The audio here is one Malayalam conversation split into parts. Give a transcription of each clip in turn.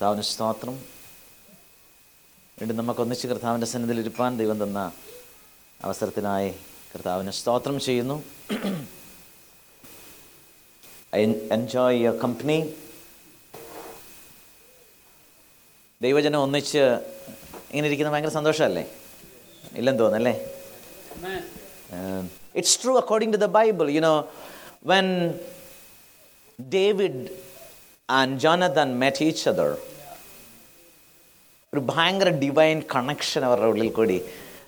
കർത്താവിന് സ്തോത്രം. വീണ്ടും നമുക്ക് ഒന്നിച്ച് കർത്താവിന്റെ സന്നിധിയിൽ ഇരുപ്പാൻ ദൈവം തന്ന അവസരത്തിനായി കർത്താവിന് സ്തോത്രം ചെയ്യുന്നു. ഐ എൻജോയ് യുവർ കമ്പനി ദൈവജനം ഒന്നിച്ച് ഇങ്ങനെ ഇരിക്കുന്നത് ഭയങ്കര സന്തോഷമല്ലേ? ഇല്ലെന്ന് തോന്നല്ലേ it's true according to the Bible you know when David and Jonathan met each other, ഒരു ഭയങ്കര ഡിവൈൻ കണക്ഷൻ അവരുടെ ഉള്ളിൽ കൂടി.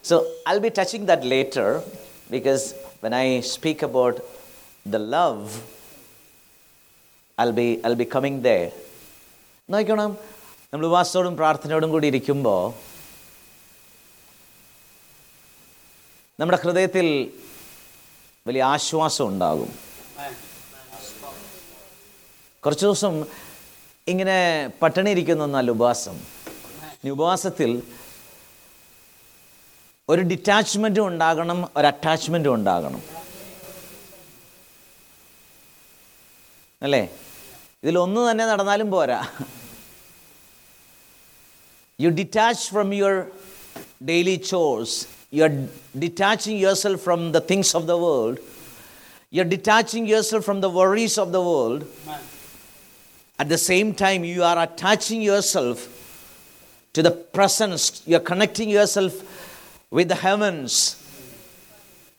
So I be touching that later because when I speak about the love I be I be coming ദേ നോക്കണം നമ്മൾ ഉപവാസത്തോടും പ്രാർത്ഥനയോടും കൂടി ഇരിക്കുമ്പോൾ നമ്മുടെ ഹൃദയത്തിൽ വലിയ ആശ്വാസം ഉണ്ടാകും. കുറച്ച് ദിവസം ഇങ്ങനെ പട്ടിണി ഇരിക്കുന്നൊന്നല്ല ഉപവാസം ഉപവാസത്തിൽ ഒരു ഡിറ്റാച്ച്മെന്റും ഉണ്ടാകണം ഒരു അറ്റാച്ച്മെന്റും ഉണ്ടാകണം. അല്ലേ? ഇതിലൊന്ന് തന്നെ നടന്നാലും പോരാ. You detach from your daily chores you are detaching yourself from the things of the world you are detaching yourself from the worries of the world At the same time, you are attaching yourself to the presence, you are connecting yourself with the heavens.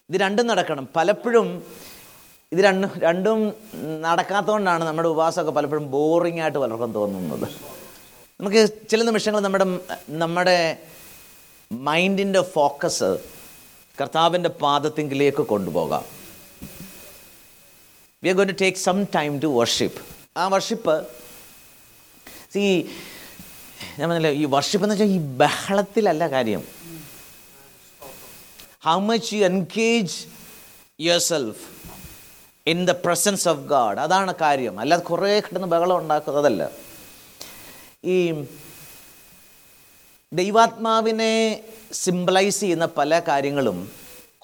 ഇത് രണ്ടും നടക്കണം. പലപ്പോഴും ഇത് രണ്ടും രണ്ടും നടക്കാത്തതുകൊണ്ടാണ് നമ്മുടെ ഉപവാസമൊക്കെ പലപ്പോഴും ബോറിംഗ് ആയിട്ട് പലർക്കും തോന്നുന്നത്. നമുക്ക് ചില നിമിഷങ്ങൾ നമ്മുടെ നമ്മുടെ മൈൻഡിന്റെ ഫോക്കസ് കർത്താവിന്റെ പാദത്തിങ്കിലേക്ക് കൊണ്ടുപോകാം. We are going to take some time to worship ആ വർഷിപ്പ് സീ ഞാൻ പറഞ്ഞില്ല ഈ വർഷിപ്പ് എന്ന് വെച്ചാൽ ഈ ബഹളത്തിലല്ല കാര്യം. How much you engage your self in the presence of God അതാണ് കാര്യം. അല്ലാതെ കുറേ കിടന്ന് ബഹളം ഉണ്ടാക്കുന്നതല്ല. ഈ ദൈവാത്മാവിനെ സിംബലൈസ് ചെയ്യുന്ന പല കാര്യങ്ങളും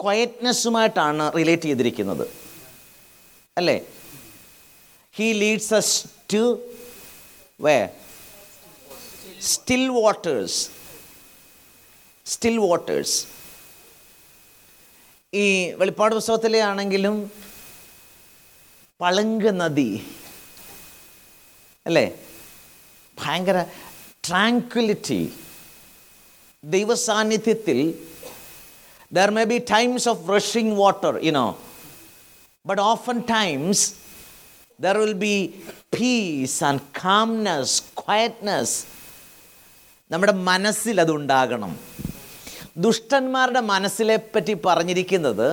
ക്വയറ്റ്നെസ്സുമായിട്ടാണ് റിലേറ്റ് ചെയ്തിരിക്കുന്നത്. അല്ലേ? He leads us to where? Still waters. Still waters. ഈ വെളിപ്പാട് പുസ്തകത്തിലെ ആണെങ്കിലും പളങ്ക് നദി. അല്ലേ? ഭയങ്കര tranquillity ദൈവസാന്നിധ്യത്തിൽ there may be times of rushing water you know but often times there will be peace and calmness, quietness. നമ്മുടെ മനസ്സിൽ അതുണ്ടാകണം ദുഷ്ടന്മാരുടെ മനസ്സിലെ പറ്റി പറഞ്ഞിരിക്കുന്നത്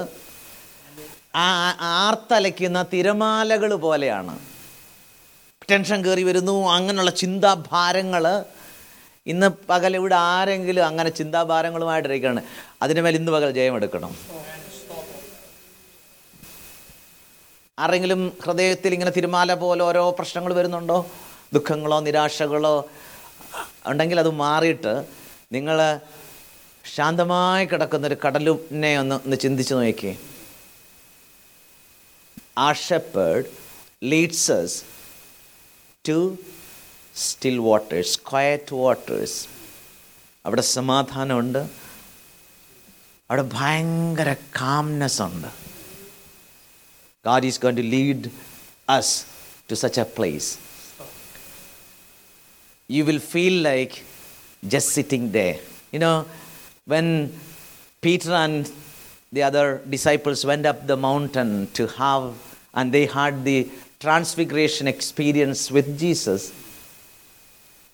ആർത്തലയ്ക്കുന്ന തിരമാലകൾ പോലെയാണ്. ടെൻഷൻ കയറി വരുന്നു അങ്ങനെയുള്ള ചിന്താഭാരങ്ങൾ ഇന്ന് പകൽ ഇവിടെ ആരെങ്കിലും അങ്ങനെ ചിന്താഭാരങ്ങളുമായിട്ടിരിക്കുകയാണ്. അതിനുമേൽ ഇന്ന് പകൽ ജയമെടുക്കണം. ആരെങ്കിലും ഹൃദയത്തിൽ ഇങ്ങനെ തിരുമാല പോലെ ഓരോ പ്രശ്നങ്ങൾ വരുന്നുണ്ടോ? ദുഃഖങ്ങളോ നിരാശകളോ? ഉണ്ടെങ്കിൽ അത് മാറിയിട്ട് നിങ്ങൾ ശാന്തമായി കിടക്കുന്നൊരു കടലിനെ ഒന്ന് ഒന്ന് ചിന്തിച്ച് നോക്കിയേ. ആ shepherd leads to still waters quiet waters അവിടെ സമാധാനമുണ്ട്. അവിടെ ഭയങ്കര കാംനെസ് ഉണ്ട്. God is going to lead us to such a place. You will feel like just sitting there. You know, when Peter and the other disciples went up the mountain to have, and they had the transfiguration experience with Jesus,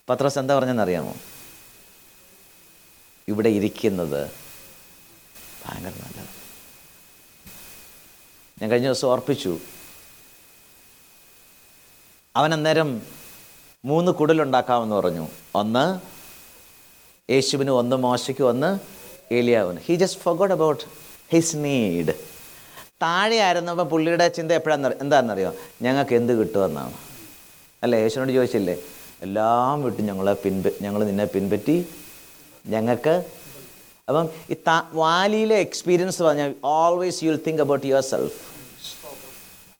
പത്രോസ് എന്താ പറഞ്ഞെന്നറിയാമോ ഇവിടെ ഇരിക്കുന്നത് ഭയങ്കര നല്ലത് ഞാൻ കഴിഞ്ഞ ദിവസം ഓർപ്പിച്ചു അവൻ അന്നേരം മൂന്ന് കുടലുണ്ടാക്കാമെന്ന് പറഞ്ഞു. ഒന്ന് യേശുവിന് ഒന്ന് മോശയ്ക്ക് ഒന്ന് ഏലിയാവിന്. He just forgot about his need താഴെ ആയിരുന്നപ്പോൾ പുള്ളിയുടെ ചിന്ത എപ്പോഴാണെന്ന് എന്താണെന്നറിയോ? ഞങ്ങൾക്ക് എന്ത് കിട്ടുമെന്നാണ്. അല്ലേ യേശുവിനോട് ചോദിച്ചില്ലേ? എല്ലാം വിട്ട് ഞങ്ങളെ പിൻപ ഞങ്ങൾ നിന്നെ പിൻപറ്റി ഞങ്ങൾക്ക് അപ്പം ഈ താ വാലിയിലെ എക്സ്പീരിയൻസ് പറഞ്ഞാൽ always you will think about your self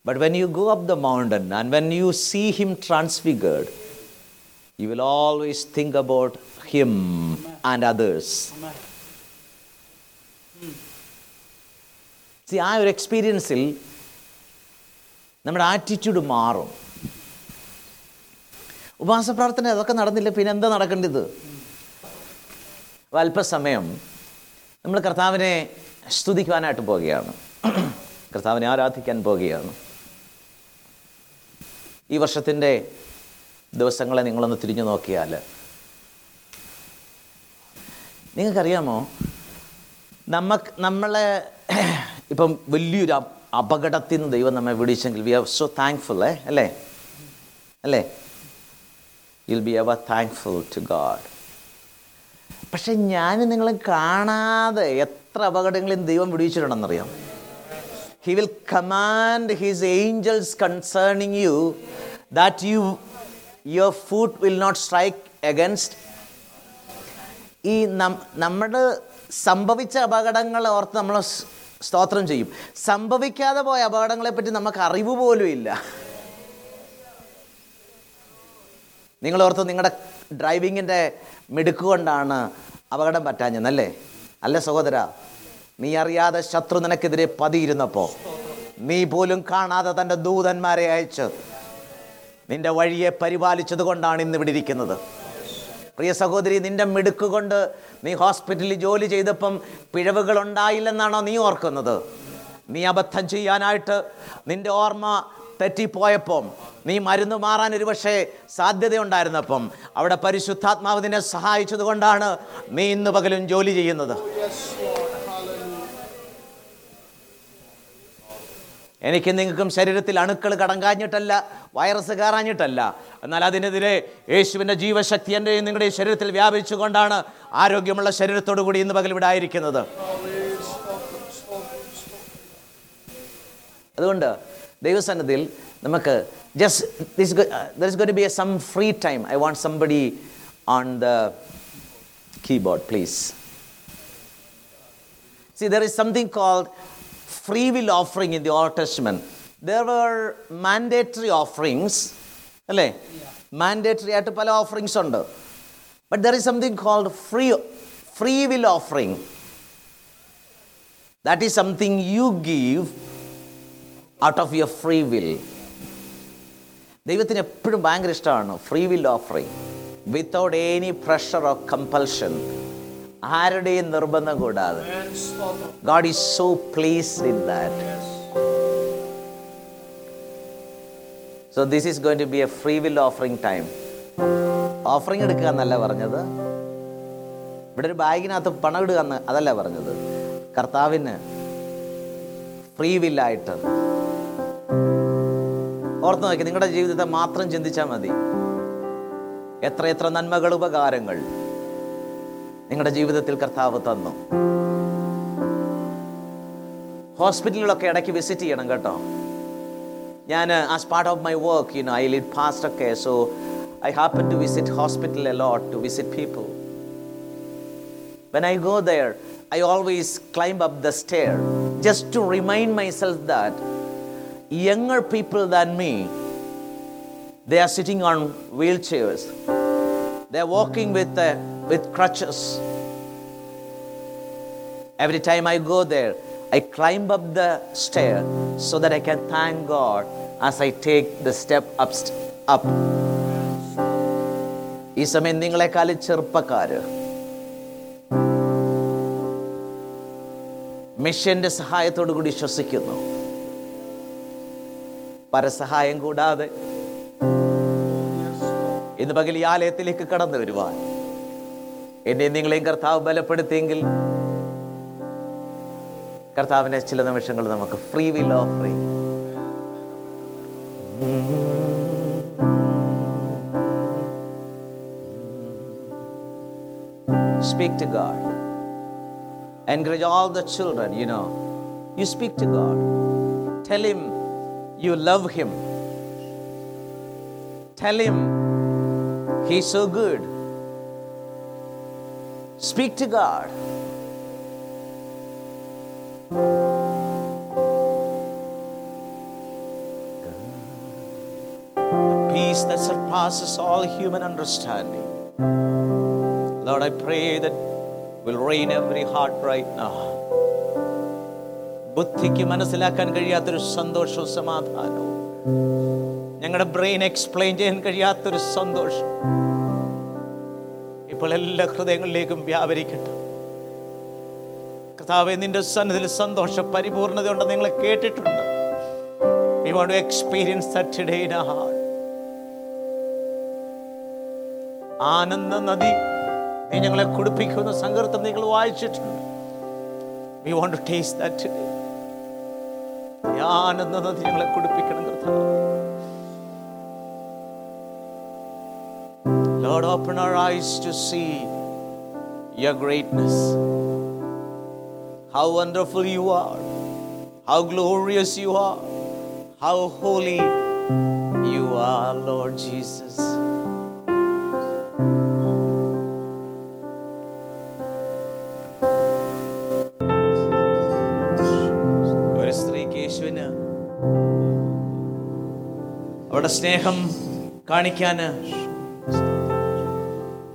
but when you go up the mountain and when you see him transfigured, you will always think about him and others ആ ഒരു എക്സ്പീരിയൻസിൽ നമ്മുടെ ആറ്റിറ്റ്യൂഡ് മാറും. ഉപവാസ പ്രാർത്ഥന അതൊക്കെ നടന്നില്ല പിന്നെ എന്താ നടക്കേണ്ടത്? അല്പസമയം നമ്മൾ കർത്താവിനെ സ്തുതിക്കുവാനായിട്ട് പോവുകയാണ് കർത്താവിനെ ആരാധിക്കാൻ പോവുകയാണ് ഈ വർഷത്തിന്റെ ദിവസങ്ങളെ നിങ്ങളൊന്ന് തിരിഞ്ഞു നോക്കിയാൽ നിങ്ങൾക്കറിയാമോ? നമുക്ക് നമ്മളെ ഇപ്പം വലിയൊരു അപ- അപകടത്തിൽ നിന്ന് ദൈവം നമ്മെ വിളിച്ചെങ്കിൽ വി ആർ സോ താങ്ക്ഫുൾ അല്ലേ അല്ലേ? അല്ലേ? You'll be ever thankful to God പക്ഷെ ഞാൻ നിങ്ങളെ കാണാതെ എത്ര അപകടങ്ങളും ദൈവം വിടിയിച്ചിട്ടുണ്ടെന്നറിയാം he will command his angels concerning you that you your foot will not strike against ഈ നമ്മുടെ സംഭവിച്ച അപകടങ്ങൾ ഓർത്ത് നമ്മൾ സ്തോത്രം ചെയ്യും. സംഭവിക്കാതെ പോയ അപകടങ്ങളെപ്പറ്റി നമുക്ക് അറിവ് പോലും ഇല്ല. നിങ്ങൾ ഓർത്ത് നിങ്ങളുടെ ഡ്രൈവിങ്ങിന്റെ മിടുക്ക് കൊണ്ടാണ് അപകടം പറ്റാഞ്ഞെന്നല്ലേ അല്ല സഹോദര? നീ അറിയാതെ ശത്രു നിനക്കെതിരെ പതിയിരുന്നപ്പോൾ നീ പോലും കാണാതെ തന്റെ ദൂതന്മാരെ അയച്ച് നിന്റെ വഴിയെ പരിപാലിച്ചത് കൊണ്ടാണ് ഇന്ന് ഇവിടെ ഇരിക്കുന്നത്. പ്രിയ സഹോദരി നിന്റെ മിടുക്ക് കൊണ്ട് നീ ഹോസ്പിറ്റലിൽ ജോലി ചെയ്തപ്പം പിഴവുകൾ ഉണ്ടായില്ലെന്നാണോ നീ ഓർക്കുന്നത്? നീ അബദ്ധം ചെയ്യാനായിട്ട് നിന്റെ ഓർമ്മ തെറ്റിപ്പോയപ്പം. നീ മരുന്ന് മാറാൻ ഒരു പക്ഷേ സാധ്യതയുണ്ടായിരുന്നപ്പം. അവിടെ പരിശുദ്ധാത്മാവ് നിന്നെ സഹായിച്ചത് കൊണ്ടാണ് നീ ഇന്ന് പകലും ജോലി ചെയ്യുന്നത്. എനിക്ക് നിങ്ങൾക്കും ശരീരത്തിൽ അണുക്കൾ കടങ്കാഞ്ഞിട്ടല്ല വൈറസ് കയറാഞ്ഞിട്ടല്ല. എന്നാൽ അതിനെതിരെ യേശുവിന്റെ ജീവശക്തി എന്റെ നിങ്ങളുടെ ശരീരത്തിൽ വ്യാപിച്ചുകൊണ്ടാണ് ആരോഗ്യമുള്ള ശരീരത്തോടു കൂടി ഇന്ന് പകൽ ആയിരിക്കുന്നത് അതുകൊണ്ട് ദൈവസന്നിധിയിൽ നമുക്ക് just this there is going be a some free time I want somebody on the keyboard please See, there is something called free will offering in the Old Testament. There were mandatory offerings, അല്ലേ മാൻഡേറ്ററി ആയിട്ട് പല ഓഫറിങ്സ് ഉണ്ട് but there is something called free free will offering that is something you give out of your free will ദൈവത്തിന് എപ്പോഴും ഭയങ്കര ഇഷ്ടമാണ് free will offering without any pressure of compulsion ആരുടെയും നിർബന്ധം കൂടാതെ. God is so is in that so this is So to be a free will a time. Offering എടുക്കുക എന്നല്ല പറഞ്ഞത്. ഇവിടെ ഒരു ബാഗിനകത്ത് പണം ഇടുക എന്ന് അതല്ല പറഞ്ഞത്. കർത്താവിന് ഫ്രീ വില്ലായിട്ട് ഓർത്ത് നോക്കി നിങ്ങളുടെ ജീവിതത്തെ മാത്രം ചിന്തിച്ചാൽ മതി. എത്രയെത്ര എത്ര നന്മകൾ ഉപകാരങ്ങൾ നിങ്ങളുടെ ജീവിതത്തിൽ കർത്താവ് തന്നു. ഹോസ്പിറ്റലിലൊക്കെ ഇടയ്ക്ക് വിസിറ്റ് ചെയ്യണം കേട്ടോ. ഞാൻ as part of my work you know I lead fast ഒക്കെ so I happen to visit hospital a lot lot to visit people When I go there, I always climb up the stair just to remind myself that younger people than me, they are sitting on wheelchairs. They are walking with, uh, with crutches. Every time I go there, I climb up the stair so that I can thank God as I take the step up. up. ഈ സമയം നിങ്ങളെക്കാളും ചെറുപ്പക്കാര് മിഷ്യന്റെ സഹായത്തോടു കൂടി ശ്വസിക്കുന്നു പരസഹായം കൂടാതെ ഇന്ന് പകൽ ഈ ആലയത്തിലേക്ക് കടന്നു വരുവാൻ എന്നെ നിങ്ങളെയും കർത്താവ് ബലപ്പെടുത്തിയെങ്കിൽ കർത്താവിന്റെ ചില നിമിഷങ്ങൾ നമുക്ക് free will of Speak to God. Encourage all the children, you know. You speak to God. Tell Him you love Him. Tell Him He's so good. Speak to God. The peace that surpasses all human understanding. Lord, I pray that will reign every heart right now. ബുദ്ധിക്ക് മനസ്സിലാക്കാൻ കഴിയാത്തൊരു സന്തോഷവും സമാധാനവും. ഞങ്ങളുടെ ബ്രെയിൻ എക്സ്പ്ലെയിൻ ചെയ്യാൻ കഴിയാത്തൊരു സന്തോഷം. ഇപ്പോൾ എല്ലാ ഹൃദയങ്ങളിലേക്കും വ്യാപരിക്കട്ടെ. കർത്താവെ നിന്റെ സന്നിധിയിൽ സന്തോഷ പരിപൂർണതയുണ്ടെന്ന് നിങ്ങൾ കേട്ടിട്ടുണ്ട്. Today in our heart. ആനന്ദ നദി നീ ഞങ്ങളെ കുടിപ്പിക്കുന്ന സങ്കീർത്തം നിങ്ങൾ വായിച്ചിട്ടുണ്ട്. We want to taste that today ഈ ആനന്ദ നദി ഞങ്ങളെ കുടിപ്പിക്കണം കർത്താവ് Lord, open our eyes to see your greatness. How wonderful you are. How glorious you are. How holy you are, Lord Jesus. സ്നേഹം കാണിക്കാന്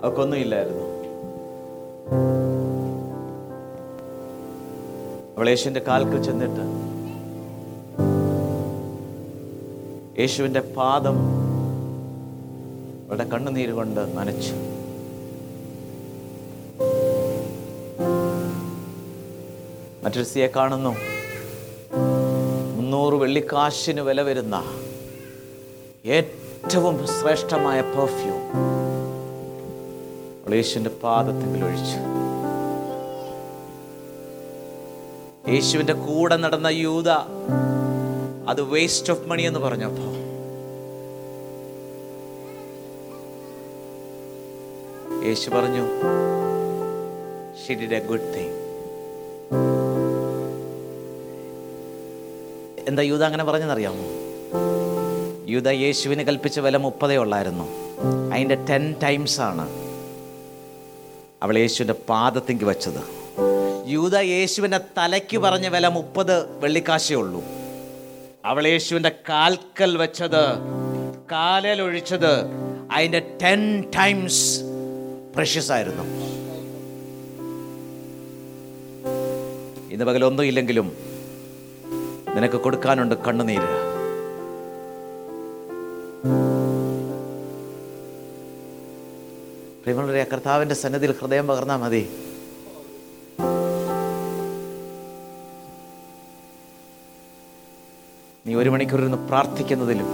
അവക്കൊന്നുമില്ലായിരുന്നു അവൾ യേശുവിന്റെ കാൽക്ക് ചെന്നിട്ട് യേശുവിന്റെ പാദം അവളുടെ കണ്ണുനീര് കൊണ്ട് നനച്ചു. മറ്റൊരു സിയെ കാണുന്നു. മുന്നൂറ് വെള്ളിക്കാശിന് വില വരുന്ന ഏറ്റവും ശ്രേഷ്ഠമായ പെർഫ്യൂം യേശുവിന്റെ പാദത്തിൽ ഒഴിച്ചു. യേശുവിന്റെ കൂടെ നടന്ന യൂത അത് വേസ്റ്റ് ഓഫ് മണി എന്ന് പറഞ്ഞപ്പോ യേശു പറഞ്ഞു ഷി എ ഗുഡ് തിങ് എന്താ യൂത അങ്ങനെ പറഞ്ഞെന്നറിയാമോ? യൂത യേശുവിന് കൽപ്പിച്ച വില മുപ്പതേ ഉള്ളായിരുന്നു. അതിന്റെ ടെൻ ടൈംസ് ആണ് അവൾ യേശുവിന്റെ പാദത്തിങ്ക് വെച്ചത്. യൂത യേശുവിന്റെ തലയ്ക്ക് പറഞ്ഞ വില മുപ്പത് വെള്ളിക്കാശേ ഉള്ളൂ. അവൾ യേശുവിന്റെ കാൽക്കൽ വെച്ചത് കാലിൽ അതിന്റെ ടെൻ ടൈംസ് പ്രഷ്യസ് ആയിരുന്നു. ഇന്ന് പകലൊന്നും ഇല്ലെങ്കിലും നിനക്ക് കൊടുക്കാനുണ്ട് കണ്ണുനീര്. പ്രിയമുള്ളവരെ കർത്താവിന്റെ സന്നദ്ധിയിൽ ഹൃദയം പകർന്നാൽ മതി. നീ ഒരു മണിക്കൂർ ഇരുന്ന് പ്രാർത്ഥിക്കുന്നതിലും.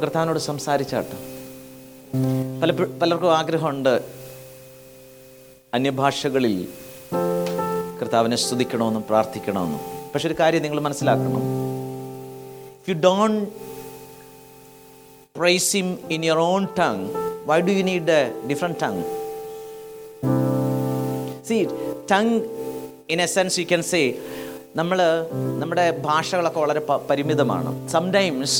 കർത്താവിനോട് സംസാരിച്ചാട്ടോ. പല പലർക്കും ആഗ്രഹമുണ്ട് അന്യഭാഷകളിൽ കർത്താവിനെ സ്തുതിക്കണമെന്നും പ്രാർത്ഥിക്കണമെന്നും. പക്ഷെ ഒരു കാര്യം നിങ്ങൾ മനസ്സിലാക്കണം. You don't praise him in your own tongue why do you need a different tongue see tongue in a sense you can say നമ്മൾ നമ്മുടെ ഭാഷകളൊക്കെ വളരെ പരിമിതമാണ്. Sometimes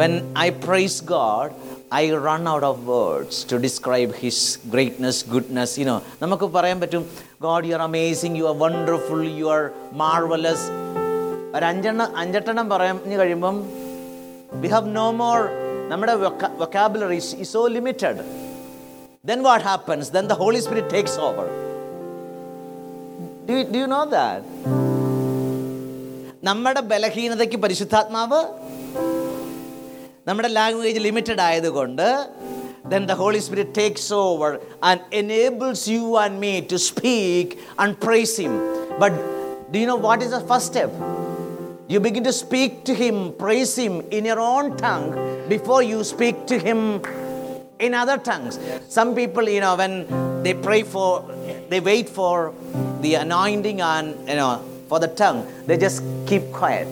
when I praise God I run out of words to describe his greatness goodness you know നമുക്ക് പറയാൻ പറ്റും God you are amazing you are wonderful you are marvellous ഒരു അഞ്ചെണ്ണം അഞ്ചെട്ടെണ്ണം പറഞ്ഞു കഴിയുമ്പം വി ഹാവ് നോ മോർ നമ്മുടെ vocabulary is so limited. Then what happens? Then the holy spirit takes over. Do you, do you know that? നമ്മുടെ ബലഹീനതയ്ക്ക് പരിശുദ്ധാത്മാവ് നമ്മുടെ ലാംഗ്വേജ് ലിമിറ്റഡ് ആയതുകൊണ്ട് then the holy spirit takes over and enables you and me to speak and praise him but do you know what is the first step you begin to speak to him praise him in your own tongue before you speak to him in other tongues some people you know when they pray for they wait for the anointing and you know for the tongue they just keep quiet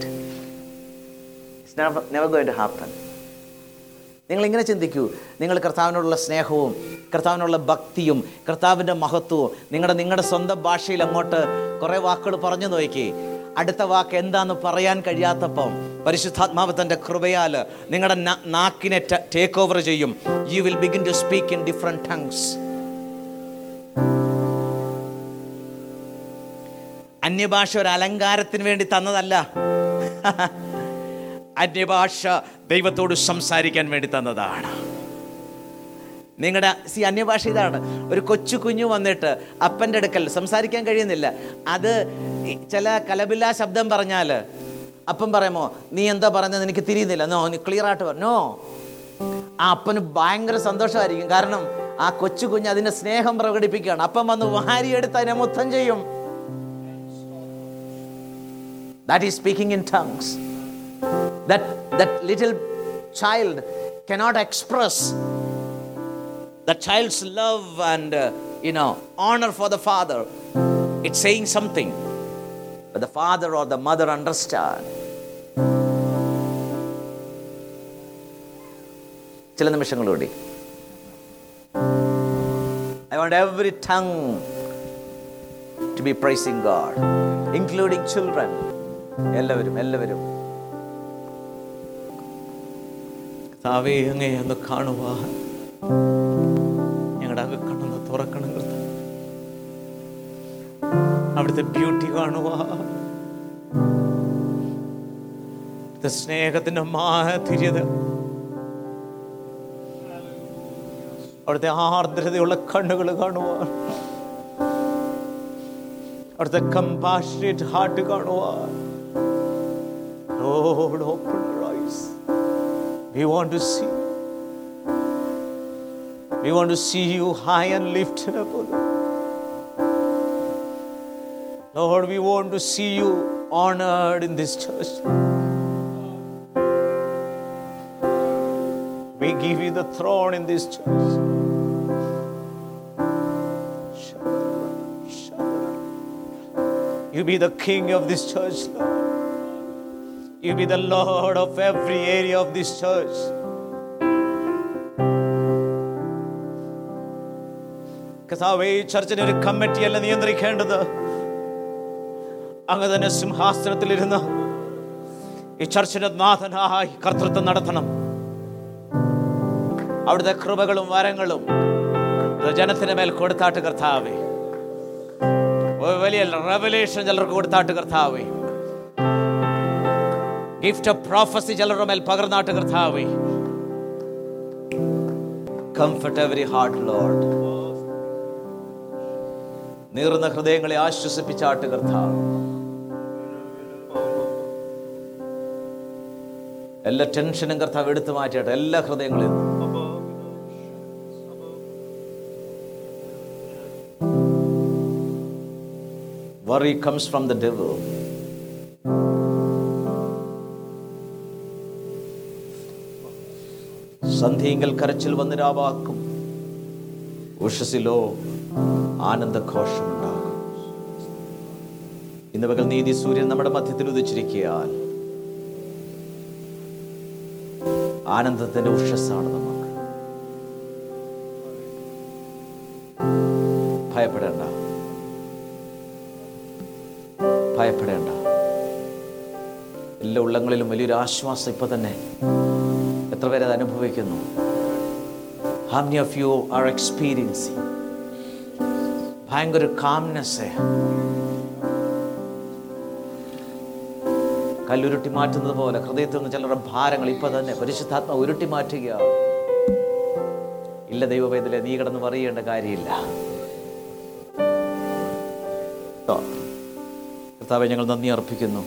it's never never going to happen നിങ്ങൾ ഇങ്ങനെ ചിന്തിക്കൂ. നിങ്ങൾ കർത്താവിനോടുള്ള സ്നേഹവും കർത്താവിനുള്ള ഭക്തിയും കർത്താവിന്റെ മഹത്വവും നിങ്ങളുടെ നിങ്ങളുടെ സ്വന്തം ഭാഷയിൽ അങ്ങോട്ട് കുറേ വാക്കുകൾ പറഞ്ഞു നോക്കി. അടുത്ത വാക്ക് എന്താന്ന് പറയാൻ കഴിയാത്തപ്പം പരിശുദ്ധാത്മാവ് തന്റെ കൃപയാൽ നിങ്ങളുടെ നാക്കിനെ ടേക്ക് ഓവർ ചെയ്യും. You will begin to speak in different tongues അന്യഭാഷ ഒരു അലങ്കാരത്തിന് വേണ്ടി തന്നതല്ല. അന്യഭാഷ ദൈവത്തോട് സംസാരിക്കാൻ വേണ്ടി തന്നതാണ്. നിങ്ങളുടെ സി അന്യഭാഷ ഇതാണ്. ഒരു കൊച്ചു കുഞ്ഞു വന്നിട്ട് അപ്പന്റെ അടുക്കൽ സംസാരിക്കാൻ കഴിയുന്നില്ല. അത് ചില കലബില്ല ശബ്ദം പറഞ്ഞാൽ അപ്പം പറയുമോ നീ എന്താ പറഞ്ഞത് എനിക്ക് തിരിയുന്നില്ല. നോ നീ ക്ലിയർ ആയിട്ട് പറഞ്ഞോ ആ അപ്പന് ഭയങ്കര സന്തോഷമായിരിക്കും. കാരണം ആ കൊച്ചു കുഞ്ഞ് അതിന്റെ സ്നേഹം പ്രകടിപ്പിക്കുകയാണ്. അപ്പം വന്ന് വാരിയെടുത്ത് അതിനെ മൊത്തം ചെയ്യും. That is speaking in tongues that that little child cannot express the child's love and uh, you know honor for the father it's saying something but the father or the mother understand ചില നിമിഷങ്ങളൂടി I want every tongue to be praising God, including children. എല്ലാവരും എല്ലാവരും കർത്താവേ അങ്ങേ ഒന്ന് കാണുവാൻ ഞങ്ങളുടെ അകക്കണ്ണൊന്ന് തുറക്കണം കൃത അവിടുത്തെ ബ്യൂട്ടി കാണുവാ. സ്നേഹത്തിന്റെ മാധുര്യത. അവിടുത്തെ ആർദ്രതയുള്ള കണ്ണുകൾ കാണുവാൻ അവിടുത്തെ കമ്പാഷനേറ്റ് ഹാർട്ട് കാണുവാൻ eyes. We want to see. We want to see you high and lifted up, Lord. Lord, we want to see you honored in this church. We give you the throne in this church. You be the king of this church, Lord. You be the Lord of every area of this church. കഥാവേ ഈ ചർച്ചിന് ഒരു കമ്മിറ്റിയല്ല നിയന്ത്രിക്കേണ്ടത്. അങ്ങ് തന്നെ സിംഹാസനത്തിലിരുന്ന് ഈ ചർച്ചിന്റെ നാഥനായി കർത്തൃത്വം നടത്തണം. അവിടുത്തെ കൃപകളും വരങ്ങളും ജനത്തിന് മേൽ കൊടുത്താട്ട് കർത്താവേ. വലിയ റെവലേഷൻ ചിലർക്ക് കൊടുത്താട്ട് കർത്താവേ. ഗിഫ്റ്റ് ഓഫ് പ്രോഫസി ചിലരുടെ മേൽ പകർന്നാട്ട് കർത്താവേ. കംഫർട്ട് എവറി ഹാർട്ട് ലോഡ് നീർന്ന ഹൃദയങ്ങളെ ആശ്വസിപ്പിച്ചാട്ട് കർത്താവ്. എല്ലാ ടെൻഷനും കർത്താവ് എടുത്തു മാറ്റിയാട്ടെ എല്ലാ ഹൃദയങ്ങളും Worry comes from the devil. സന്ധിയെങ്കിൽ കരച്ചിൽ വന്നിരാവാക്കും ഉഷസിലോ ആനന്ദഘോഷമുണ്ടാകും. ഇന്ന് പകൽ നീതി സൂര്യൻ നമ്മുടെ മധ്യത്തിൽ ഉദിച്ചിരിക്കാൻ ആനന്ദത്തിന്റെ ഉഷസ്സാണ് നമുക്ക്. ഭയപ്പെടേണ്ട. ഭയപ്പെടേണ്ട. എല്ലാ ഉള്ളങ്ങളിലും വലിയൊരു ആശ്വാസം ഇപ്പൊ തന്നെ എത്ര പേരത് അനുഭവിക്കുന്നു? How many of you are experiencing ഭയങ്കര കാംനെസ് കല്ലുരുട്ടി മാറ്റുന്നത് പോലെ ഹൃദയത്തിൽ നിന്ന് ചിലരുടെ ഭാരങ്ങൾ ഇപ്പൊ തന്നെ പരിശുദ്ധാത്മ ഉരുട്ടി മാറ്റുക ഇല്ല ദൈവവേദല നീ കിടന്ന് പറയേണ്ട കാര്യമില്ല. കർത്താവെ ഞങ്ങൾ നന്ദി അർപ്പിക്കുന്നു.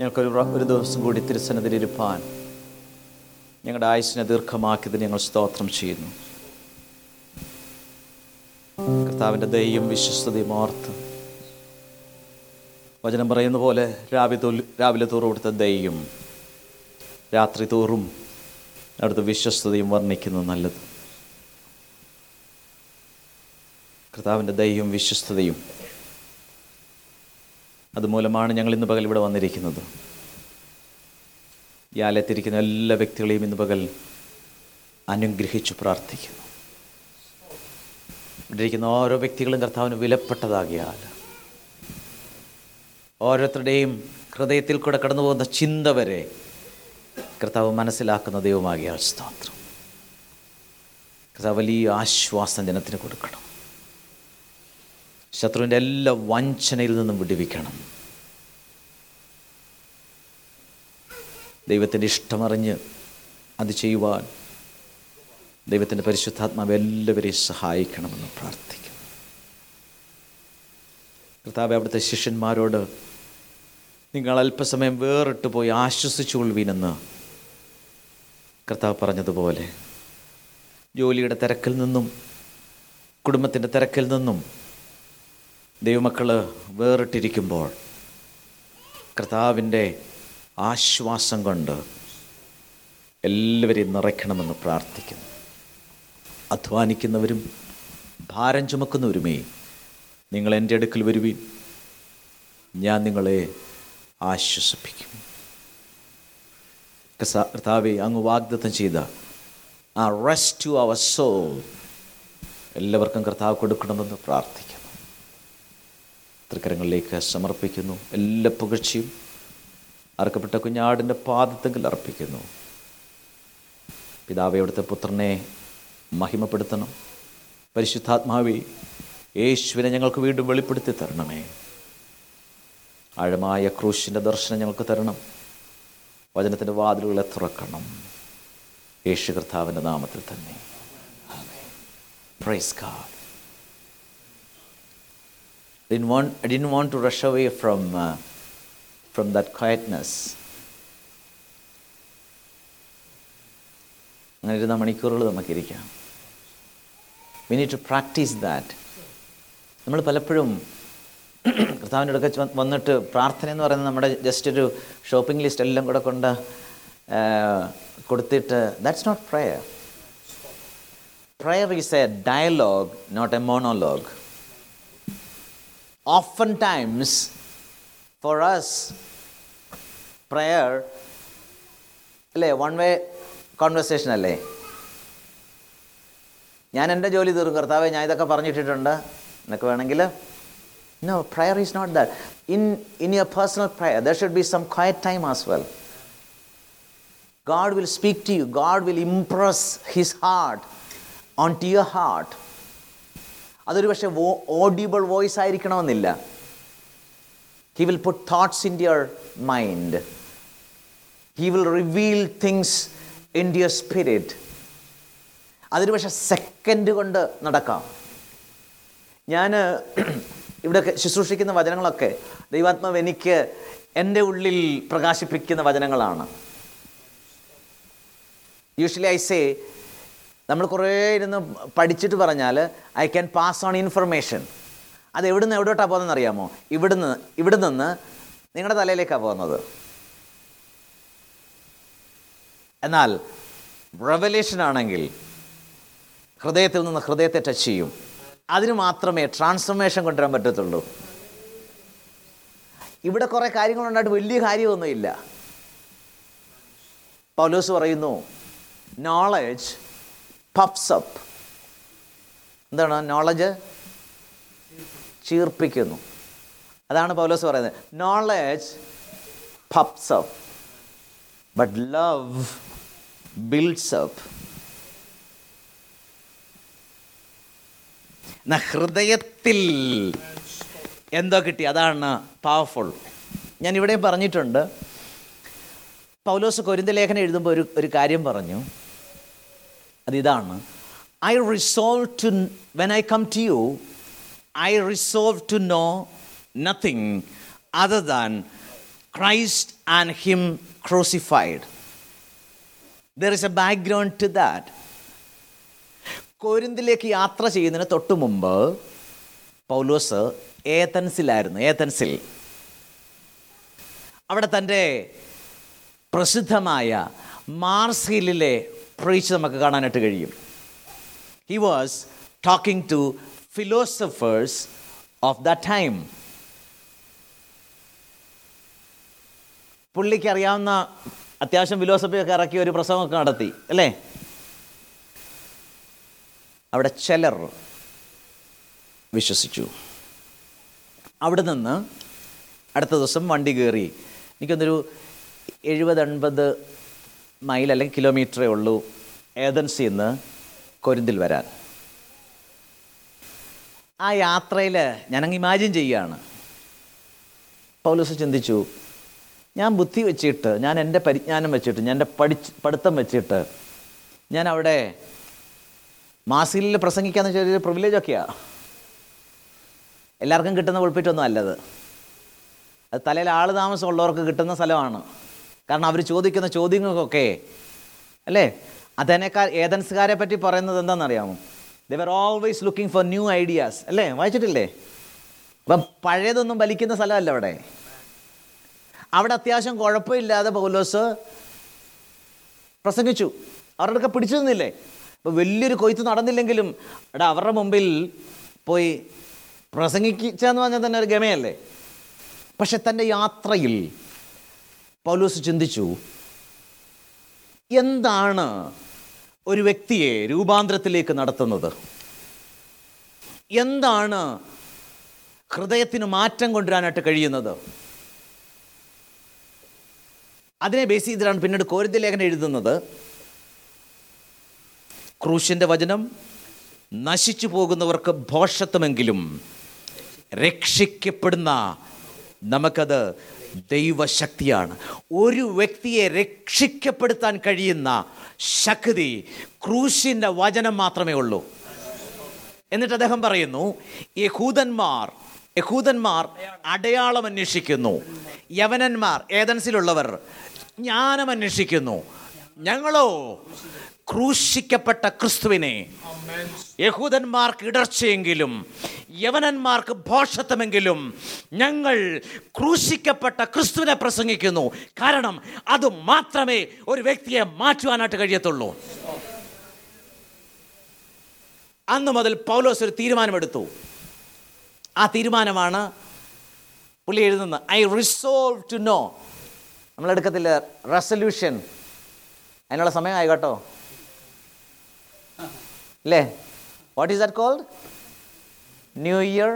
ഞങ്ങൾക്കൊരു ഒരു ദിവസം കൂടി തിരുസന്നതിലിരുപ്പാൻ ഞങ്ങളുടെ ആയുസിനെ ദീർഘമാക്കിയത് ഞങ്ങൾ സ്തോത്രം ചെയ്യുന്നു. കർത്താവിന്റെ ദയ്യം വിശ്വസ്തതയും ഓർത്ത് വചനം പറയുന്ന പോലെ രാവിലെ രാവിലെ തോറും കൊടുത്ത ദയ്യം രാത്രി തോറും അവിടുത്തെ വിശ്വസ്തതയും വർണിക്കുന്നത് നല്ലത്. കർത്താവിന്റെ ദയ്യം വിശ്വസ്തതയും അതുമൂലമാണ് ഞങ്ങൾ ഇന്ന് പകൽ ഇവിടെ വന്നിരിക്കുന്നത്. ഈ ആലയത്തിരിക്കുന്ന എല്ലാ വ്യക്തികളെയും ഇന്ന് പകൽ അനുഗ്രഹിച്ചു പ്രാർത്ഥിക്കുന്നു. ഇവിടെ ഇരിക്കുന്ന ഓരോ വ്യക്തികളും കർത്താവിന് വിലപ്പെട്ടതാകിയാൽ ഓരോരുത്തരുടെയും ഹൃദയത്തിൽ കൂടെ കടന്നു പോകുന്ന ചിന്ത വരെ കർത്താവ് മനസ്സിലാക്കുന്ന ദൈവമാകിയാൽ സ്തോത്രം. കർത്താവ് വലിയ ആശ്വാസം ജനത്തിന് കൊടുക്കണം. ശത്രുവിന്റെ എല്ലാ വഞ്ചനയിൽ നിന്നും വിടുവിക്കണം. ദൈവത്തിന്റെ ഇഷ്ടമറിഞ്ഞ് അത് ചെയ്യുവാൻ ദൈവത്തിന്റെ പരിശുദ്ധാത്മാവ് എല്ലാവരെയും സഹായിക്കണമെന്ന് പ്രാർത്ഥിക്കുന്നു. കർത്താവ് അവിടുത്തെ ശിഷ്യന്മാരോട് നിങ്ങൾ അല്പസമയം വേറിട്ട് പോയി ആശ്വസിച്ചുകൊള്ളുവീനെന്ന് കർത്താവ് പറഞ്ഞതുപോലെ ജോലിയുടെ തിരക്കിൽ നിന്നും കുടുംബത്തിന്റെ തിരക്കിൽ നിന്നും ദൈവമക്കൾ വേറിട്ടിരിക്കുമ്പോൾ കർത്താവിന്റെ ആശ്വാസം കൊണ്ട് എല്ലാവരെയും നിറയ്ക്കണമെന്ന് പ്രാർത്ഥിക്കുന്നു. അധ്വാനിക്കുന്നവരും ഭാരം ചുമക്കുന്നവരുമേ നിങ്ങൾ എന്റെ അടുക്കൽ വരുവീൻ. ഞാൻ നിങ്ങളെ ആശ്വസിപ്പിക്കും. കർത്താ- കർത്താവെ അങ്ങ് വാഗ്ദത്തം ചെയ്ത ആ റെസ്റ്റ് ടു അവർ സോൾ എല്ലാവർക്കും കർത്താവ് കൊടുക്കണമെന്ന് പ്രാർത്ഥിക്കുന്നു. തൃക്കരങ്ങളിലേക്ക് സമർപ്പിക്കുന്നു. എല്ലാ പുകഴ്ചയും അറക്കപ്പെട്ട കുഞ്ഞാടിന്റെ പാദത്തെങ്കിൽ അർപ്പിക്കുന്നു. പിതാവ് അവിടുത്തെ പുത്രനെ മഹിമപ്പെടുത്തണം. പരിശുദ്ധാത്മാവി യേശുവിനെ ഞങ്ങൾക്ക് വീണ്ടും വെളിപ്പെടുത്തി തരണമേ. ആഴമായ ക്രൂശിന്റെ ദർശനം ഞങ്ങൾക്ക് തരണം. വചനത്തിന്റെ വാതിലുകളെ തുറക്കണം. യേശു കർത്താവിന്റെ നാമത്തിൽ തന്നെ. Praise God. I didn't want, I didn't want to rush away from, uh, from that quietness. അങ്ങനെ ഇരുന്ന മണിക്കൂറുകൾ നമുക്കിരിക്കാം. We need to practise that നമ്മൾ പലപ്പോഴും കർത്താവിന്റെ അടുക്ക ചെ- വന്നിട്ട് പ്രാർത്ഥന എന്ന് പറയുന്നത് നമ്മുടെ ജസ്റ്റ് ഒരു ഷോപ്പിംഗ് ലിസ്റ്റ് എല്ലാം കൂടെ കൊണ്ട് ആ, കൊടുത്തിട്ട് that's not prayer prayer is a dialogue not a monologue oftentimes for us prayer അല്ലേ വൺ വേ കോൺവെർസേഷൻ അല്ലേ? ഞാൻ എന്റെ ജോലി തീർക്കും കർത്താവെ ഞാൻ ഇതൊക്കെ പറഞ്ഞിട്ടിട്ടുണ്ട്. എന്നൊക്കെ വേണമെങ്കിൽ. No prayer is not that in in your personal prayer there should be some quiet time as well God will speak to you. God will impress His heart onto your heart. അതൊരു പക്ഷേ ഓഡിയബിൾ വോയിസ് ആയിരിക്കണമെന്നില്ല. He will put thoughts in your mind he will reveal things in your spirit അതൊരു പക്ഷേ സെക്കൻഡ് കൊണ്ട് നടക്കാം. ഞാൻ ഇവിടെ ശുശ്രൂഷിക്കുന്ന വചനങ്ങളൊക്കെ ദൈവാത്മാവ് എനിക്ക് എന്റെ ഉള്ളിൽ പ്രകാശിപ്പിക്കുന്ന വചനങ്ങളാണ്. യൂഷ്വലി ഐ സേ നമ്മൾ കുറേ ഇരുന്ന് പഠിച്ചിട്ട് പറഞ്ഞാൽ I can pass on information. അത് എവിടുന്ന് എവിടോട്ടാണ് പോകുന്നതെന്ന് അറിയാമോ? ഇവിടുന്ന് ഇവിടെ നിന്ന് നിങ്ങളുടെ തലയിലേക്കാണ് പോകുന്നത്. എന്നാൽ റെവലേഷൻ ആണെങ്കിൽ ഹൃദയത്തിൽ നിന്ന് ഹൃദയത്തെ ടച്ച് ചെയ്യും. അതിന് മാത്രമേ ട്രാൻസ്ഫർമേഷൻ കൊണ്ടുവരാൻ പറ്റത്തുള്ളൂ. ഇവിടെ കുറേ കാര്യങ്ങളുണ്ടായിട്ട് വലിയ കാര്യമൊന്നുമില്ല. പൗലോസ് പറയുന്നു നോളജ് പപ്സ് അപ്പ് എന്താണ്? നോളജ് ചീർപ്പിക്കുന്നു. അതാണ് പൗലോസ് പറയുന്നത്. Knowledge puffs up but love builds up എന്നാ ഹൃദയത്തിൽ എന്തോ കിട്ടി. അതാണ് പവർഫുൾ ഞാൻ ഇവിടെ പറഞ്ഞിട്ടുണ്ട്. പൗലോസ് കൊരിന്ത ലേഖനം എഴുതുമ്പോൾ ഒരു ഒരു കാര്യം പറഞ്ഞു. അതിതാണ് I resolve to when I come to you I resolve to know nothing other than Christ and him crucified there is a background to that കോരിന്തിലേക്ക് യാത്ര ചെയ്യുന്നതിന് തൊട്ട് മുമ്പ് പൗലോസ് ഏതൻസിലായിരുന്നു ഏതൻസിൽ. അവിടെ തന്റെ പ്രസിദ്ധമായ മാർസ് ഹില്ലിലെ പ്രീച്ച് നമുക്ക് കാണാനായിട്ട് കഴിയും. He was talking to philosophers of the time പുള്ളിക്ക് അറിയാവുന്ന അത്യാവശ്യം ഫിലോസഫിയൊക്കെ ഇറക്കി ഒരു പ്രസംഗമൊക്കെ നടത്തി അല്ലേ? അവിടെ ചിലർ വിശ്വസിച്ചു. അവിടെ നിന്ന് അടുത്ത ദിവസം വണ്ടി കയറി. എനിക്കൊന്നൊരു എഴുപത് എൺപത് മൈൽ അല്ലെങ്കിൽ കിലോമീറ്ററേ ഉള്ളൂ ഏതൻസിൽ നിന്ന് കൊരിന്തിൽ വരാൻ. ആ യാത്രയിൽ ഞാനങ്ങ് ഇമാജിൻ ചെയ്യുകയാണ്. പൗലോസ് ചിന്തിച്ചു ഞാൻ ബുദ്ധി വെച്ചിട്ട് ഞാൻ എന്റെ പരിജ്ഞാനം വെച്ചിട്ട് ഞാൻ എന്റെ പഠിച്ച് പഠിത്തം വെച്ചിട്ട് ഞാൻ അവിടെ മാസിലിൽ പ്രസംഗിക്കാന്ന് വെച്ചാൽ ഒരു പ്രിവിലേജൊക്കെയാണ് എല്ലാവർക്കും കിട്ടുന്ന ഉൾപ്പിറ്റൊന്നും അല്ലത്. അത് തലയിൽ ആൾ താമസമുള്ളവർക്ക് കിട്ടുന്ന സ്ഥലമാണ്. കാരണം അവർ ചോദിക്കുന്ന ചോദ്യങ്ങൾക്കൊക്കെ അല്ലേ? അതേനേക്കാൾ ഏതൻസുകാരെ പറ്റി പറയുന്നത് എന്താണെന്നറിയാമോ? They're always looking for new ideas അല്ലേ? വായിച്ചിട്ടില്ലേ? അപ്പം പഴയതൊന്നും വലിക്കുന്ന സ്ഥലമല്ല അവിടെ. അവിടെ അത്യാവശ്യം കുഴപ്പമില്ലാതെ പൗലോസ് പ്രസംഗിച്ചു. അവരുടെ ഒക്കെ പിടിച്ചു നിന്നില്ലേ? അപ്പോൾ വലിയൊരു കൊയ്ത്ത് നടന്നില്ലെങ്കിലും അവിടെ അവരുടെ മുമ്പിൽ പോയി പ്രസംഗിച്ചെന്ന് പറഞ്ഞാൽ തന്നെ ഒരു ഗമയല്ലേ? പക്ഷെ തന്റെ യാത്രയിൽ പൗലോസ് ചിന്തിച്ചു എന്താണ് ഒരു വ്യക്തിയെ രൂപാന്തരത്തിലേക്ക് നടത്തുന്നത്? എന്താണ് ഹൃദയത്തിന് മാറ്റം കൊണ്ടുവരാനായിട്ട് കഴിയുന്നത്? അതിനെ ബേസ് ചെയ്തിട്ടാണ് പിന്നീട് കോരിന്ത ലേഖനം എഴുതുന്നത്. ക്രൂശിന്റെ വചനം നശിച്ചു പോകുന്നവർക്ക് ഭോഷത്വമെങ്കിലും രക്ഷിക്കപ്പെടുന്ന നമുക്കത് ദൈവശക്തിയാണ്. ഒരു വ്യക്തിയെ രക്ഷിക്കപ്പെടുത്താൻ കഴിയുന്ന ശക്തി ക്രൂശിന്റെ വചനം മാത്രമേ ഉള്ളൂ. എന്നിട്ട് അദ്ദേഹം പറയുന്നു യഹൂദന്മാർ യഹൂദന്മാർ അടയാളം അന്വേഷിക്കുന്നു. യവനന്മാർ ഏതൻസിലുള്ളവർ ജ്ഞാനം അന്വേഷിക്കുന്നു. ഞങ്ങളോ ക്രൂശിക്കപ്പെട്ട ക്രിസ്തുവിനെ യഹൂദന്മാർക്ക് ഇടർച്ചയെങ്കിലും യവനന്മാർക്ക് ഭോഷത്വമെങ്കിലും ഞങ്ങൾ ക്രൂശിക്കപ്പെട്ട ക്രിസ്തുവിനെ പ്രസംഗിക്കുന്നു. കാരണം അത് മാത്രമേ ഒരു വ്യക്തിയെ മാറ്റുവാനായിട്ട് കഴിയത്തുള്ളൂ. അന്ന് മുതൽ പൗലോസ് ഒരു തീരുമാനമെടുത്തു. ആ തീരുമാനമാണ് പുള്ളി എഴുതുന്നത് ഐ റിസോൾവ് ടു നോ. നമ്മളെടുക്കത്തില്ല റെസൊല്യൂഷൻ. അതിനുള്ള സമയമായി കേട്ടോ. അല്ലേ what is that called New Year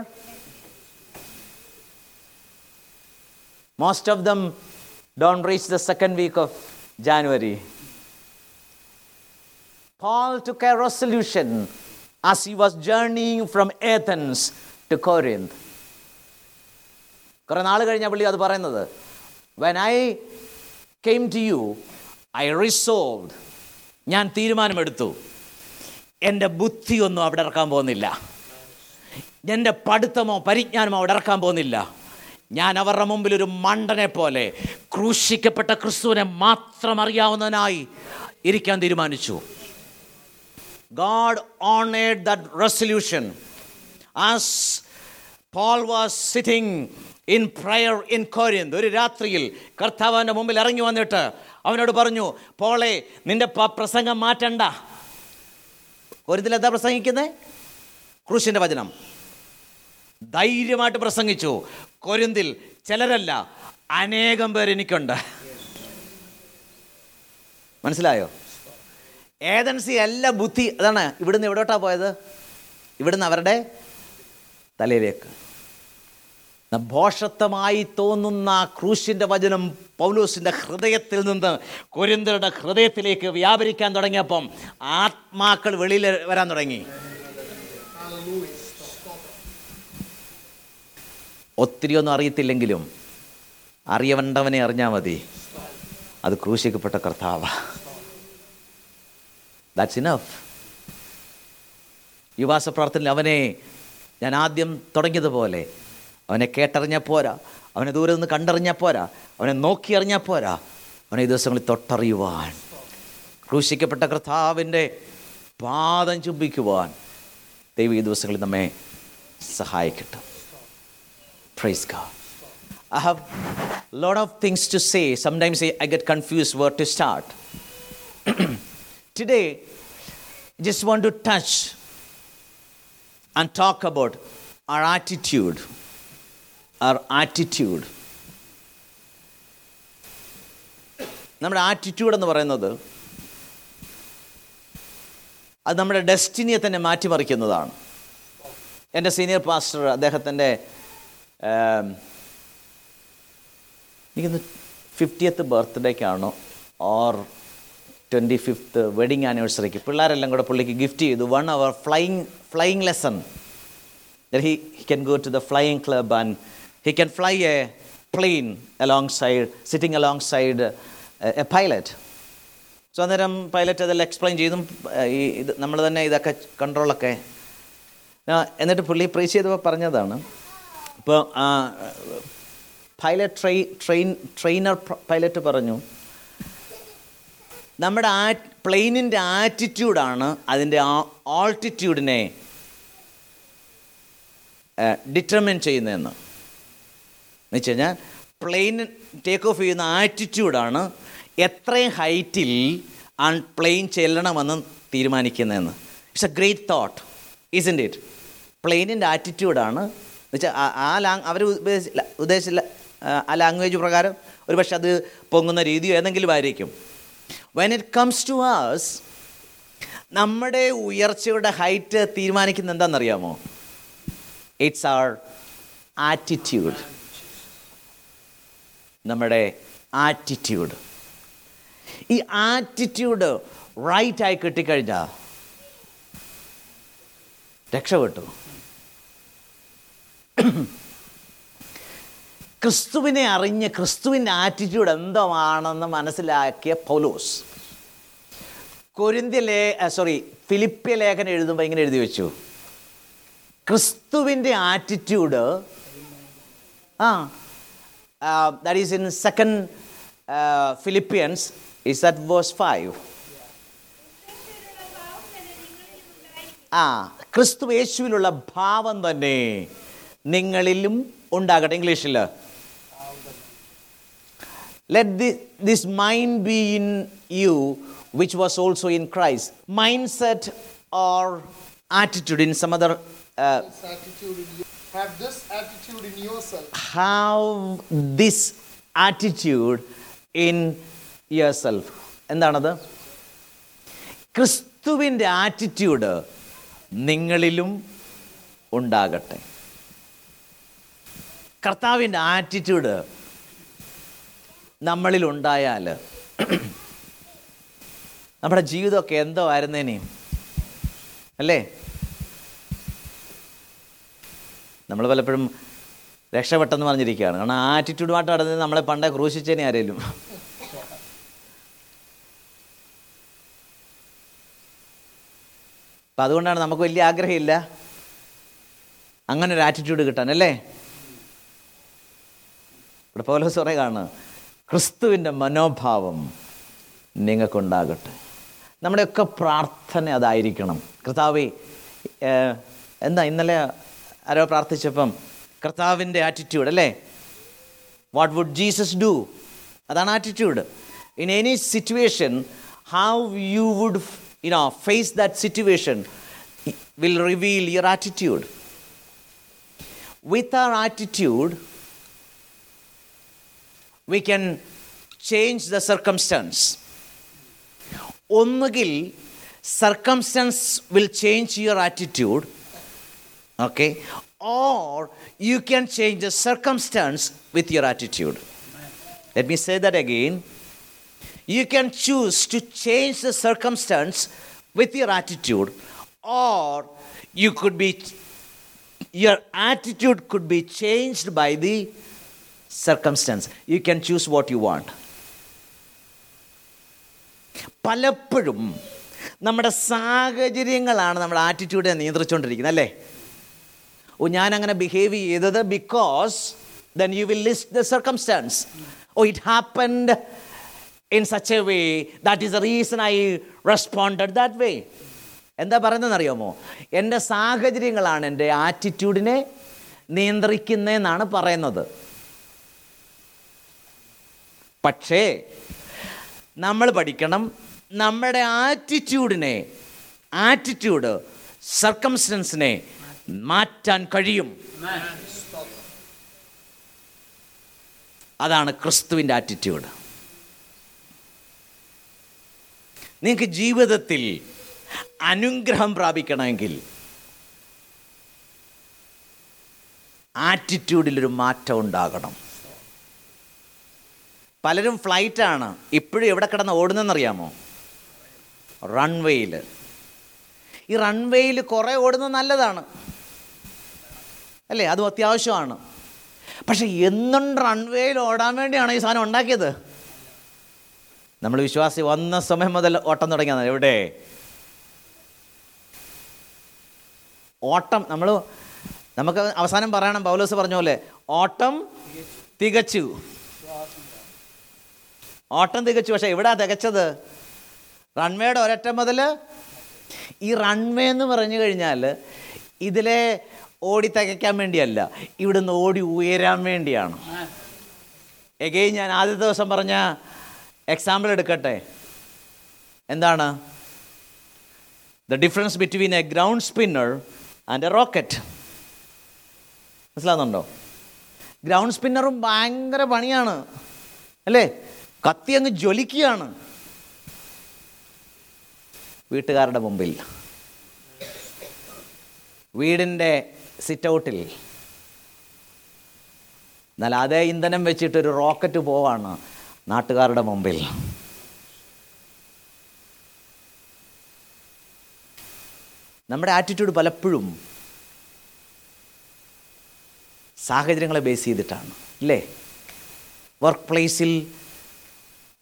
most of them don't reach the second week of January Paul took a resolution as he was journeying from Athens to Corinth. കുറേ നാൾ കഴിഞ്ഞ പുള്ളി അത് പറയുന്നത് when I came to you I resolve ഞാൻ തീരുമാനമെടുത്തു എന്റെ ബുദ്ധിയൊന്നും അവിടെ ഇറക്കാൻ പോകുന്നില്ല. എന്റെ പഠിത്തമോ പരിജ്ഞാനമോ അവിടെ ഇറക്കാൻ പോകുന്നില്ല. ഞാൻ അവരുടെ മുമ്പിൽ ഒരു മണ്ടനെ പോലെ ക്രൂശിക്കപ്പെട്ട ക്രിസ്തുവിനെ മാത്രം അറിയാവുന്നതിനായി ഇരിക്കാൻ തീരുമാനിച്ചു. God honored that resolution as Paul was sitting in prayer in Corinth, ഒരു രാത്രിയിൽ കർത്താവിന്റെ മുമ്പിൽ ഇറങ്ങി വന്നിട്ട് അവനോട് പറഞ്ഞു പോളെ നിന്റെ പ്രസംഗം മാറ്റണ്ട. കോരിന്തിൽ എന്താ പ്രസംഗിക്കുന്നത്? ക്രൂശിന്റെ വചനം. ധൈര്യമായിട്ട് പ്രസംഗിച്ചു. കൊരിന്തിൽ ചിലരല്ല അനേകം പേർ എനിക്കുണ്ട്. മനസ്സിലായോ? ഏതൻസി അല്ല ബുദ്ധി. അതാണ് ഇവിടുന്ന് എവിടോട്ടാ പോയത്? ഇവിടുന്ന് അവരുടെ തലയിലേക്ക്. ഭോഷത്വമായി തോന്നുന്ന ക്രൂശിന്റെ വചനം പൗലോസിന്റെ ഹൃദയത്തിൽ നിന്ന് കൊരിന്തരുടെ ഹൃദയത്തിലേക്ക് വ്യാപരിക്കാൻ തുടങ്ങിയപ്പം ആത്മാക്കൾ വെളിയിൽ വരാൻ തുടങ്ങി. ഒത്തിരി ഒന്നും അറിയത്തില്ലെങ്കിലും അറിയവണ്ടവനെ അറിഞ്ഞാൽ മതി. അത് ക്രൂശിക്കപ്പെട്ട കർത്താവ. ദാറ്റ്സ് ഇനഫ് യുവാസ പ്രാർത്ഥനയിൽ അവനെ ഞാൻ ആദ്യം തുടങ്ങിയതുപോലെ അവനെ കേട്ടറിഞ്ഞ പോരാ. അവനെ ദൂരെ നിന്ന് കണ്ടറിഞ്ഞാൽ പോരാ. അവനെ നോക്കി നോക്കിയറിഞ്ഞാൽ പോരാ. അവനെ ഈ ദിവസങ്ങളിൽ തൊട്ടറിയുവാൻ. ക്രൂശിക്കപ്പെട്ട കർത്താവിന്റെ പാദം ചുംബിക്കുവാൻ ദൈവം ഈ ദിവസങ്ങളിൽ നമ്മെ സഹായിക്കട്ടെ. Praise God I have load of things to say sometimes I get confuse where to start today just want to touch and talk about our attitude Our attitude. നമ്മുടെ ആറ്റിറ്റ്യൂഡ് എന്ന് പറയുന്നത് അത് നമ്മുടെ ഡെസ്റ്റിനിയെ തന്നെ മാറ്റിമറിക്കുന്നതാണ്. എന്റെ സീനിയർ പാസ്റ്റർ അദ്ദേഹത്തിന്റെ എനിക്കൊന്ന് ഫിഫ്റ്റിയത്ത് ബർത്ത്ഡേക്കാണോ ഓർ ട്വന്റി ഫിഫ്ത്ത് വെഡിങ് ആനിവേഴ്സറിക്ക് പിള്ളേരെല്ലാം കൂടെ പുള്ളിക്ക് ഗിഫ്റ്റ് ചെയ്തു. One hour flying flying lesson he he can go to the flying club and he can fly a plane alongside, sitting alongside a, a pilot. So അന്നേരം പൈലറ്റ് അതെല്ലാം എക്സ്പ്ലെയിൻ ചെയ്തും ഈ ഇത് നമ്മൾ തന്നെ ഇതൊക്കെ കൺട്രോളൊക്കെ എന്നിട്ട് പുള്ളി പ്രീച്ച് ചെയ്തപ്പോൾ പറഞ്ഞതാണ് ഇപ്പോൾ pilot train train trainer pilot പറഞ്ഞു നമ്മുടെ ആ പ്ലെയിനിന്റെ ആറ്റിറ്റ്യൂഡാണ് അതിന്റെ ആൾട്ടിറ്റ്യൂഡിനെ ഡിറ്റർമിൻ ചെയ്യുന്നതെന്ന് എന്ന് വെച്ച് കഴിഞ്ഞാൽ പ്ലെയിൻ ടേക്ക് ഓഫ് ചെയ്യുന്ന ആറ്റിറ്റ്യൂഡാണ് എത്രയും ഹൈറ്റിൽ ആ പ്ലെയിൻ ചെല്ലണമെന്ന് തീരുമാനിക്കുന്നതെന്ന്. It's a great thought isn't it പ്ലെയിനിന്റെ ആറ്റിറ്റ്യൂഡാണ് എന്നുവെച്ചാൽ ആ ലാങ് അവർ ഉദ്ദേശിച്ച ഉദ്ദേശിച്ച ആ ലാംഗ്വേജ് പ്രകാരം ഒരു പക്ഷെ അത് പൊങ്ങുന്ന രീതിയോ ഏതെങ്കിലും ആയിരിക്കും. When it comes to us നമ്മുടെ ഉയർച്ചയുടെ ഹൈറ്റ് തീരുമാനിക്കുന്ന എന്താണെന്നറിയാമോ? ഇറ്റ്സ് ആർ ആറ്റിറ്റ്യൂഡ് നമ്മുടെ ആറ്റിറ്റ്യൂഡ് ഈ ആറ്റിറ്റ്യൂഡ് റൈറ്റായി കിട്ടിക്കഴിഞ്ഞാൽ രക്ഷപ്പെട്ടു ക്രിസ്തുവിനെ അറിഞ്ഞ് ക്രിസ്തുവിന്റെ ആറ്റിറ്റ്യൂഡ് എന്തോമാണെന്ന് മനസ്സിലാക്കിയ പൗലോസ്. കൊരിന്ത്യ ലേ സോറി ഫിലിപ്പ്യ ലേഖനം എഴുതുമ്പോൾ ഇങ്ങനെ എഴുതി വെച്ചു? ക്രിസ്തുവിന്റെ ആറ്റിറ്റ്യൂഡ് ആ that is in second Philippians is at verse five ആ. ക്രിസ്തു യേശുവിലുള്ള ഭാവം തന്നെ നിങ്ങളിലും ഉണ്ടാകട്ടെ. ഇംഗ്ലീഷിൽ let the this mind be in you which was also in Christ mind set or attitude in some other This attitude in yourself. Have this attitude in yourself. എന്താണത് ക്രിസ്തുവിന്റെ ആറ്റിറ്റ്യൂഡ് നിങ്ങളിലും ഉണ്ടാകട്ടെ കർത്താവിന്റെ ആറ്റിറ്റ്യൂഡ് നമ്മളിൽ ഉണ്ടായാൽ നമ്മുടെ ജീവിതമൊക്കെ എന്തോ ആയിരുന്നേനെയും അല്ലേ നമ്മൾ പലപ്പോഴും രക്ഷപ്പെട്ടെന്ന് പറഞ്ഞിരിക്കുകയാണ്. കാരണം ആ ആറ്റിറ്റ്യൂഡുമായിട്ട് നടന്നത് നമ്മളെ പണ്ടേ ക്രൂശിച്ചേനെ ആരേലും. അപ്പം അതുകൊണ്ടാണ് നമുക്ക് വലിയ ആഗ്രഹമില്ല. അങ്ങനെ ഒരു ആറ്റിറ്റ്യൂഡ് കിട്ടാൻ അല്ലേ? ഇവിടെ പൗലോസ് സോറേ കാണ് ക്രിസ്തുവിന്റെ മനോഭാവം നിങ്ങൾക്കുണ്ടാകട്ടെ. നമ്മുടെയൊക്കെ പ്രാർത്ഥന അതായിരിക്കണം. കർത്താവ് എന്താ ഇന്നലെ ആരോ പ്രാർത്ഥിച്ചപ്പം കർത്താവിന്റെ ആറ്റിറ്റ്യൂഡ് അല്ലേ? വാട്ട് വുഡ് ജീസസ് ഡു അതാണ് attitude in any situation how you would you know face that situation will reveal your attitude with our attitude we can change the circumstance ഒന്നുകിൽ circumstance will change your attitude okay or you can change the circumstance with your attitude let me say that again you can choose to change the circumstance with your attitude or you could be your attitude could be changed by the circumstance you can choose what you want പലപ്പോഴും നമ്മുടെ സാഹചര്യങ്ങളാണ് നമ്മുടെ ആറ്റിറ്റ്യൂഡിനെ നിയന്ത്രിച്ചുകൊണ്ടിരിക്കുന്നത് അല്ലേ ഓ ഞാൻ അങ്ങനെ ബിഹേവ് ചെയ്തത് because then you will list the circumstance oh it happened in such a way that is the reason I responded that way എന്താ പറയുന്നതെന്ന് അറിയാമോ എന്റെ സാഹചര്യങ്ങളാണ് എന്റെ ആറ്റിറ്റ്യൂഡിനെ നിയന്ത്രിക്കുന്നതെന്നാണ് പറയുന്നത്. പക്ഷേ നമ്മൾ പഠിക്കണം നമ്മുടെ ആറ്റിറ്റ്യൂഡിനെ ആറ്റിറ്റ്യൂഡ് സർക്കംസ്റ്റൻസിനെ മാറ്റാൻ കഴിയും. അതാണ് ക്രിസ്തുവിന്റെ ആറ്റിറ്റ്യൂഡ് നിങ്ങൾക്ക് ജീവിതത്തിൽ അനുഗ്രഹം പ്രാപിക്കണമെങ്കിൽ ആറ്റിറ്റ്യൂഡിലൊരു മാറ്റം ഉണ്ടാകണം. പലരും ഫ്ലൈറ്റാണ് ഇപ്പോഴും എവിടെ കിടന്ന് ഓടുന്നതെന്നറിയാമോ? റൺവേയിൽ ഈ റൺവേയിൽ കുറേ ഓടുന്നത് നല്ലതാണ്. അല്ലേ? അതും അത്യാവശ്യമാണ്. പക്ഷെ എന്നും റൺവേയിൽ ഓടാൻ വേണ്ടിയാണ് ഈ സാധനം ഉണ്ടാക്കിയത്? നമ്മൾ വിശ്വാസി വന്ന സമയം മുതൽ ഓട്ടം തുടങ്ങിയതാണ്. എവിടെ? ഓട്ടം നമ്മൾ നമുക്ക് അവസാനം പറയണം. പൗലോസ് പറഞ്ഞ പോലെ ഓട്ടം തികച്ചു. ഓട്ടം തികച്ചു. പക്ഷേ എവിടാ തികച്ചത്? റൺവേയുടെ ഒരറ്റം മുതൽ ഈ റൺവേ എന്ന് പറഞ്ഞു കഴിഞ്ഞാൽ ഇതിലെ ഓടി തികയ്ക്കാൻ വേണ്ടിയല്ല ഇവിടുന്ന് ഓടി ഉയരാൻ വേണ്ടിയാണ്. എഗെയിൻ ഞാൻ ആദ്യത്തെ ദിവസം പറഞ്ഞ എക്സാമ്പിൾ എടുക്കട്ടെ? എന്താണ്? The difference between a ground spinner and a rocket മനസ്സിലാകുന്നുണ്ടോ ഗ്രൗണ്ട് സ്പിന്നറും ഭയങ്കര പണിയാണ് അല്ലേ? കത്തി അങ്ങ് ജ്വലിക്കുകയാണ്. വീട്ടുകാരുടെ മുമ്പിൽ. വീടിന്റെ സിറ്റ് ഔട്ടിൽ എന്നാൽ അതേ ഇന്ധനം വെച്ചിട്ടൊരു റോക്കറ്റ് പോവാണ് നാട്ടുകാരുടെ മുമ്പിൽ. നമ്മുടെ ആറ്റിറ്റ്യൂഡ് പലപ്പോഴും സാഹചര്യങ്ങളെ ബേസ് ചെയ്തിട്ടാണ് അല്ലേ വർക്ക് പ്ലേസിൽ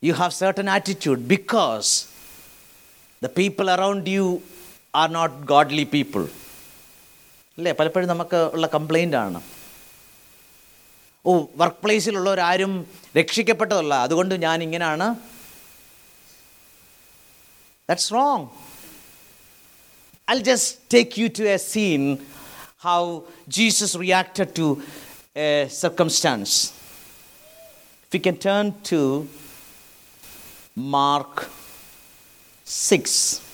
you have certain attitude because the people around you are not godly people അല്ലേ? പലപ്പോഴും നമുക്ക് ഉള്ള കംപ്ലൈന്റ് ആണ്. ഓ വർക്ക് പ്ലേസിലുള്ളവരാരും രക്ഷിക്കപ്പെട്ടതല്ല. അതുകൊണ്ട് ഞാൻ ഇങ്ങനെയാണ് that's wrong I just take you to a scene how Jesus reacted to a circumstance we can turn to Mark six 6,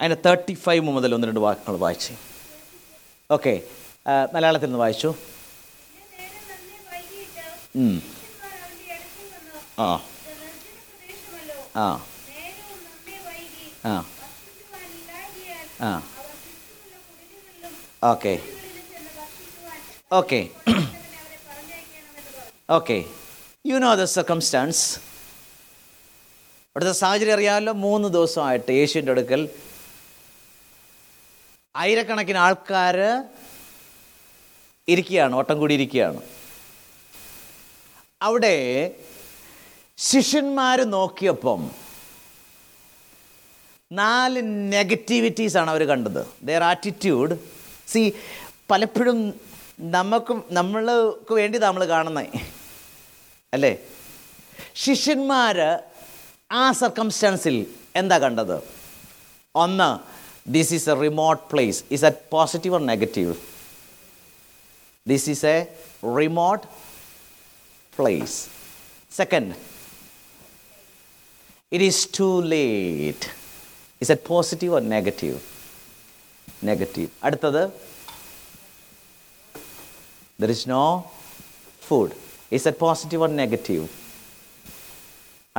അതിന്റെ തേർട്ടി ഫൈവ് മുതൽ ഒന്ന് രണ്ട് വാക്കുകൾ വായിച്ചു. ഓക്കെ മലയാളത്തിൽ നിന്ന് വായിച്ചു. ആ. ആ. ആ. ആ. Okay okay. Okay you know the circumstance അവിടുത്തെ സാഹചര്യം അറിയാമല്ലോ. മൂന്ന് ദിവസമായിട്ട് യേശുവിന്റെ അടുക്കൽ ആയിരക്കണക്കിന് ആൾക്കാർ ഇരിക്കുകയാണ് ഓട്ടം കൂടി ഇരിക്കുകയാണ്. അവിടെ ശിഷ്യന്മാർ നോക്കിയപ്പം നാല് നെഗറ്റിവിറ്റീസാണ് അവർ കണ്ടത്. ദർ ആറ്റിറ്റ്യൂഡ് സി പലപ്പോഴും നമുക്കും നമ്മൾക്ക് വേണ്ടി നമ്മൾ കാണുന്നത് അല്ലേ? ശിഷ്യന്മാർ ആ സർക്കംസ്റ്റാൻസിൽ എന്താ കണ്ടത്? ഒന്ന് This is a remote place is a positive or negative this is a remote place second it is too late. Is that positive or negative? Negative. അടുത്തത് there is no food. Is that positive or negative?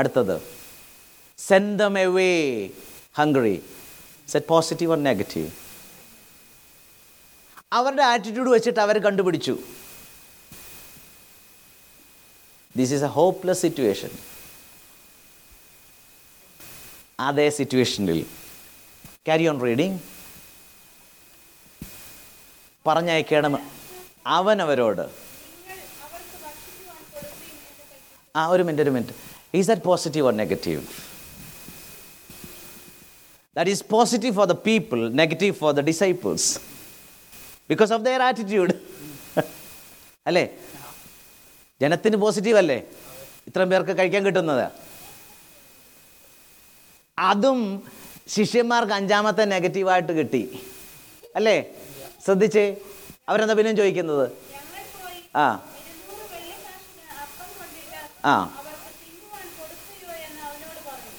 അടുത്തത് send them away hungry. Is that positive or negative? അവരുടെ ആറ്റിറ്റ്യൂഡ് വെച്ചിട്ട് അവർ കണ്ടുപിടിച്ചു. This is a hopeless situation അതേ സിറ്റുവേഷനിൽ ക്യാരി ഓൺ റീഡിങ് പറഞ്ഞയക്കണം കൽപ്പിച്ചു. ആ ഒരു മിനിറ്റ് ഒരു minute is that positive or negative that is positive for the people negative for the disciples because of their attitude അല്ലേ? ജനത്തിന് പോസിറ്റീവ് അല്ലേ? ഇത്രയും പേർക്ക് കഴിക്കാൻ കിട്ടുന്നത്. അതും ശിഷ്യന്മാർക്ക് അഞ്ചാമത്തെ നെഗറ്റീവായിട്ട് കിട്ടി. അല്ലേ? ശ്രദ്ധിച്ചേ? അവരെന്താ പിന്നെയും ചോദിക്കുന്നത്? ആ. ആ അവർക്ക് തിന്നുവാൻ കൊടുക്കുകയോ എന്ന് അവനോട് പറഞ്ഞു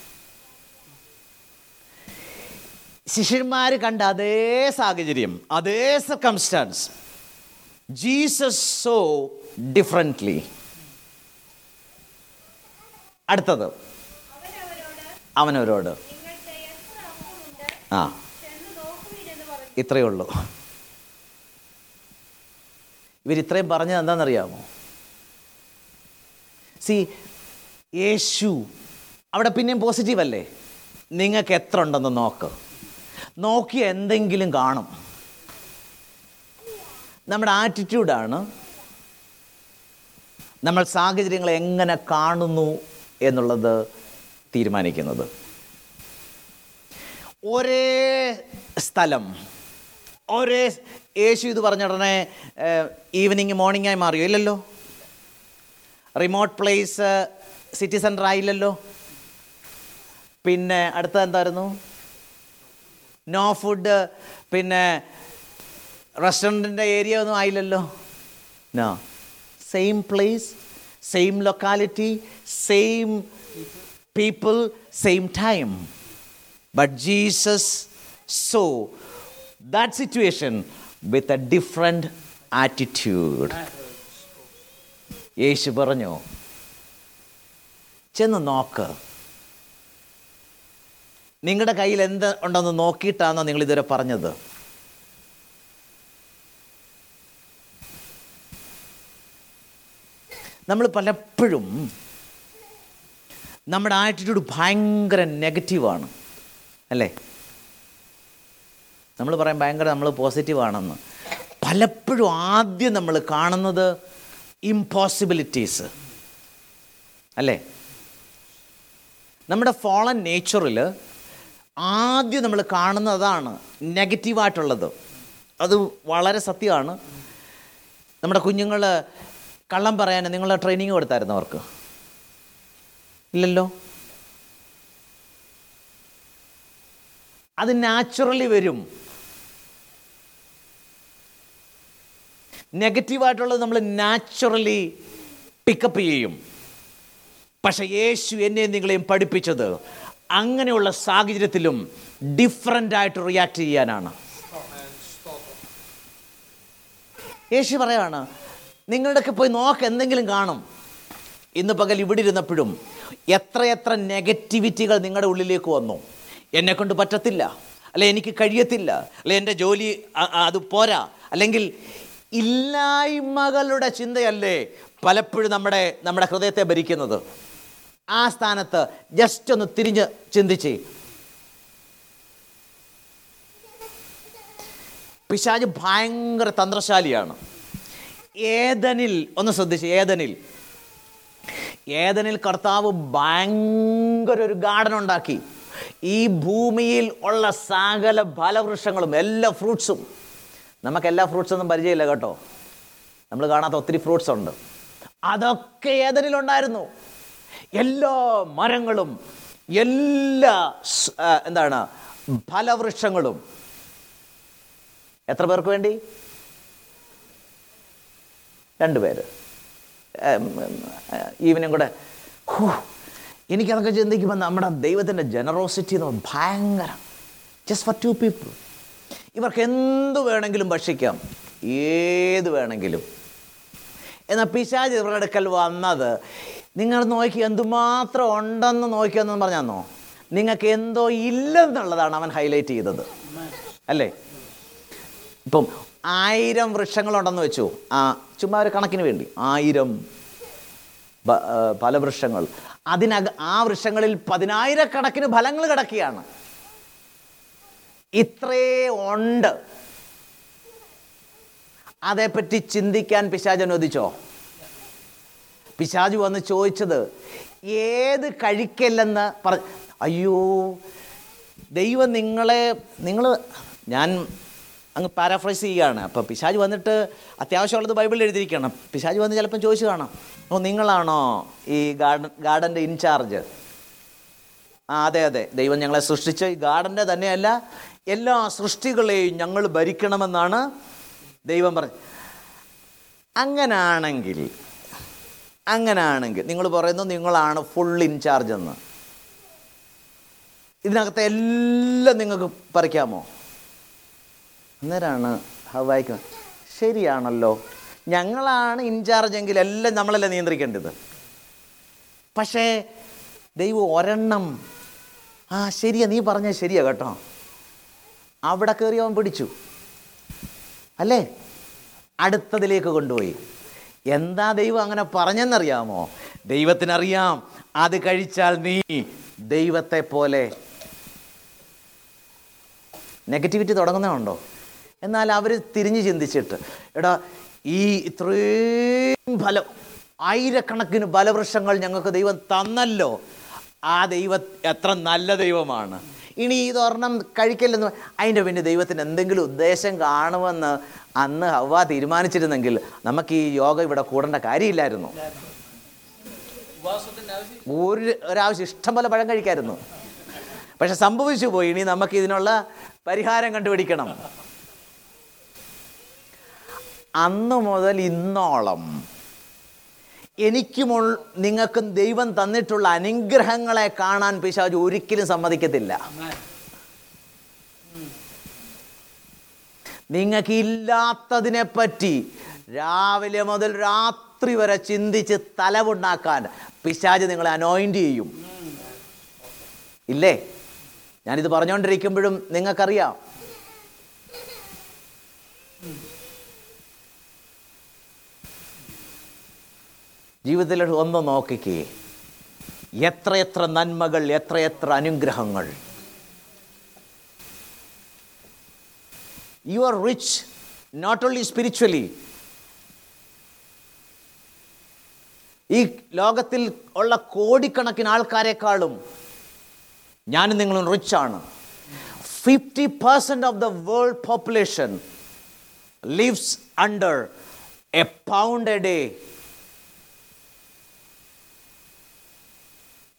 ശിഷ്യന്മാർ കണ്ട അതേ സാഹചര്യം അതേ സർക്കംസ്റ്റാൻസ് ജീസസ് സോ ഡിഫറന്റ്ലി അടുത്തത്. അവനവരോട്. ആ. ഇത്രയേ ഉള്ളൂ ഇവരിത്രയും പറഞ്ഞത് എന്താണെന്നറിയാമോ? സി യേശു അവിടെ പിന്നെയും പോസിറ്റീവ് അല്ലേ? നിങ്ങൾക്ക് എത്ര ഉണ്ടെന്ന് നോക്ക്. നോക്കി എന്തെങ്കിലും കാണും. നമ്മുടെ ആറ്റിറ്റ്യൂഡാണ് നമ്മൾ സാഹചര്യങ്ങളെ എങ്ങനെ കാണുന്നു എന്നുള്ളത് തീരുമാനിക്കുന്നത്. ഒരേ സ്ഥലം ഒരേ യേശു ഇത് പറഞ്ഞ ഉടനെ ഈവനിങ് മോർണിംഗായി മാറിയോ? ഇല്ലല്ലോ. റിമോട്ട് പ്ലേസ് സിറ്റി സെന്റർ ആയില്ലല്ലോ. പിന്നെ അടുത്ത എന്തായിരുന്നു? നോ ഫുഡ് പിന്നെ റെസ്റ്റോറന്റിന്റെ ഏരിയ ഒന്നും ആയില്ലല്ലോ. No same place same locality same people same time but Jesus saw that situation with a different attitude യേശു പറഞ്ഞു ചെന്ന് നോക്ക്. നിങ്ങളുടെ കയ്യിൽ എന്ത് ഉണ്ടെന്ന് നോക്കിയിട്ടാണോ നിങ്ങൾ ഇതുവരെ പറഞ്ഞത്? നമ്മൾ പലപ്പോഴും നമ്മുടെ ആറ്റിറ്റ്യൂഡ് ഭയങ്കര നെഗറ്റീവാണ് അല്ലേ? നമ്മൾ പറയും ഭയങ്കര നമ്മൾ പോസിറ്റീവാണെന്ന് പലപ്പോഴും ആദ്യം നമ്മൾ കാണുന്നത് ഇമ്പോസിബിലിറ്റീസ് അല്ലേ? നമ്മുടെ ഫോളൻ നേച്ചറിൽ ആദ്യം നമ്മൾ കാണുന്നത് അതാണ് നെഗറ്റീവായിട്ടുള്ളത്. അത് വളരെ സത്യമാണ്. നമ്മുടെ കുഞ്ഞുങ്ങൾ കള്ളം പറയാൻ നിങ്ങൾ ട്രെയിനിങ് കൊടുത്തായിരുന്നു അവർക്ക്. ഇല്ലല്ലോ? അത് നാച്ചുറലി വരും. നെഗറ്റീവായിട്ടുള്ളത് നമ്മൾ നാച്ചുറലി പിക്കപ്പ് ചെയ്യും. പക്ഷേ യേശു എന്നെ നിങ്ങളെയും പഠിപ്പിച്ചത് അങ്ങനെയുള്ള സാഹചര്യത്തിലും ഡിഫറന്റ് ആയിട്ട് റിയാക്ട് ചെയ്യാനാണ്. യേശു പറയാണ് നിങ്ങളുടെയൊക്കെ പോയി നോക്ക് എന്തെങ്കിലും കാണും. ഇന്ന് പകൽ ഇവിടെ ഇരുന്നപ്പോഴും എത്രയെത്ര നെഗറ്റിവിറ്റികൾ നിങ്ങളുടെ ഉള്ളിലേക്ക് വന്നു. എന്നെക്കൊണ്ട് പറ്റത്തില്ല അല്ലെ എനിക്ക് കഴിയത്തില്ല അല്ലെ എന്റെ ജോലി അത് പോരാ. അല്ലെങ്കിൽ ഇല്ലായ്മകളുടെ ചിന്തയല്ലേ പലപ്പോഴും നമ്മുടെ നമ്മുടെ ഹൃദയത്തെ ഭരിക്കുന്നത്. ആ സ്ഥാനത്ത് ജസ്റ്റ് ഒന്ന് തിരിഞ്ഞ് ചിന്തിച്ച്. പിശാജ് ഭയങ്കര തന്ത്രശാലിയാണ്. ഏതനിൽ ഒന്ന് ശ്രദ്ധിച്ച് ഏതനിൽ ഏതനിൽ കർത്താവ് ഭയങ്കര ഒരു ഗാർഡൻ ഉണ്ടാക്കി ഈ ഭൂമിയിൽ ഉള്ള സകല ഫലവൃക്ഷങ്ങളും എല്ലാ ഫ്രൂട്ട്സും. നമുക്ക് എല്ലാ ഫ്രൂട്ട്സൊന്നും പരിചയമില്ല കേട്ടോ. നമ്മൾ കാണാത്ത ഒത്തിരി ഫ്രൂട്ട്സ് ഉണ്ട് അതൊക്കെ ഏതനിലുണ്ടായിരുന്നു എല്ലാ മരങ്ങളും എല്ലാ എന്താണ് ഫലവൃക്ഷങ്ങളും. എത്ര പേർക്ക് വേണ്ടി? രണ്ടുപേര് ഈവനും കൂടെ. ഹൂ, എനിക്കതൊക്കെ ചിന്തിക്കുമ്പോൾ നമ്മുടെ ദൈവത്തിന്റെ ജനറോസിറ്റി എന്ന് പറഞ്ഞാൽ ഭയങ്കര. ജസ്റ്റ് ഫോർ ടു പീപ്പിൾ ഇവർക്ക് എന്ത് വേണമെങ്കിലും ഭക്ഷിക്കാം. ഏത് വേണമെങ്കിലും. എന്നാൽ പിശാജ് ഇവരുടെ അടുക്കൽ വന്നത് നിങ്ങൾ നോക്കി എന്തുമാത്രം ഉണ്ടെന്ന് നോക്കിയെന്ന് പറഞ്ഞാന്നോ? നിങ്ങൾക്ക് എന്തോ ഇല്ലെന്നുള്ളതാണ് അവൻ ഹൈലൈറ്റ് ചെയ്തത്. അല്ലേ? ഇപ്പം ആയിരം വൃക്ഷങ്ങളുണ്ടെന്ന് വെച്ചു. ആ ചുമ്മാ ഒരു കണക്കിന് വേണ്ടി. ആയിരം പല വൃക്ഷങ്ങൾ. അതിനക ആ വൃക്ഷങ്ങളിൽ പതിനായിരക്കണക്കിന് ഫലങ്ങൾ കിടക്കുകയാണ്. ഇത്രേ ഉണ്ട്. അതേപ്പറ്റി ചിന്തിക്കാൻ പിശാജ് അനുവദിച്ചോ? പിശാജ് വന്ന് ചോദിച്ചത് ഏത് കഴിക്കല്ലെന്ന് പറ അയ്യോ ദൈവം നിങ്ങളെ നിങ്ങൾ ഞാൻ അങ്ങ് പാരാഫ്രൈസ് ചെയ്യുകയാണ്. അപ്പോൾ പിശാജ് വന്നിട്ട് അത്യാവശ്യമുള്ളത് ബൈബിളിൽ എഴുതിയിരിക്കണം പിശാജ് വന്ന് ചിലപ്പം ചോദിച്ചു കാണാം. ഓ നിങ്ങളാണോ ഈ ഗാർഡൻ ഗാർഡന്റെ ഇൻചാർജ്? ആ അതെ അതെ. ദൈവം ഞങ്ങളെ സൃഷ്ടിച്ച ഈ ഗാർഡന്റെ തന്നെയല്ല എല്ലാ സൃഷ്ടികളെയും ഞങ്ങൾ ഭരിക്കണമെന്നാണ് ദൈവം പറഞ്ഞു അങ്ങനാണെങ്കിൽ അങ്ങനാണെങ്കിൽ നിങ്ങൾ പറയുന്നു നിങ്ങളാണ് ഫുൾ ഇൻചാർജ് എന്ന്. ഇതിനകത്തെ എല്ലാം നിങ്ങൾക്ക് പറിക്കാമോ? അന്നേരമാണ് ഹവായിക്ക് ശരിയാണല്ലോ. ഞങ്ങളാണ് ഇൻചാർജ് എങ്കിൽ എല്ലാം നമ്മളല്ലേ നിയന്ത്രിക്കേണ്ടത്. പക്ഷേ ദൈവം ഒരെണ്ണം. ആ ശരിയാ നീ പറഞ്ഞാൽ ശരിയാ കേട്ടോ. അവിടെ കയറി അവൻ പിടിച്ചു. അല്ലേ? അടുത്തതിലേക്ക് കൊണ്ടുപോയി. എന്താ ദൈവം അങ്ങനെ പറഞ്ഞെന്നറിയാമോ? ദൈവത്തിനറിയാം അത് കഴിച്ചാൽ നീ ദൈവത്തെ പോലെ. നെഗറ്റിവിറ്റി തുടങ്ങുന്നതുണ്ടോ എന്നാൽ അവർ തിരിഞ്ഞു ചിന്തിച്ചിട്ട് എടാ ഈ ഇത്രയും ഫലം ആയിരക്കണക്കിന് ബലവൃക്ഷങ്ങൾ ഞങ്ങൾക്ക് ദൈവം തന്നല്ലോ. ആ ദൈവം എത്ര നല്ല ദൈവമാണ്. ഇനി ഇതൊരെണ്ണം കഴിക്കല്ലെന്ന് അതിന്റെ പിന്നെ ദൈവത്തിന് എന്തെങ്കിലും ഉദ്ദേശം കാണുമെന്ന് അന്ന് ഹവ തീരുമാനിച്ചിരുന്നെങ്കിൽ നമുക്ക് ഈ യോഗ ഇവിടെ കൂടേണ്ട കാര്യമില്ലായിരുന്നു. ഒരു ഒരാവശ്യം ഇഷ്ടം പോലെ പഴം കഴിക്കായിരുന്നു. പക്ഷെ സംഭവിച്ചു പോയി. ഇനി നമുക്ക് ഇതിനുള്ള പരിഹാരം കണ്ടുപിടിക്കണം. അന്ന് മുതൽ ഇന്നോളം എനിക്കും നിങ്ങൾക്കും ദൈവം തന്നിട്ടുള്ള അനുഗ്രഹങ്ങളെ കാണാൻ പിശാജ് ഒരിക്കലും സമ്മതിക്കത്തില്ല. നിങ്ങൾക്ക് ഇല്ലാത്തതിനെ പറ്റി രാവിലെ മുതൽ രാത്രി വരെ ചിന്തിച്ച് തലവുണ്ടാക്കാൻ പിശാജ് നിങ്ങളെ അനോയിന്റ് ചെയ്യും. ഇല്ലേ? ഞാനിത് പറഞ്ഞുകൊണ്ടിരിക്കുമ്പോഴും നിങ്ങൾക്കറിയാം. ജീവിതത്തിൽ ഒന്ന് നോക്കിക്കേ. എത്രയെത്ര നന്മകൾ എത്രയെത്ര അനുഗ്രഹങ്ങൾ. You are rich not only spiritually ഈ ലോകത്തിൽ ഉള്ള കോടിക്കണക്കിന് ആൾക്കാരെക്കാളും ഞാനും നിങ്ങളും റിച്ചാണ് fifty percent of the world population lives under a pound a day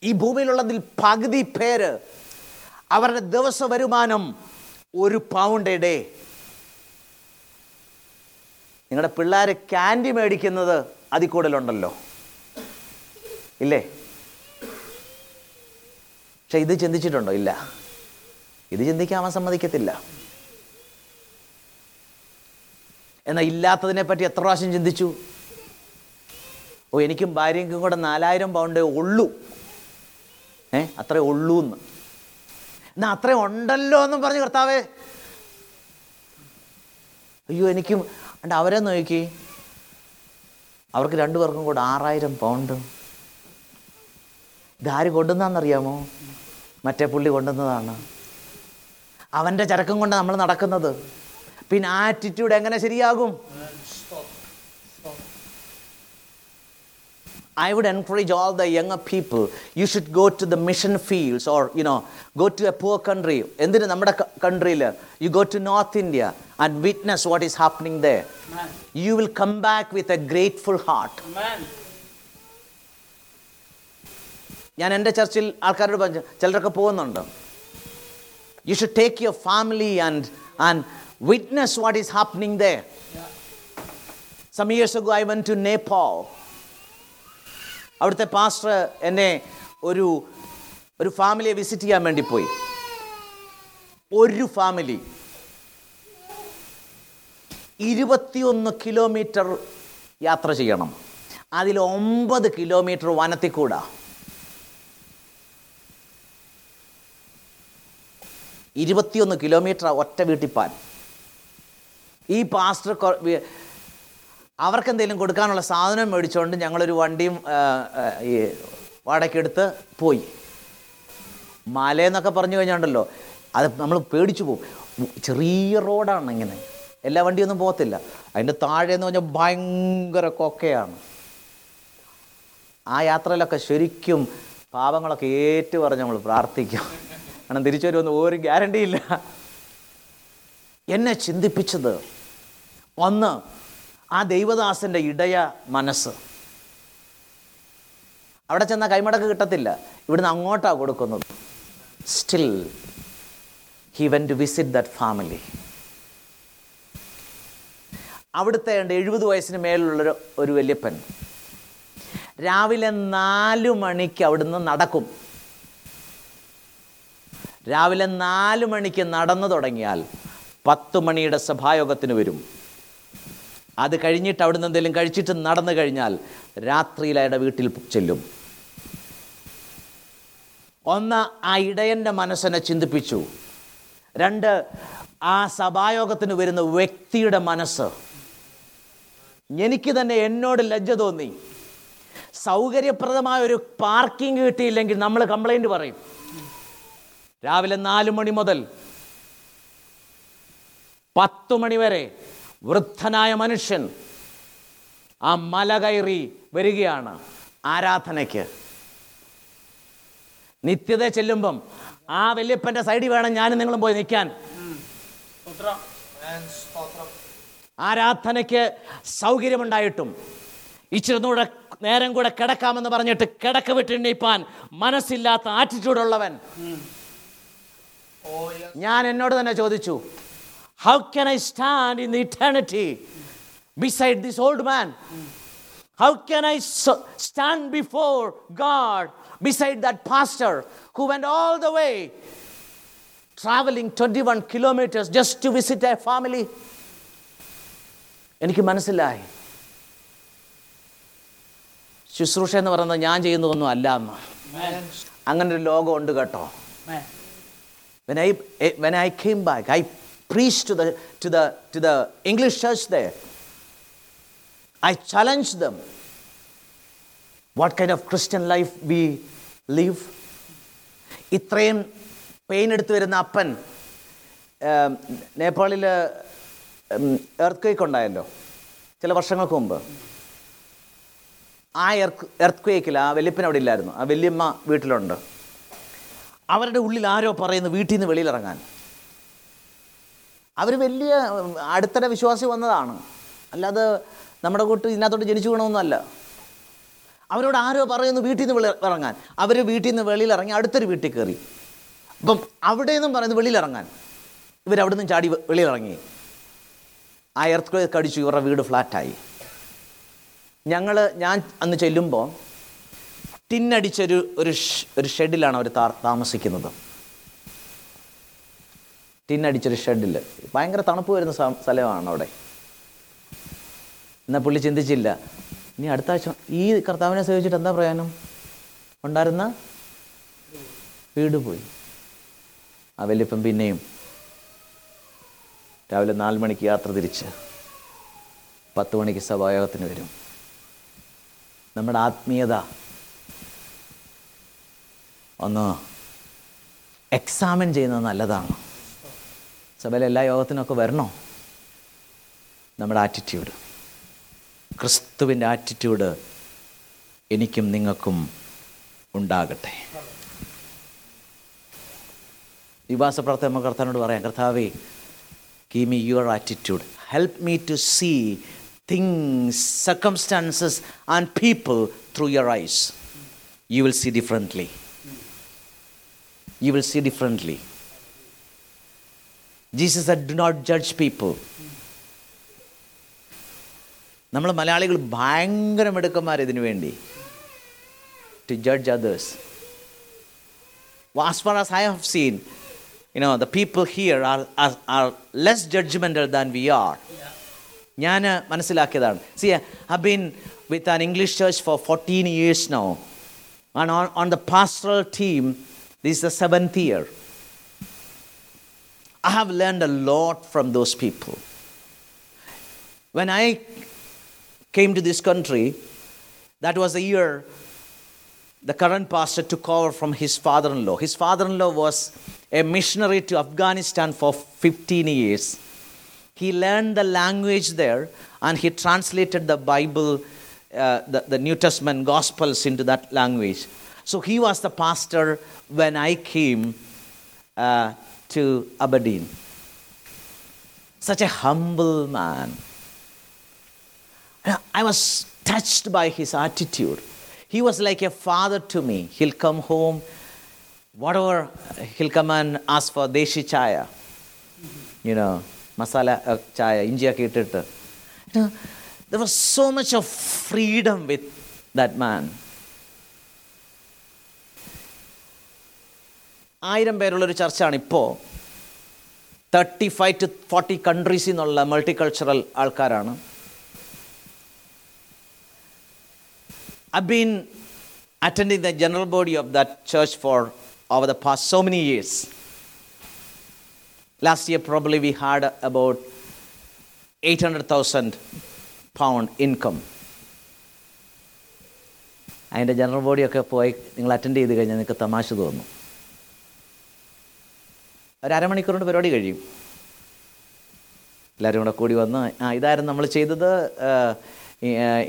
ഈ ഭൂമിയിലുള്ളതിൽ പകുതി പേര് അവരുടെ ദിവസ വരുമാനം ഒരു പൗണ്ട് നിങ്ങളുടെ പിള്ളേർ ക്യാൻഡി മേടിക്കുന്നത് അതിൽ കൂടുതലുണ്ടല്ലോ ഇല്ലേ? പക്ഷെ ഇത് ചിന്തിച്ചിട്ടുണ്ടോ? ഇല്ല. ഇത് ചിന്തിക്കാൻ അവൻ സമ്മതിക്കത്തില്ല. എന്നാൽ ഇല്ലാത്തതിനെ പറ്റി എത്ര പ്രാവശ്യം ചിന്തിച്ചു? ഓ എനിക്കും ഭാര്യയ്ക്കും കൂടെ നാലായിരം പൗണ്ടേ ഉള്ളൂ. ഏ? അത്രേ ഉള്ളൂ എന്ന് എന്നാ അത്രേ ഉണ്ടല്ലോ എന്നും പറഞ്ഞു കർത്താവേ. അയ്യോ എനിക്കും അണ്ട് അവരെ നോക്കി. അവർക്ക് രണ്ടു പേർക്കും കൂടെ ആറായിരം പൗണ്ട്. ഇതാര് കൊണ്ടുവന്നാന്നറിയാമോ മറ്റേ പുള്ളി കൊണ്ടുവന്നതാണ്. അവന്റെ ചരക്കും കൊണ്ട് നമ്മൾ നടക്കുന്നത്. പിന്നെ ആറ്റിറ്റ്യൂഡ് എങ്ങനെ ശരിയാകും? I would encourage all the younger people, you should go to the mission fields or, you know, go to a poor country. എന്തിന് നമ്മുടെ കൺട്രിയിൽ you go to north India and witness what is happening the you will come back with a grateful heart ഞാൻ എന്റെ ചർച്ചിൽ ആൾക്കാരോട് പറഞ്ഞു ചിലരൊക്കെ പോകുന്നുണ്ട്. You should take your family and and witness what is happening the some years ago I went to Nepal. അവിടുത്തെ പാസ്റ്റർ എന്നെ ഒരു ഒരു ഫാമിലിയെ വിസിറ്റ് ചെയ്യാൻ വേണ്ടി പോയി. ഒരു ഫാമിലി ഇരുപത്തിയൊന്ന് കിലോമീറ്റർ യാത്ര ചെയ്യണം. അതിൽ ഒമ്പത് കിലോമീറ്റർ വനത്തിൽ കൂടാ. ഇരുപത്തിയൊന്ന് കിലോമീറ്റർ ഒറ്റ വീട്ടിപ്പാൻ ഈ പാസ്റ്റർ അവർക്ക് എന്തെങ്കിലും കൊടുക്കാനുള്ള സാധനം മേടിച്ചുകൊണ്ട് ഞങ്ങളൊരു വണ്ടിയും ഈ വാടകയ്ക്കെടുത്ത് പോയി. മലയെന്നൊക്കെ പറഞ്ഞു കഴിഞ്ഞുണ്ടല്ലോ അത് നമ്മൾ പേടിച്ചു പോകും ചെറിയ റോഡാണ് ഇങ്ങനെ. എല്ലാ വണ്ടിയൊന്നും പോകത്തില്ല. അതിന്റെ താഴെ എന്ന് പറഞ്ഞാൽ ഭയങ്കര കൊക്കയാണ്. ആ യാത്രയിലൊക്കെ ശരിക്കും പാപങ്ങളൊക്കെ ഏറ്റു പറഞ്ഞ് നമ്മൾ പ്രാർത്ഥിക്കും. കാരണം തിരിച്ചു വരുമെന്ന് ഒരു ഗ്യാരണ്ടിയില്ല. എന്നെ ചിന്തിപ്പിച്ചത് ഒന്ന് ആ ദൈവദാസന്റെ ഇടയ മനസ്സ്. അവിടെ ചെന്നാൽ കൈമടക്ക് കിട്ടത്തില്ല. ഇവിടുന്ന് അങ്ങോട്ടാണ് കൊടുക്കുന്നത്. Still he went to visit that family അവിടുത്തെ ഉണ്ട് എഴുപത് വയസ്സിന് മേലുള്ളൊരു ഒരു വല്യപ്പൻ. രാവിലെ നാല് മണിക്ക് അവിടുന്ന് നടക്കും. രാവിലെ നാല് മണിക്ക് നടന്നു തുടങ്ങിയാൽ പത്ത് മണിയുടെ സഭായോഗത്തിന് വരും. അത് കഴിഞ്ഞിട്ട് അവിടുന്ന് എന്തെങ്കിലും കഴിച്ചിട്ട് നടന്നു കഴിഞ്ഞാൽ രാത്രിയിൽ അയാളുടെ വീട്ടിൽ ചെല്ലും. ഒന്ന് ആ ഇടയന്റെ മനസ്സിനെ ചിന്തിപ്പിച്ചു. രണ്ട് ആ സഭായോഗത്തിന് വരുന്ന വ്യക്തിയുടെ മനസ്സ്. എനിക്ക് തന്നെ എന്നോട് ലജ്ജ തോന്നി. സൗകര്യപ്രദമായ ഒരു പാർക്കിംഗ് കിട്ടിയില്ലെങ്കിൽ നമ്മൾ കംപ്ലൈന്റ് പറയും. രാവിലെ നാല് മണി മുതൽ പത്തു മണിവരെ വൃദ്ധനായ മനുഷ്യൻ ആ മല കയറി വരികയാണ് ആരാധനയ്ക്ക്. നിത്യത ചെല്ലുമ്പം ആ വല്യപ്പന്റെ സൈഡിൽ വേണം ഞാനും നിങ്ങളും പോയി നിൽക്കാൻ. ആരാധനയ്ക്ക് സൗകര്യമുണ്ടായിട്ടും ഇച്ചിരി കൂടെ നേരം കൂടെ കിടക്കാമെന്ന് പറഞ്ഞിട്ട് കിടക്ക വിട്ടെണ്ണീപ്പാൻ മനസ്സില്ലാത്ത ആറ്റിറ്റ്യൂഡുള്ളവൻ. ഞാൻ എന്നോട് തന്നെ ചോദിച്ചു how can I stand in the eternity beside this old man how can I stand before God beside that pastor who went all the way travelling twenty one kilometres just to visit a family എനിക്ക് മനസ്സിലായി ശുശ്രൂഷ എന്ന് പറയുന്നത് ഞാൻ ചെയ്യുന്നതൊന്നും അല്ല എന്ന് അങ്ങനെ ഒരു ലോകമുണ്ട് കേട്ടോ when I, eh, when I came back, I preached to the, to, the, to the English church there. I challenged them. What kind of Christian life we live? ഇത്രയും പെയിൻ എടുത്തു വരുന്ന അപ്പൻ നേപ്പാളിൽ എർത്ത് ക്വേക്ക് ഉണ്ടായല്ലോ ചില വർഷങ്ങൾക്ക് മുമ്പ് ആ എർത്ത് എർത്ത് ക്വേക്കിൽ ആ വല്യപ്പൻ അവിടെ ഇല്ലായിരുന്നു ആ വല്യമ്മ വീട്ടിലുണ്ട് അവരുടെ ഉള്ളിൽ ആരോ പറയുന്നു വീട്ടിൽ നിന്ന് വെളിയിലിറങ്ങാൻ അവർ വലിയ അടുത്തിടെ വിശ്വാസി വന്നതാണ്. അല്ലാതെ നമ്മുടെ കൂട്ട് ഇതിനകത്തോട്ട് ജനിച്ചു വീണമൊന്നുമല്ല അവരോട് ആരോ പറയുന്നു വീട്ടിൽ നിന്ന് ഇറങ്ങാൻ. അവർ വീട്ടിൽ നിന്ന് വെളിയിൽ ഇറങ്ങി അടുത്തൊരു വീട്ടിൽ കയറി. അപ്പം അവിടെ നിന്നും പറയുന്നു വെളിയിൽ ഇറങ്ങാൻ ഇവരവിടെ നിന്നും ചാടി വെളിയിൽ ഇറങ്ങി ആ എർത്ത് കടിച്ചു ഇവരുടെ വീട് ഫ്ലാറ്റായി. ഞങ്ങൾ ഞാൻ അന്ന് ചെല്ലുമ്പോൾ ടിന്നടിച്ചൊരു ഒരു ഒരു ഷെഡിലാണ് അവർ താമസിക്കുന്നത്. ടിന്നടിച്ചൊരു ഷെഡിൽ ഭയങ്കര തണുപ്പ് വരുന്ന സ്ഥ- സ്ഥലമാണ് അവിടെ. എന്നാൽ പുള്ളി ചിന്തിച്ചില്ല. ഇനി അടുത്ത ആഴ്ച ഈ കർത്താവിനെ സേവിച്ചിട്ട് എന്താ പ്രയോജനം? ഉണ്ടായിരുന്ന വീട് പോയി. ആ വലിയപ്പം പിന്നെയും രാവിലെ നാല് മണിക്ക് യാത്ര തിരിച്ച് പത്ത് മണിക്ക് സഭായോഗത്തിന് വരും. നമ്മുടെ ആത്മീയത ഒന്ന് എക്സാമിൻ ചെയ്യുന്നത് നല്ലതാണ്. സഭയിലെ എല്ലാ യോഗത്തിനൊക്കെ വരണോ? നമ്മുടെ ആറ്റിറ്റ്യൂഡ് ക്രിസ്തുവിന്റെ ആറ്റിറ്റ്യൂഡ് എനിക്കും നിങ്ങൾക്കും ഉണ്ടാകട്ടെ. വിവാസ പ്രവർത്തനം നമുക്ക് കർത്താനോട് പറയാം. കർത്താവേ give me your attitude help me to see things circumstances and people through your eyes you will see differently you will see differently Jesus said, Do not judge people. നമ്മൾ മലയാളികൾ ഭയങ്കര മിടുക്കന്മാർ ഇതിനു വേണ്ടി. To judge others as far as I have seen, you know, the people here are, are, are less judgmental than we are. ഞാൻ മനസ്സിലാക്കിയതാണ്. See I been with an English church for fourteen years no and on on the pastoral team this the seventh year I have learned a lot from those people. When I came to this country, that was the year the current pastor took over from his father in law. His father in law was a missionary to Afghanistan for 15 years. He learned the language there and he translated the Bible, uh, the, the New Testament Gospels into that language. So he was the pastor when I came uh, to Aberdeen. Such a humble man. I was touched by his attitude. He was like a father to me. He'll come home, whatever, he'll come and ask for deshi chaya. You know, masala uh, chaya, India kitata. You know, there was so much of freedom with that man. ആയിരം പേരുള്ളൊരു ചർച്ചാണ് ഇപ്പോൾ തേർട്ടി ഫൈവ് ടു ഫോർട്ടി കൺട്രീസിൽ നിന്നുള്ള മൾട്ടികൾച്ചറൽ ആൾക്കാരാണ് I've been attending the general body of that church for over the past so many years. Last year, probably we had about 800,000 pound income. അതിന്റെ ജനറൽ ബോഡിയൊക്കെ പോയി നിങ്ങൾ അറ്റൻഡ് ചെയ്ത് കഴിഞ്ഞാൽ നിങ്ങൾക്ക് തമാശ തോന്നും ഒരു അരമണിക്കൂറിന്റെ പരിപാടി കഴിയും. എല്ലാവരും കൂടെ കൂടി വന്ന് ആ ഇതായിരുന്നു നമ്മൾ ചെയ്തത്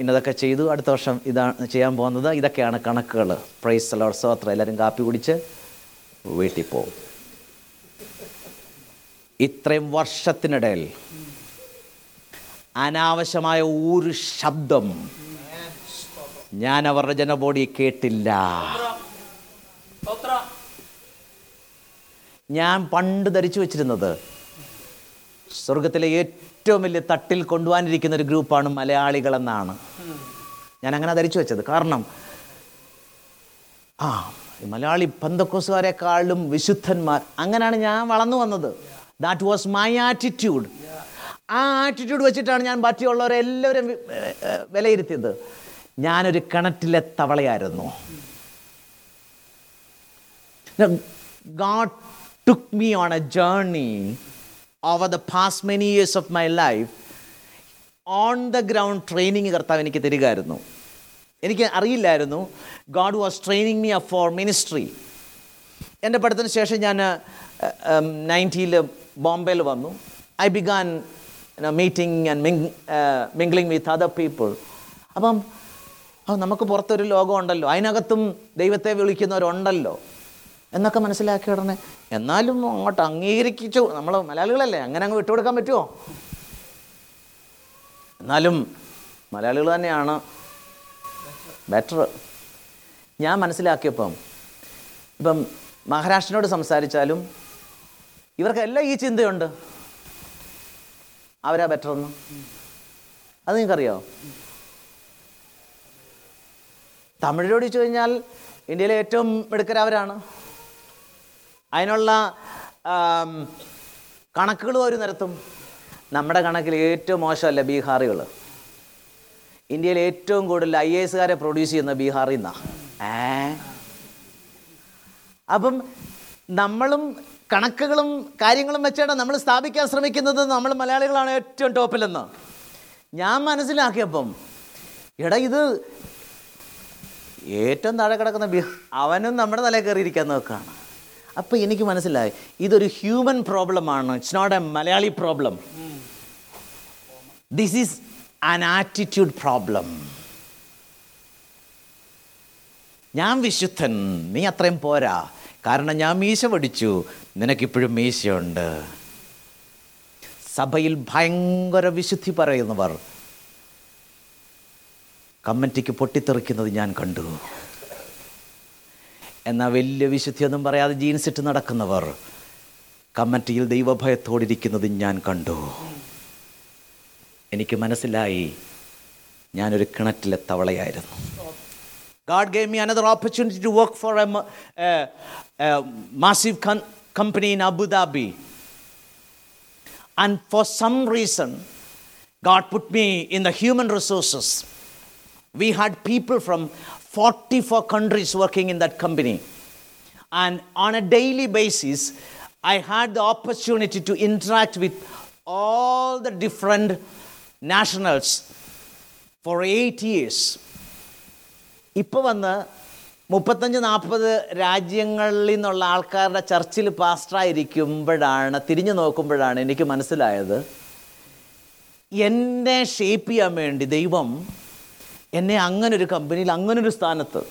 ഇന്നതൊക്കെ ചെയ്തു. അടുത്ത വർഷം ഇതാണ് ചെയ്യാൻ പോകുന്നത് ഇതൊക്കെയാണ് കണക്കുകൾ. പ്രൈസ് ലോഡ് അത്ര എല്ലാവരും കാപ്പി കുടിച്ച് വീട്ടിൽ പോകും. ഇത്രയും വർഷത്തിനിടയിൽ അനാവശ്യമായ ഒരു ശബ്ദം ഞാൻ അവരുടെ ജനബോഡി കേട്ടില്ല. ഞാൻ പണ്ട് ധരിച്ചു വെച്ചിരുന്നത് സ്വർഗത്തിലെ ഏറ്റവും വലിയ തട്ടിൽ കൊണ്ടുപോകാനിരിക്കുന്ന ഒരു ഗ്രൂപ്പാണ് മലയാളികളെന്നാണ്. ഞാൻ അങ്ങനെ ധരിച്ചു വെച്ചത്. കാരണം ആ മലയാളി പന്തക്കോസുകാരെക്കാളും വിശുദ്ധന്മാർ. അങ്ങനെയാണ് ഞാൻ വളർന്നു വന്നത്. ദാറ്റ് വാസ് മൈ ആറ്റിറ്റ്യൂഡ് ആ ആറ്റിറ്റ്യൂഡ് വെച്ചിട്ടാണ് ഞാൻ ബാക്കിയുള്ളവരെ എല്ലാവരും വിലയിരുത്തിയത്. ഞാനൊരു കിണറ്റിലെ തവളയായിരുന്നു. God took me on a journey over the past many years of my life. On the ground training കർത്താവ് എനിക്ക് തരികയായിരുന്നു. എനിക്ക് അറിയില്ലായിരുന്നു. God was training me for ministry എന്റെ പഠിത്തത്തിന് ശേഷം ഞാൻ നയന്റിയിൽ ബോംബെയിൽ വന്നു. I began meeting and മിങ് mingling with other people അപ്പം നമുക്ക് പുറത്തൊരു ലോകമുണ്ടല്ലോ. അതിനകത്തും ദൈവത്തെ വിളിക്കുന്നവരുണ്ടല്ലോ. എന്നൊക്കെ മനസ്സിലാക്കി ഉടനെ. എന്നാലും അങ്ങോട്ട് അംഗീകരിച്ചു. നമ്മൾ മലയാളികളല്ലേ അങ്ങനെ അങ്ങ് വിട്ടുകൊടുക്കാൻ പറ്റുമോ എന്നാലും മലയാളികൾ തന്നെയാണ് ബെറ്റർ ഞാൻ മനസ്സിലാക്കിയപ്പം ഇപ്പം മഹാരാഷ്ട്രനോട് സംസാരിച്ചാലും ഇവർക്കെല്ലാം ഈ ചിന്തയുണ്ട്. അവരാ ബെറ്റർ എന്ന്. അത് നിങ്ങൾക്കറിയോ? തമിഴരോട് ചോദിച്ചു കഴിഞ്ഞാൽ ഇന്ത്യയിലെ ഏറ്റവും മിടുക്കരവരാണ്. അതിനുള്ള കണക്കുകൾ ഒരു നിരത്തും. നമ്മുടെ കണക്കിൽ ഏറ്റവും മോശമല്ല ബീഹാറികൾ? ഇന്ത്യയിൽ ഏറ്റവും കൂടുതൽ ഐ എസുകാരെ പ്രൊഡ്യൂസ് ചെയ്യുന്ന ബീഹാറിൽ നിന്നാണ് ഏ? അപ്പം നമ്മളും കണക്കുകളും കാര്യങ്ങളും വെച്ചാണ് നമ്മൾ സ്ഥാപിക്കാൻ ശ്രമിക്കുന്നത് നമ്മൾ മലയാളികളാണ് ഏറ്റവും ടോപ്പിലെന്ന്. ഞാൻ മനസ്സിലാക്കിയപ്പം എടാ ഇത് ഏറ്റവും താഴെ കിടക്കുന്ന അവനും നമ്മുടെ തലയിൽ കയറിയിരിക്കാൻ നോക്കുകയാണ് അപ്പോൾ എനിക്ക് മനസ്സിലായി. ഇതൊരു ഹ്യൂമൻ പ്രോബ്ലമാണ് it's not a Malayali problem this is an attitude problem ഞാൻ വിശുദ്ധൻ. നീ അത്രയും പോരാ. കാരണം ഞാൻ മീശ പഠിച്ചു നിനക്കിപ്പോഴും മീശയുണ്ട്. സഭയിൽ ഭയങ്കര വിശുദ്ധി പറയുന്നവർ. കമ്മറ്റിക്ക് പൊട്ടിത്തെറിക്കുന്നത് ഞാൻ കണ്ടു. എന്നാൽ വലിയ വിശുദ്ധിയൊന്നും പറയാതെ ജീൻസിട്ട് നടക്കുന്നവർ കമ്മറ്റിയിൽ ദൈവഭയത്തോടിരിക്കുന്നത് ഞാൻ കണ്ടു. എനിക്ക് മനസ്സിലായി ഞാനൊരു കിണറ്റിലെ തവളയായിരുന്നു. God gave me another opportunity to work for a massive company in Abu Dhabi and for some reason God put me in the human resources we had people from resources. We had people from 44 countries working in that company. And on a daily basis, I had the opportunity to interact with all the different nationals for eight years. ഇപ്പോൾ വന്ന് മുപ്പത്തഞ്ച് നാൽപ്പത് രാജ്യങ്ങളിൽ നിന്നുള്ള ആൾക്കാരുടെ ചർച്ചിൽ പാസ്റ്ററായിരിക്കുമ്പോഴാണ് തിരിഞ്ഞു നോക്കുമ്പോഴാണ് എനിക്ക് മനസ്സിലായത് എന്നെ ഷേപ്പ് ചെയ്യാൻ വേണ്ടി ദൈവം എന്നെ അങ്ങനൊരു കമ്പനിയിൽ അങ്ങനൊരു സ്ഥാനത്ത്.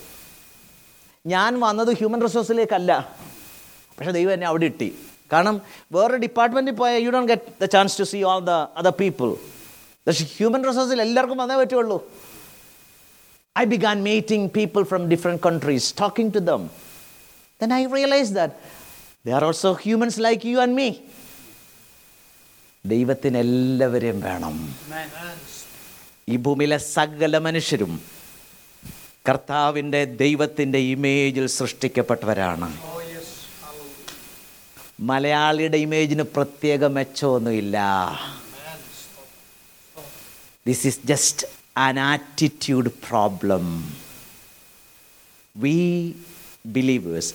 ഞാൻ വന്നത് ഹ്യൂമൻ റിസോഴ്സിലേക്കല്ല പക്ഷേ ദൈവം എന്നെ അവിടെ ഇട്ടി. കാരണം വേറൊരു ഡിപ്പാർട്ട്മെന്റിൽ പോയാൽ you don't get the chance to see all the other people പക്ഷേ ഹ്യൂമൻ റിസോഴ്സിൽ എല്ലാവർക്കും വന്നേ പറ്റുള്ളൂ. I began meeting people from different countries, talking to them. Then I realized that they are also humans like you and me. ദൈവത്തിന് എല്ലാവരെയും വേണം ഈ ഭൂമിയിലെ സകല മനുഷ്യരും കർത്താവിന്റെ ദൈവത്തിന്റെ ഇമേജിൽ സൃഷ്ടിക്കപ്പെട്ടവരാണ്. മലയാളിയുടെ ഇമേജിന് പ്രത്യേക മെച്ചമൊന്നുമില്ല. This is just an attitude problem we believers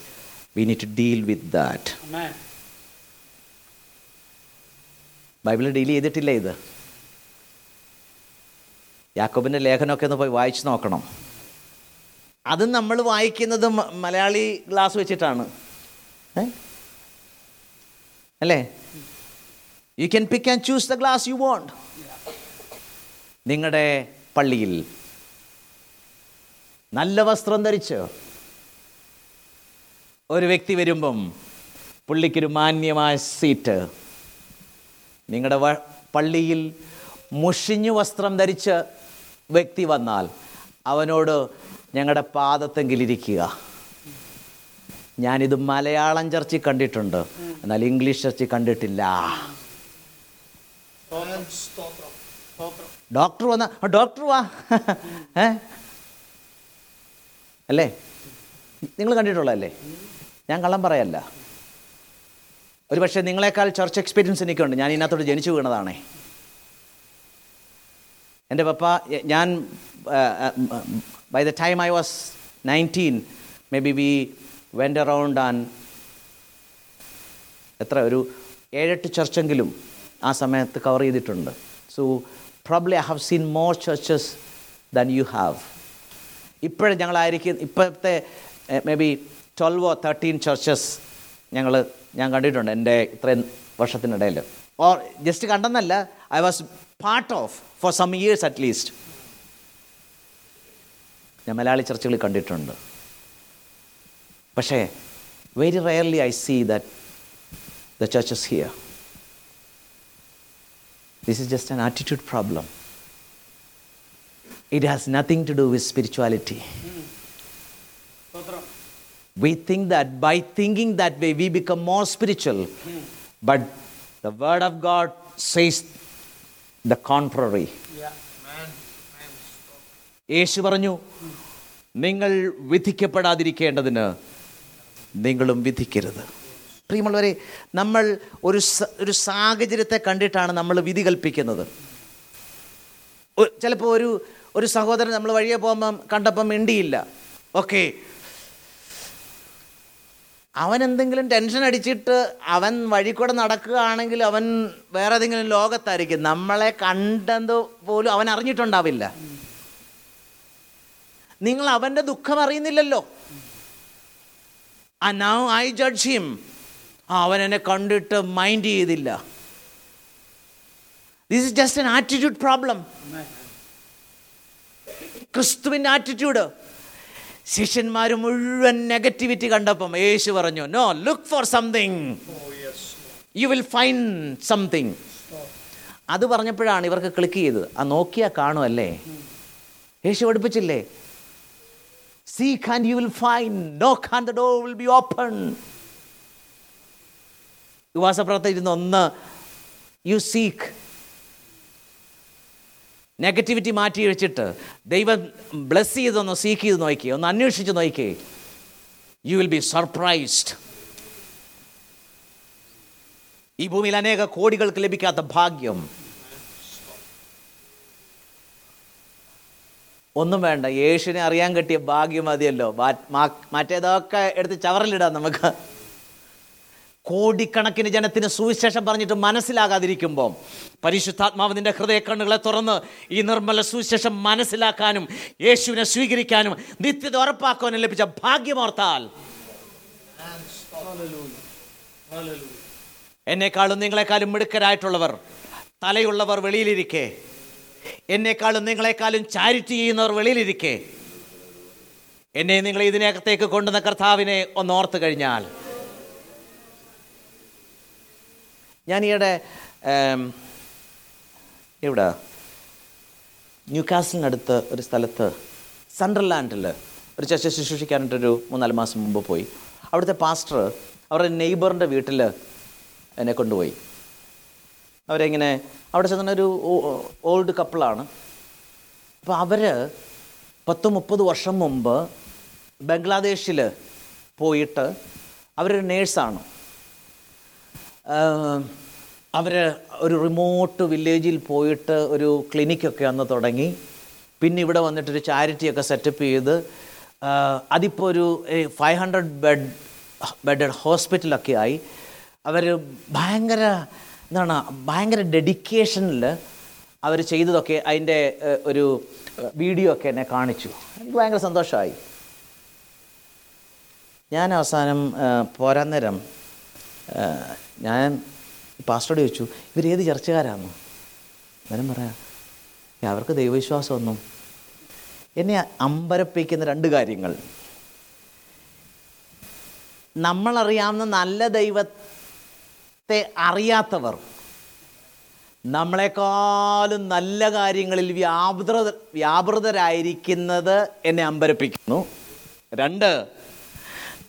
we need to deal with that Bible deal ചെയ്തിട്ടില്ല ഇത്. യാക്കോബിന്റെ ലേഖനമൊക്കെ ഒന്ന് പോയി വായിച്ചു നോക്കണം. അത് നമ്മൾ വായിക്കുന്നത് മലയാളി ഗ്ലാസ് വെച്ചിട്ടാണ്. അല്ലേ? You can pick and choose the glass you want നിങ്ങളുടെ പള്ളിയിൽ നല്ല വസ്ത്രം ധരിച്ച് ഒരു വ്യക്തി വരുമ്പം പുള്ളിക്കൊരു മാന്യമായ സീറ്റ്. നിങ്ങളുടെ പള്ളിയിൽ മുഷിഞ്ഞു വസ്ത്രം ധരിച്ച വ്യക്തി വന്നാൽ അവനോട് ഞങ്ങളുടെ പാദത്തെങ്കിലിരിക്കുക ഞാനിത് മലയാളം ചർച്ചിൽ കണ്ടിട്ടുണ്ട്. എന്നാൽ ഇംഗ്ലീഷ് ചർച്ചിൽ കണ്ടിട്ടില്ല. ഡോക്ടർ വന്ന ഡോക്ടർ വാ. ഏ? അല്ലേ? നിങ്ങൾ കണ്ടിട്ടുള്ളതല്ലേ? ഞാൻ കള്ളം പറയല്ല. ഒരു പക്ഷേ നിങ്ങളെക്കാൾ ചർച്ച് എക്സ്പീരിയൻസ് എനിക്കുണ്ട്. ഞാൻ ഇതിനകത്തോട് ജനിച്ചു വീണതാണേ. എന്റെ പപ്പ ഞാൻ by the time I was nineteen maybe we went around an എത്ര ഒരു ഏഴെട്ട് ചർച്ചെങ്കിലും ആ സമയത്ത് കവർ ചെയ്തിട്ടുണ്ട്. So probably I have seen more churches than you have ഇപ്പോഴും ഞങ്ങളായിരിക്കും ഇപ്പോഴത്തെ മേ ബി ട്വൽവോ തേർട്ടീൻ ചർച്ചസ് ഞങ്ങൾ ഞാൻ കണ്ടിട്ടുണ്ട് എന്റെ ഇത്രയും വർഷത്തിനിടയിൽ ഓർ ജസ്റ്റ് കണ്ടെന്നല്ല I was part of for some years at least ഞാൻ മലയാളി ചർച്ചുകളിൽ കണ്ടിട്ടുണ്ട് പക്ഷേ very rarely I see that the churches here. This is just an attitude problem. It has nothing to do with spirituality. സ്തോത്രം We think that by thinking that way, we become more spiritual. But the Word of God says the contrary. യേശു പറഞ്ഞു നിങ്ങൾ വിധിക്കപ്പെടാതിരിക്കേണ്ടതിന് നിങ്ങളും വിധിക്കരുത്. പ്രിയമുള്ളവരെ നമ്മൾ ഒരു ഒരു സാഹചര്യത്തെ കണ്ടിട്ടാണ് നമ്മൾ വിധി കൽപ്പിക്കുന്നത്. ചിലപ്പോൾ ഒരു ഒരു സഹോദരൻ നമ്മൾ വഴിയെ പോകുമ്പം കണ്ടപ്പം മിണ്ടിയില്ല. ഓക്കെ അവൻ എന്തെങ്കിലും ടെൻഷൻ അടിച്ചിട്ട് അവൻ വഴി കൂടെ നടക്കുകയാണെങ്കിൽ അവൻ വേറെ ഏതെങ്കിലും ലോകത്തായിരിക്കും. നമ്മളെ കണ്ടത് പോലും അവൻ അറിഞ്ഞിട്ടുണ്ടാവില്ല. നിങ്ങൾ അവന്റെ ദുഃഖം അറിയുന്നില്ലല്ലോ. ആ നൗ ഐ ജഡ്ജ് ഹിം അവൻ എന്നെ കണ്ടിട്ട് മൈൻഡ് ചെയ്തില്ല. This is just an attitude problem ക്രിസ്തുവിന്റെ ആറ്റിറ്റ്യൂഡ് ശിഷ്യന്മാർ മുഴുവൻ നെഗറ്റിവിറ്റി കണ്ടപ്പം യേശു പറഞ്ഞു no look for something you will find something അത് പറഞ്ഞപ്പോഴാണ് ഇവർക്ക് ക്ലിക്ക് ചെയ്തത്. ആ നോക്കിയാൽ കാണുമല്ലേ യേശു പഠിപ്പിച്ചില്ലേ? Seek and you will find knock and the door will be open ഉപവാസപ്രവർത്തനം ഇരുന്ന് ഒന്ന് യു സീക്ക് നെഗറ്റിവിറ്റി മാറ്റി വെച്ചിട്ട് ദൈവം ബ്ലെസ് ചെയ്തൊന്ന് സീക്ക് ചെയ്ത് നോക്കി ഒന്ന് അന്വേഷിച്ച് നോക്കി യു വിൽ ബി സർപ്രൈസ്ഡ് ഈ ഭൂമിയിൽ അനേക കോടികൾക്ക് ലഭിക്കാത്ത ഭാഗ്യം. ഒന്നും വേണ്ട യേശുവിനെ അറിയാൻ കിട്ടിയ ഭാഗ്യം മതിയല്ലോ. മറ്റേതൊക്കെ എടുത്ത് ചവറിലിടാം നമുക്ക്. കോടിക്കണക്കിന് ജനത്തിന് സുവിശേഷം പറഞ്ഞിട്ട് മനസ്സിലാകാതിരിക്കുമ്പോൾ പരിശുദ്ധാത്മാവ് നിന്റെ ഹൃദയ കണ്ണുകളെ തുറന്ന് ഈ നിർമ്മല സുവിശേഷം മനസ്സിലാക്കാനും യേശുവിനെ സ്വീകരിക്കാനും നിത്യത ഉറപ്പാക്കാനും ലഭിച്ച ഭാഗ്യമോർത്താൽ. എന്നെക്കാളും നിങ്ങളെക്കാളും മിടുക്കരായിട്ടുള്ളവർ തലയുള്ളവർ വെളിയിലിരിക്കെ എന്നെക്കാളും നിങ്ങളെക്കാളും ചാരിറ്റി ചെയ്യുന്നവർ വെളിയിലിരിക്കെ എന്നെ നിങ്ങൾ ഇതിനകത്തേക്ക് കൊണ്ടുവന്ന കർത്താവിനെ ഒന്ന് ഓർത്ത് കഴിഞ്ഞാൽ ഞാൻ ഈയിടെ എവിടെ? ന്യൂ കാസലിനടുത്ത് ഒരു സ്ഥലത്ത് സണ്ടർലാൻഡിൽ ഒരു ചർച്ച ശുശ്രൂഷിക്കാനായിട്ടൊരു മൂന്നാൽ മാസം മുമ്പ് പോയി. അവിടുത്തെ പാസ്റ്റർ അവരുടെ നെയ്ബറിന്റെ വീട്ടിൽ എന്നെ കൊണ്ടുപോയി. അവരെങ്ങനെ അവിടെ ചെന്ന ഒരു ഓൾഡ് കപ്പിളാണ്. അപ്പോൾ അവർ പത്ത് മുപ്പത് വർഷം മുമ്പ് ബംഗ്ലാദേശിൽ പോയിട്ട് അവരൊരു നേഴ്സാണ്. അവർ ഒരു റിമോട്ട് വില്ലേജിൽ പോയിട്ട് ഒരു ക്ലിനിക്കൊക്കെ അന്ന് തുടങ്ങി. പിന്നെ ഇവിടെ വന്നിട്ടൊരു ചാരിറ്റിയൊക്കെ സെറ്റപ്പ് ചെയ്ത് അതിപ്പോൾ ഒരു ഫൈവ് ഹൺഡ്രഡ് ബെഡ് ബെഡഡ് ഹോസ്പിറ്റലൊക്കെ ആയി. അവർ ഭയങ്കര എന്താണ് ഭയങ്കര ഡെഡിക്കേഷനിൽ അവർ ചെയ്തതൊക്കെ അതിന്റെ ഒരു വീഡിയോ ഒക്കെ എന്നെ കാണിച്ചു. എനിക്ക് ഭയങ്കര സന്തോഷമായി ഞാൻ അവസാനം പോരാ നേരം ആ, ഞാൻ പാസ്റ്ററോട് ചോദിച്ചു ഇവരേത് ചർച്ചക്കാരാണ് അന്നേരം പറയാം "ഏ, അവർക്ക് ദൈവവിശ്വാസമൊന്നും എന്നെ അമ്പരപ്പിക്കുന്ന രണ്ട് കാര്യങ്ങൾ. നമ്മളറിയാവുന്ന നല്ല ദൈവത്തെ അറിയാത്തവർ നമ്മളെക്കാളും നല്ല കാര്യങ്ങളിൽ വ്യാപൃത വ്യാപൃതരായിരിക്കുന്നത് എന്നെ അമ്പരപ്പിക്കുന്നു. രണ്ട്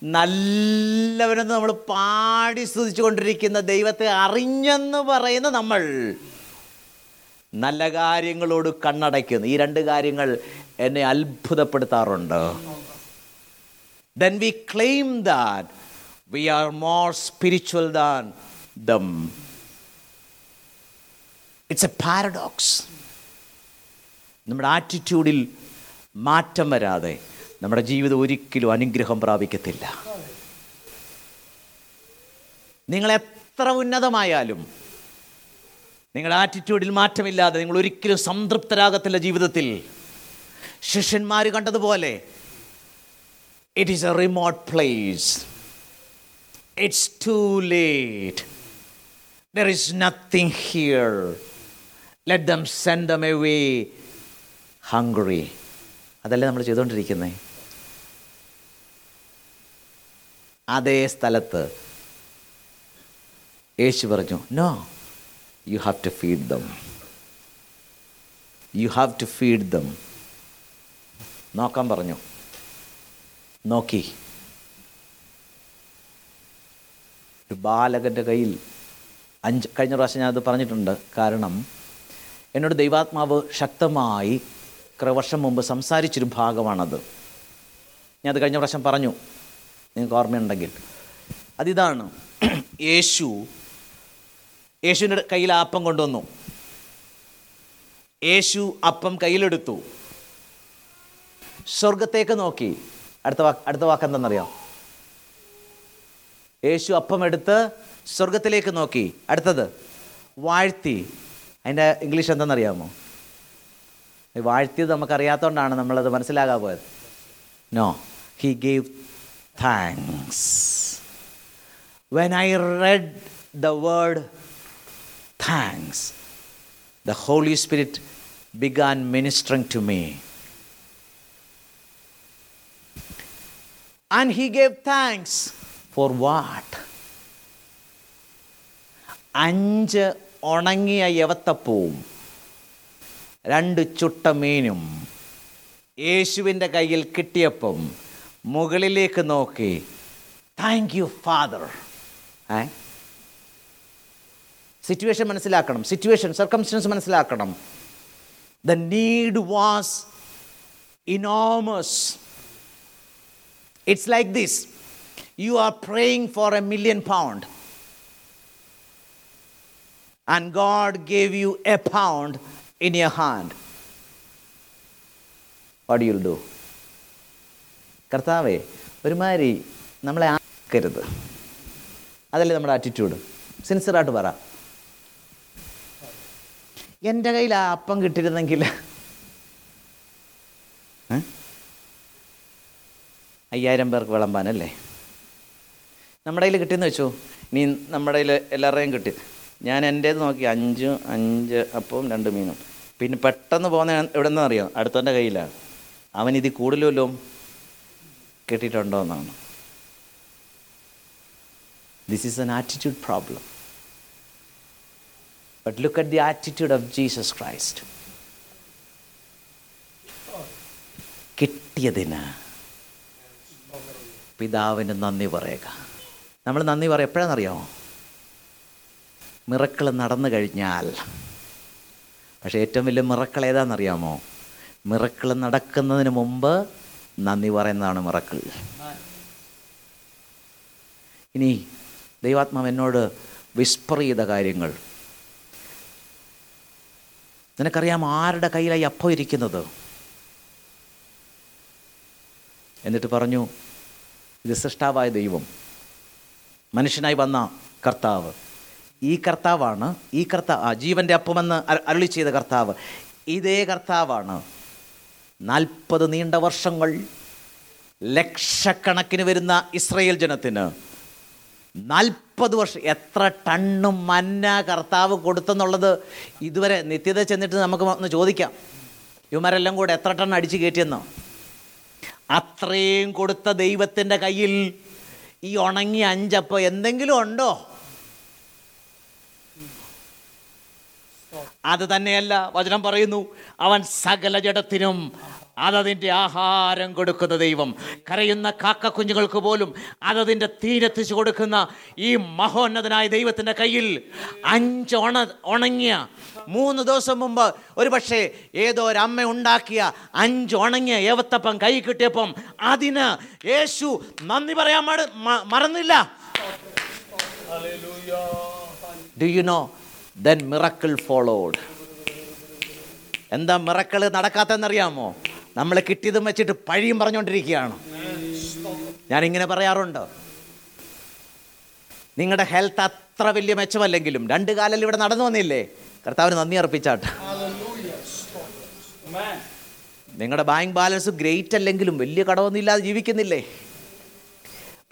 നല്ലവരെന്ന് നമ്മൾ പാടി സ്തുതിച്ചു കൊണ്ടിരിക്കുന്ന ദൈവത്തെ അറിഞ്ഞെന്ന് പറയുന്ന നമ്മൾ നല്ല കാര്യങ്ങളോട് കണ്ണടയ്ക്കുന്നു. ഈ രണ്ട് കാര്യങ്ങൾ എന്നെ അത്ഭുതപ്പെടുത്താറുണ്ട്. Then we claim that we are more spiritual than them it's a paradox നമ്മുടെ ആറ്റിറ്റ്യൂഡിൽ മാറ്റം വരാതെ നമ്മുടെ ജീവിതം ഒരിക്കലും അനുഗ്രഹം പ്രാപിക്കത്തില്ല. നിങ്ങൾ എത്ര ഉന്നതമായാലും നിങ്ങളുടെ ആറ്റിറ്റ്യൂഡിൽ മാറ്റമില്ലാതെ നിങ്ങൾ ഒരിക്കലും സംതൃപ്തരാകത്തില്ല ജീവിതത്തിൽ. ശിഷ്യന്മാർ കണ്ടതുപോലെ it is a remote place it's too late there is nothing here let them send them away hungry. അതല്ലേ നമ്മൾ ചെയ്തുകൊണ്ടിരിക്കുന്നത് അതേ സ്ഥലത്ത് യേശു പറഞ്ഞു no you have to feed them you have to feed them നോക്കാൻ പറഞ്ഞു. നോക്കി. ഒരു ബാലകന്റെ കയ്യിൽ അഞ്ച് കഴിഞ്ഞ പ്രാവശ്യം ഞാനത് പറഞ്ഞിട്ടുണ്ട്. കാരണം എന്നോട് ദൈവാത്മാവ് ശക്തമായി കുറേ വർഷം മുമ്പ് സംസാരിച്ചൊരു ഭാഗമാണത്. ഞാനത് കഴിഞ്ഞ പ്രാവശ്യം പറഞ്ഞു. നിങ്ങൾക്ക് ഓർമ്മയുണ്ടെങ്കിൽ. അതിതാണ് യേശു. യേശുവിന്റെ കയ്യിൽ അപ്പം കൊണ്ടുവന്നു. യേശു അപ്പം കയ്യിലെടുത്തു. സ്വർഗത്തേക്ക് നോക്കി. അടുത്ത വാക്ക് അടുത്ത വാക്ക് എന്താണെന്നറിയാം? യേശു അപ്പം എടുത്ത് സ്വർഗത്തിലേക്ക് നോക്കി. അടുത്തത് വാഴ്ത്തി. അതിന്റെ ഇംഗ്ലീഷ് എന്താണെന്നറിയാമോ? വാഴ്ത്തിയത് നമുക്കറിയാത്തതുകൊണ്ടാണ് നമ്മളത് മനസ്സിലാകാൻ പോയത്. No he gave Thanks when I read the word thanks the Holy Spirit began ministering to me And he gave thanks for what? അഞ്ച് ഉണങ്ങിയ യവത്തപ്പവും രണ്ട് ചുട്ട മീനും യേശുവിൻ്റെ കയ്യിൽ കിട്ടിയപ്പം മുകളിലേക്ക് നോക്കി thank you father a situation മനസ്സിലാക്കണം സിറ്റുവേഷൻ സർക്കംസ്റ്റൻസ് മനസ്സിലാക്കണം the need was enormous It's like this you are praying for a million pound, and God gave you a pound in your hand. What do you do? കർത്താവേ ഒരുമാതിരി നമ്മളെ ആക്കരുത്. അതല്ലേ നമ്മുടെ ആറ്റിറ്റ്യൂഡ് സിൻസിയറായിട്ട് പറ. എന്റെ കയ്യിൽ ആ അപ്പം കിട്ടിയിരുന്നെങ്കിൽ? അയ്യായിരം പേർക്ക് വിളമ്പാനല്ലേ? നമ്മുടെ കയ്യിൽ കിട്ടിയെന്ന് വെച്ചു? നീ നമ്മുടെ കയ്യിൽ എല്ലാവരുടെയും കിട്ടി. ഞാൻ എന്റേത് നോക്കി അഞ്ച് അഞ്ച് അപ്പവും രണ്ട് മീനും. പിന്നെ പെട്ടെന്ന് പോകുന്ന എവിടെ നിന്നറിയാം അടുത്തവന്റെ കയ്യിലാണ് അവൻ ഇതിൽ കൂടുതലല്ലോ കിട്ടിയിട്ടുണ്ടോ എന്നാണ് this is an attitude problem but look at the attitude of Jesus Christ കിട്ടിയതിന് പിതാവിന് നന്ദി പറയുക. നമ്മൾ നന്ദി പറയുക എപ്പോഴാണെന്നറിയാമോ മിറക്കൾ നടന്നു കഴിഞ്ഞാൽ. പക്ഷേ ഏറ്റവും വലിയ മിറക്കൾ ഏതാണെന്നറിയാമോ മിറക്കൾ നടക്കുന്നതിന് മുമ്പ് നന്ദി പറയുന്നതാണ് മറക്കൽ ഇനി ദൈവാത്മാവ് എന്നോട് വിസ്പർ ചെയ്ത കാര്യങ്ങൾ. നിനക്കറിയാം ആരുടെ കയ്യിലായി അപ്പം ഇരിക്കുന്നത്? എന്നിട്ട് പറഞ്ഞു ഇത് സൃഷ്ടാവായ ദൈവം. മനുഷ്യനായി വന്ന കർത്താവ്. ഈ കർത്താവാണ് ഈ കർത്താവ് ജീവന്റെ അപ്പമെന്ന് അര- അരുളി ചെയ്ത കർത്താവ്. ഇതേ കർത്താവാണ്. നാൽപ്പത് നീണ്ട വർഷങ്ങൾ ലക്ഷക്കണക്കിന് വരുന്ന ഇസ്രയേൽ ജനത്തിന് നാൽപ്പത് വർഷം എത്ര ടണ്ണും മന്ന കർത്താവ് കൊടുത്തെന്നുള്ളത് ഇതുവരെ നിത്യത ചെന്നിട്ട് നമുക്ക് ഒന്ന് ചോദിക്കാം. ഇവന്മാരെല്ലാം കൂടെ എത്ര ടൺ അടിച്ച് കയറ്റിയെന്നോ? അത്രയും കൊടുത്ത ദൈവത്തിന്റെ കയ്യിൽ ഈ ഉണങ്ങിയ അഞ്ചപ്പം എന്തെങ്കിലും ഉണ്ടോ? അത് തന്നെയല്ല വചനം പറയുന്നു അവൻ സകല ജഡത്തിനും അതതിന്റെ ആഹാരം കൊടുക്കുന്ന ദൈവം. കരയുന്ന കാക്ക കുഞ്ഞുങ്ങൾക്ക് പോലും അതതിന്റെ തീരെത്തിച്ചു കൊടുക്കുന്ന ഈ മഹോന്നതനായ ദൈവത്തിന്റെ കയ്യിൽ അഞ്ച് ഉണ ഉണങ്ങിയ മൂന്ന് ദിവസം മുമ്പ് ഒരു പക്ഷേ ഏതോ ഒരു അമ്മ ഉണ്ടാക്കിയ അഞ്ച് ഉണങ്ങിയ ഏവത്തപ്പം കൈ കിട്ടിയപ്പം അതിന് യേശു നന്ദി പറയാൻ മറന്നില്ല. Do you know then miracle followed എന്താ മിറക്കിൾ നടക്കാത്തെന്നറിയാമോ നമ്മൾ കിട്ടിയതും വെച്ചിട്ട് പഴിയും പറഞ്ഞുകൊണ്ടിരിക്കുകയാണ്. ഞാനിങ്ങനെ പറയാറുണ്ട്. നിങ്ങളുടെ ഹെൽത്ത് അത്ര വലിയ മെച്ചമല്ലെങ്കിലും രണ്ട് കാലിൽ ഇവിടെ നടന്നു വന്നില്ലേ? കർത്താവിന് നന്ദി അർപ്പിച്ചാട്ട്. നിങ്ങളുടെ ബാങ്ക് ബാലൻസ് ഗ്രേറ്റ് അല്ലെങ്കിലും വലിയ കടമൊന്നും ഇല്ലാതെ ജീവിക്കുന്നില്ലേ?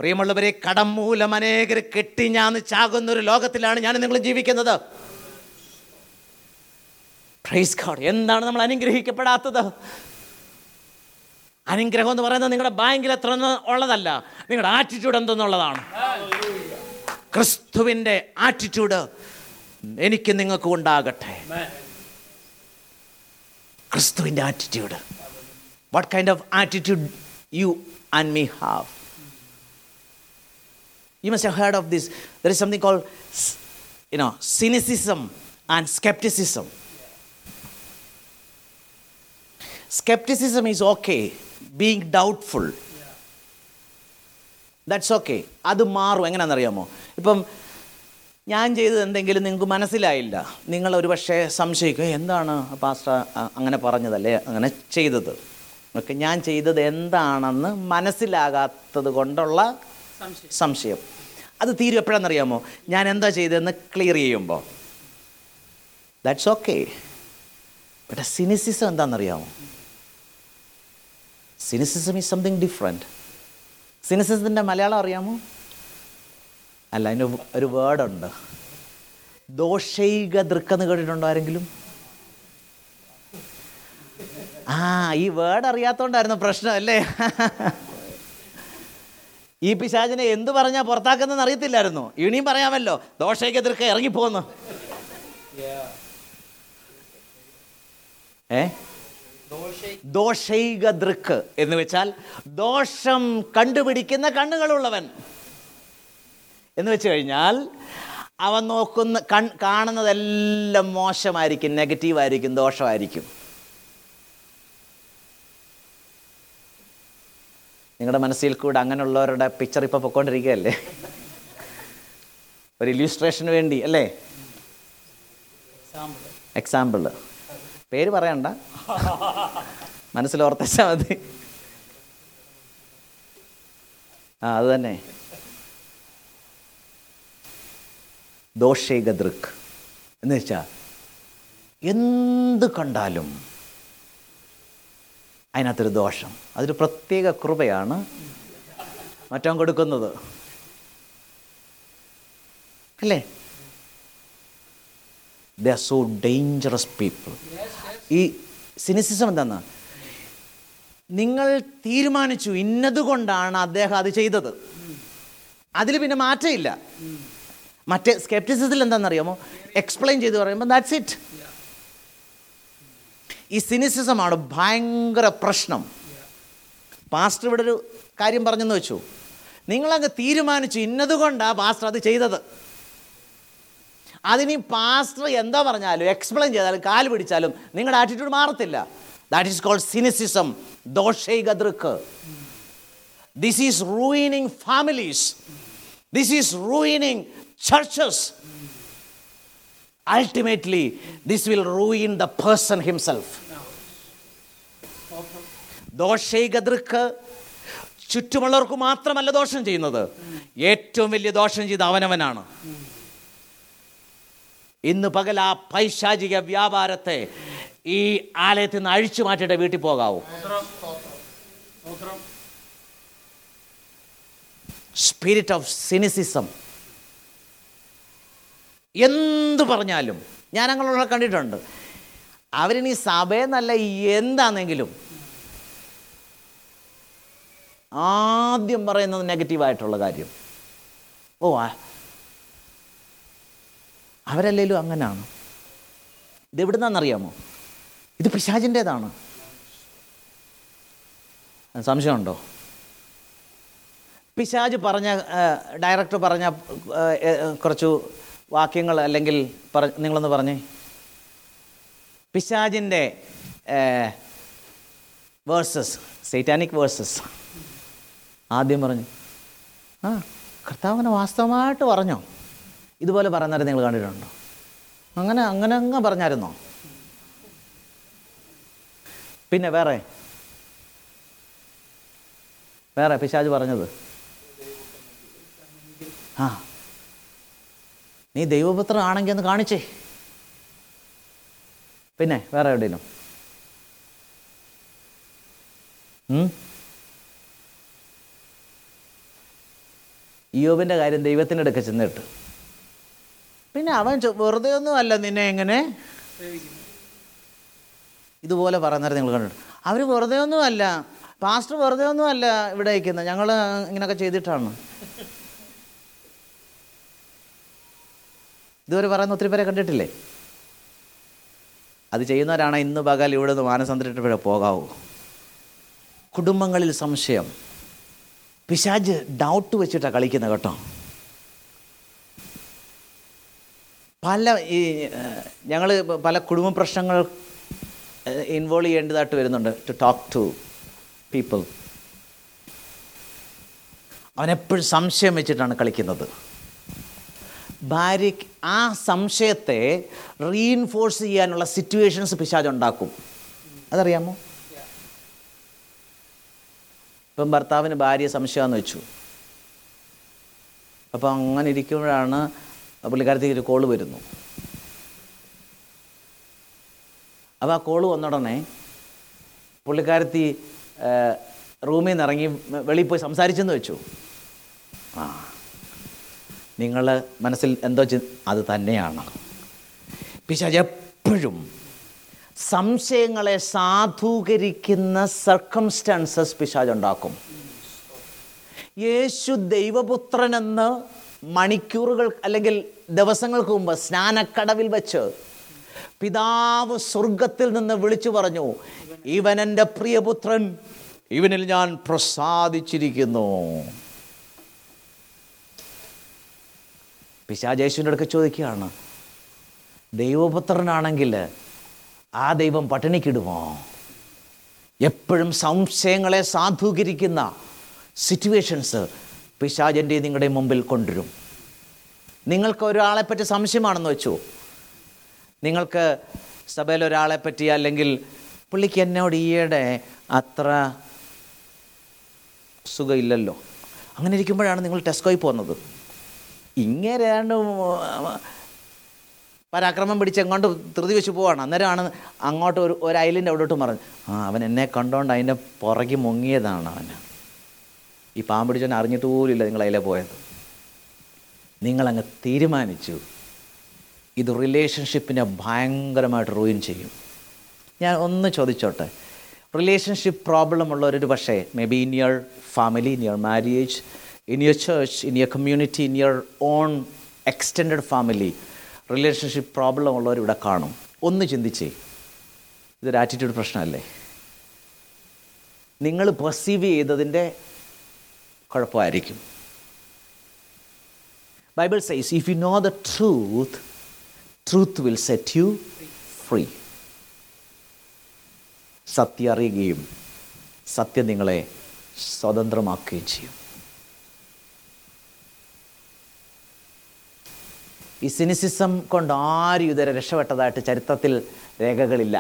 പ്രിയമുള്ളവരെ കടം മൂലം അനേകർ കെട്ടിഞ്ഞാന്ന് ചാകുന്ന ഒരു ലോകത്തിലാണ് ഞാൻ നിങ്ങൾ ജീവിക്കുന്നത്. പ്രൈസ് കാർഡ് എന്താണ് നമ്മൾ അനുഗ്രഹിക്കപ്പെടാത്തത്? അനുഗ്രഹം എന്ന് പറയുന്നത് നിങ്ങളുടെ ബാങ്കിൽ എത്ര ഉള്ളതല്ല. നിങ്ങളുടെ ആറ്റിറ്റ്യൂഡ് എന്തെന്നുള്ളതാണ്. ക്രിസ്തുവിന്റെ ആറ്റിറ്റ്യൂഡ് എനിക്ക് നിങ്ങൾക്കും ഉണ്ടാകട്ടെ. ക്രിസ്തുവിന്റെ attitude what kind of attitude you and me have you must heard of this there is something call you know cynicism and know, cynicism and skepticism. Is is okay, being doubtful. That's okay അത് മാറും. എങ്ങനെയാണെന്നറിയാമോ? ഇപ്പം ഞാൻ ചെയ്തത് എന്തെങ്കിലും നിങ്ങൾക്ക് മനസ്സിലായില്ല. നിങ്ങൾ ഒരു പക്ഷേ സംശയിക്കും "ഏയ്, എന്താണ് പാസ്റ്റർ അങ്ങനെ പറഞ്ഞതല്ലേ? അങ്ങനെ ചെയ്തത്. ഓക്കെ ഞാൻ ചെയ്തത് എന്താണെന്ന് മനസ്സിലാകാത്തത് കൊണ്ടുള്ള സംശയം. അത് തീരും എപ്പോഴാണെന്നറിയാമോ? ഞാൻ എന്താ ചെയ്തതെന്ന് ക്ലിയർ ചെയ്യുമ്പോൾ. ദാറ്റ്സ് ഓക്കെ ബട്ട് സിനിസിസം എന്താണെന്നറിയാമോ? സിനിസിസം ഈസ് സംതിങ് ഡിഫറെന്റ് സിനിസിസത്തിന്റെ മലയാളം അറിയാമോ? അല്ല അതിന് ഒരു വേർഡുണ്ട്. ദോഷൈക ദൃക്കെന്ന് കേട്ടിട്ടുണ്ടോ ആരെങ്കിലും? ആ ഈ വേർഡ് അറിയാത്തോണ്ടായിരുന്നു പ്രശ്നം അല്ലേ? ഈ പിശാചിനെ എന്ത് പറഞ്ഞാൽ പുറത്താക്കുന്നെന്ന് അറിയത്തില്ലായിരുന്നു. ഇനിയും പറയാമല്ലോ ദോഷയ്ക്ക് എതിർക്ക ഇറങ്ങിപ്പോന്ന്. ഏ? ദോഷൈക ദൃക്ക് എന്ന് വെച്ചാൽ ദോഷം കണ്ടുപിടിക്കുന്ന കണ്ണുകളുള്ളവൻ. എന്ന് വെച്ച് കഴിഞ്ഞാൽ അവൻ നോക്കുന്ന കൺ കാണുന്നതെല്ലാം മോശമായിരിക്കും നെഗറ്റീവായിരിക്കും ദോഷമായിരിക്കും. നിങ്ങളുടെ മനസ്സിൽ കൂടെ അങ്ങനെയുള്ളവരുടെ പിക്ചർ ഇപ്പോൾ പൊയ്ക്കൊണ്ടിരിക്കുകയല്ലേ ഒരു ഇല്യൂസ്ട്രേഷന് വേണ്ടി അല്ലേ? എക്സാമ്പിൾ പേര് പറയണ്ട. മനസ്സിൽ ഓർത്തച്ചാൽ മതി. ആ അത് തന്നെ. ദോഷേക ദൃക് എന്ന് വെച്ചാൽ എന്ത് കണ്ടാലും അതിനകത്തൊരു ദോഷം. അതൊരു പ്രത്യേക കൃപയാണ് മറ്റവൻ കൊടുക്കുന്നത്. അല്ലേ? They are so dangerous people ഈ സിനിസിസം എന്താന്ന്? നിങ്ങൾ തീരുമാനിച്ചു ഇന്നതുകൊണ്ടാണ് അദ്ദേഹം അത് ചെയ്തത്. അതിൽ പിന്നെ മാറ്റമില്ല. മറ്റേ സ്കെപ്റ്റിസിസത്തിൽ എന്താണെന്നറിയാമോ? എക്സ്പ്ലെയിൻ ചെയ്ത് പറയുമ്പോൾ ദാറ്റ്സ് ഇറ്റ് ഈ സിനിസിസമാണ് ഭയങ്കര പ്രശ്നം. പാസ്റ്റർ ഇവിടെ ഒരു കാര്യം പറഞ്ഞെന്ന് വെച്ചു. നിങ്ങളങ്ങ് തീരുമാനിച്ചു ഇന്നതുകൊണ്ടാണ് പാസ്റ്റർ അത് ചെയ്തത്. അതിനി പാസ്റ്റർ എന്താ പറഞ്ഞാലും എക്സ്പ്ലെയിൻ ചെയ്താലും കാൽ പിടിച്ചാലും നിങ്ങളുടെ ആറ്റിറ്റ്യൂഡ് മാറത്തില്ല. ദാറ്റ് ഈസ് കോൾഡ് സിനിസിസം ദോഷൈക ദൃക്ക് this is ruining families this is ruining churches ultimately this will ruin the person himself ദോഷൈക ദൃക്ക് ചുറ്റുമുള്ളവർക്ക് മാത്രമല്ല ദോഷം ചെയ്യുന്നത്. ഏറ്റവും വലിയ ദോഷം ചെയ്ത അവനവനാണ്. ഇന്ന് പകൽ ആ പൈശാചിക വ്യാപാരത്തെ ഈ ആലയത്തിൽ നിന്ന് അഴിച്ചു മാറ്റിയിട്ട് വീട്ടിൽ പോകാവൂ. സ്പിരിറ്റ് ഓഫ് സിനിസിസം എന്തു പറഞ്ഞാലും ഞാൻ അങ്ങനെയുള്ള കണ്ടിട്ടുണ്ട്. അവരിനി സഭയെന്നല്ല എന്താണെങ്കിലും ആദ്യം പറയുന്നത് നെഗറ്റീവായിട്ടുള്ള കാര്യം. ഓ അവരല്ലേലും അങ്ങനാണ്. ഇതെവിടുന്നാണെന്നറിയാമോ ഇത് പിശാചിന്റേതാണ്. സംശയമുണ്ടോ? പിശാജ് പറഞ്ഞ ഡയറക്ടർ പറഞ്ഞ കുറച്ച് വാക്യങ്ങൾ അല്ലെങ്കിൽ പറ നിങ്ങളൊന്ന് പറഞ്ഞേ. പിശാജിന്റെ വേഴ്സസ് സൈറ്റാനിക് വേഴ്സസ്. ആദ്യം പറഞ്ഞു. ആ കർത്താവിനെ വാസ്തവമായിട്ട് പറഞ്ഞോ? ഇതുപോലെ പറയുന്നവരെ നിങ്ങൾ കണ്ടിട്ടുണ്ടോ? അങ്ങനെ അങ്ങനെ അങ്ങ് പറഞ്ഞായിരുന്നോ? പിന്നെ വേറെ? വേറെ പിശാജ് പറഞ്ഞത്? ആ. നീ ദൈവപുത്രം ആണെങ്കിൽ ഒന്ന് കാണിച്ചേ. പിന്നെ വേറെ എവിടെയും യോബിന്റെ കാര്യം ദൈവത്തിന്റെ അടുക്ക ചെന്നിട്ട് പിന്നെ അവൻ വെറുതെ ഒന്നും അല്ല നിന്നെ എങ്ങനെ? ഇതുപോലെ പറയുന്നവരെ നിങ്ങൾ കണ്ടിട്ട് അവർ വെറുതെ ഒന്നും അല്ല. പാസ്റ്റർ വെറുതെ ഒന്നും അല്ല ഇവിടെ അയക്കുന്നത് ഞങ്ങൾ ഇങ്ങനെയൊക്കെ ചെയ്തിട്ടാണ്. ഇതുവരെ പറയുന്ന ഒത്തിരി പേരെ കണ്ടിട്ടില്ലേ? അത് ചെയ്യുന്നവരാണ് ഇന്ന് പകൽ ഇവിടെ നിന്ന് മാനസാന്തരപ്പെടെ പോകാവൂ. കുടുംബങ്ങളിൽ സംശയം. പിശാജ് ഡൗട്ട് വെച്ചിട്ടാണ് കളിക്കുന്നത് കേട്ടോ. പല ഈ ഞങ്ങൾ പല കുടുംബ പ്രശ്നങ്ങൾ ഇൻവോൾവ് ചെയ്യേണ്ടതായിട്ട് വരുന്നുണ്ട് ടു ടോക്ക് ടു പീപ്പിൾ അവനെപ്പോഴും സംശയം വെച്ചിട്ടാണ് കളിക്കുന്നത്. ഭാര്യയ്ക്ക് ആ സംശയത്തെ റീഇൻഫോഴ്സ് ചെയ്യാനുള്ള സിറ്റുവേഷൻസ് പിശാജ് ഉണ്ടാക്കും. അതറിയാമോ? ഇപ്പം ഭർത്താവിന് ഭാര്യ സംശയമാണെന്ന് വെച്ചു. അപ്പം അങ്ങനെ ഇരിക്കുമ്പോഴാണ് പുള്ളിക്കാരത്തേക്ക് ഒരു കോൾ വരുന്നു. അപ്പോൾ ആ കോൾ വന്നുടനെ പുള്ളിക്കാരത്തി റൂമിൽ നിന്ന് ഇറങ്ങി വെളിയിൽ പോയി സംസാരിച്ചെന്ന് വെച്ചു. ആ നിങ്ങൾ മനസ്സിൽ എന്തോ അത് തന്നെയാണ്. പിശാജ് എപ്പോഴും സംശയങ്ങളെ സാധൂകരിക്കുന്ന സർക്കംസ്റ്റാൻസസ് പിശാജ് ഉണ്ടാക്കും. യേശു ദൈവപുത്രനെന്ന് മണിക്കൂറുകൾ അല്ലെങ്കിൽ ദിവസങ്ങൾക്ക് മുമ്പ് സ്നാനക്കടവിൽ വെച്ച് പിതാവ് സ്വർഗത്തിൽ നിന്ന് വിളിച്ചു പറഞ്ഞു ഇവൻ എന്റെ പ്രിയപുത്രൻ ഇവനിൽ ഞാൻ പ്രസാദിച്ചിരിക്കുന്നു. പിശാചേശുവിന്റെ അടുക്ക ചോദിക്കുകയാണ് ദൈവപുത്രനാണെങ്കിൽ ആ ദൈവം പട്ടിണിക്കിടുമോ? എപ്പോഴും സംശയങ്ങളെ സാധൂകരിക്കുന്ന സിറ്റുവേഷൻസ് പിശാചന്റെ നിങ്ങളുടെ മുമ്പിൽ കൊണ്ടുവരും. നിങ്ങൾക്ക് ഒരാളെപ്പറ്റി സംശയമാണെന്ന് വെച്ചു. നിങ്ങൾക്ക് സഭയിൽ ഒരാളെ പറ്റി അല്ലെങ്കിൽ പുള്ളിക്ക് എന്നോട് ഈയിടെ അത്ര സുഖമില്ലല്ലോ. അങ്ങനെ ഇരിക്കുമ്പോഴാണ് നിങ്ങൾ ടെസ്കോയിൽ പോകുന്നത്. ഇങ്ങനെ പരാക്രമം പിടിച്ച് എങ്ങോട്ട് ധൃതി വെച്ച് പോവാണ്. അന്നേരമാണ് അങ്ങോട്ട് ഒരു ഒരു ഐലൻഡ് അവിടോട്ട് പറഞ്ഞു ആ അവൻ എന്നെ കണ്ടോണ്ട് അതിന്റെ പുറകെ മുങ്ങിയതാണ് അവന് ഈ പാമ്പ് പിടിച്ചവൻ അറിഞ്ഞിട്ട് നിങ്ങൾ അതിലെ പോയത്. നിങ്ങളങ്ങ് തീരുമാനിച്ചു. ഇത് റിലേഷൻഷിപ്പിനെ ഭയങ്കരമായിട്ട് റൂയിൻ ചെയ്യും. ഞാൻ ഒന്ന് ചോദിച്ചോട്ടെ. റിലേഷൻഷിപ്പ് പ്രോബ്ലം ഉള്ളവരൊരു പക്ഷേ maybe in your family in your marriage in your church in your community in your own extend family relationship problem ഉള്ളവർ ഇവിടെ കാണും. ഒന്ന് ചിന്തിച്ചേ. ഇതൊരു ആറ്റിറ്റ്യൂഡ് പ്രശ്നമല്ലേ? നിങ്ങൾ പെർസീവ് ചെയ്തതിന്റെ കുഴപ്പമായിരിക്കും. Bible says if you know the truth truth will set you free സത്യം അറിയുകയും സത്യം നിങ്ങളെ സ്വതന്ത്രമാക്കുകയും ചെയ്യും. ഈ സിനിസിസം കൊണ്ട് ആരും ഇതുവരെ രക്ഷപ്പെട്ടതായിട്ട് ചരിത്രത്തിൽ രേഖകളില്ല.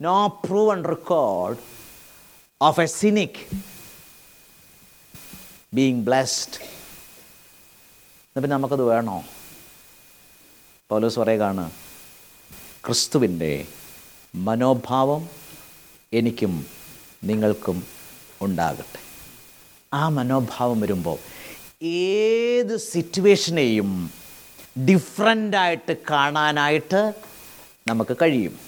No proven record of a cynic being blessed പിന്നെ നമുക്കത് വേണോ? പൗലോസ് പറയുകയാണ് ക്രിസ്തുവിന്റെ മനോഭാവം എനിക്കും നിങ്ങൾക്കും ഉണ്ടാകട്ടെ. ആ മനോഭാവം വരുമ്പോൾ ഏത് സിറ്റുവേഷനെയും ഡിഫറന്റായിട്ട് കാണാനായിട്ട് നമുക്ക് കഴിയും.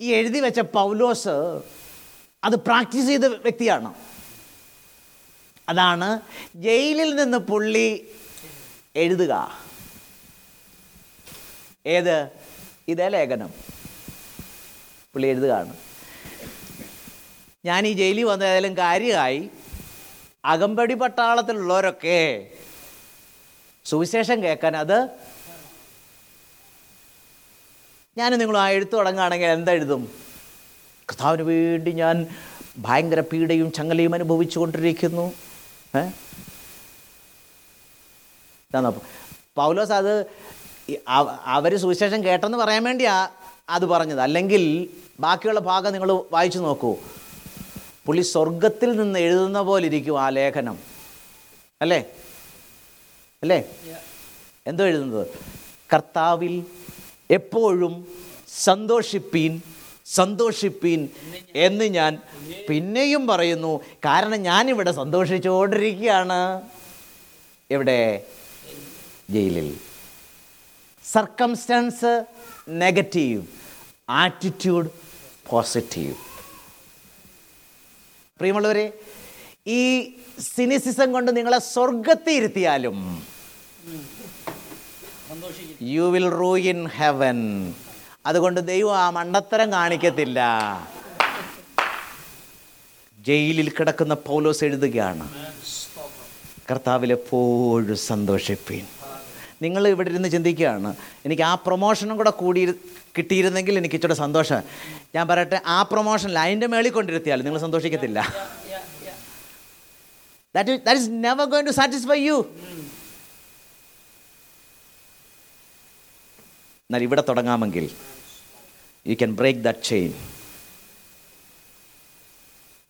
ഈ എഴുതി വെച്ച പൗലോസ് അത് പ്രാക്ടീസ് ചെയ്ത വ്യക്തിയാണ്. അതാണ് ജയിലിൽ നിന്ന് പുള്ളി എഴുതുക. ഏത്? ഇതേ ലേഖനം പുള്ളി എഴുതുകയാണ്. ഞാൻ ഈ ജയിലിൽ വന്ന ഏതായാലും കാര്യമായി അകമ്പടി പട്ടാളത്തിലുള്ളവരൊക്കെ സുവിശേഷം കേൾക്കാൻ അത് ഞാൻ നിങ്ങൾ ആ എഴുത്ത് തുടങ്ങുകയാണെങ്കിൽ എന്തെഴുതും കർത്താവിന് വേണ്ടി ഞാൻ ഭയങ്കര പീഡയും ചങ്ങലയും അനുഭവിച്ചു കൊണ്ടിരിക്കുന്നു ഏ? ഇതാണ്? പൗലോസ് അത് അവർ സുവിശേഷം കേട്ടെന്ന് പറയാൻ വേണ്ടിയാ അത് പറഞ്ഞത്. അല്ലെങ്കിൽ ബാക്കിയുള്ള ഭാഗം നിങ്ങൾ വായിച്ചു നോക്കൂ. പുള്ളി സ്വർഗത്തിൽ നിന്ന് എഴുതുന്ന പോലെ ഇരിക്കും ആ ലേഖനം. അല്ലേ? അല്ലേ? എന്തോ എഴുതുന്നത്? കർത്താവിൽ എപ്പോഴും സന്തോഷിപ്പീൻ സന്തോഷിപ്പീൻ എന്ന് ഞാൻ പിന്നെയും പറയുന്നു. കാരണം ഞാനിവിടെ സന്തോഷിച്ചുകൊണ്ടിരിക്കുകയാണ്. എവിടെ? ജയിലിൽ. സർക്കംസ്റ്റാൻസ് നെഗറ്റീവ് ആറ്റിറ്റ്യൂഡ് പോസിറ്റീവ് പ്രിയമുള്ളവരെ ഈ സിനിസിസം കൊണ്ട് നിങ്ങളെ സ്വർഗത്തിൽ ഇരുത്തിയാലും you will room in heaven അതുകൊണ്ട് ദൈവം ആ മണ്ടത്തരം കാണിക്കത്തില്ല. ജയിലിൽ കിടക്കുന്ന പൗലോസ് എഴുതുകയാണ് കർത്താവിലെപ്പോഴും സന്തോഷിപ്പീൻ. നിങ്ങൾ ഇവിടെ ഇരുന്ന് ചിന്തിക്കുകയാണ് എനിക്ക് ആ പ്രൊമോഷനും കൂടെ കൂടി കിട്ടിയിരുന്നെങ്കിൽ എനിക്ക് ഇച്ചിരി സന്തോഷം. ഞാൻ പറയട്ടെ ആ പ്രൊമോഷനിൽ അതിന്റെ മേളിൽ കൊണ്ടിരുത്തിയാൽ നിങ്ങൾ സന്തോഷിക്കത്തില്ല. That that is never going to satisfy you എന്നാൽ ഇവിടെ തുടങ്ങാമെങ്കിൽ you can break that chain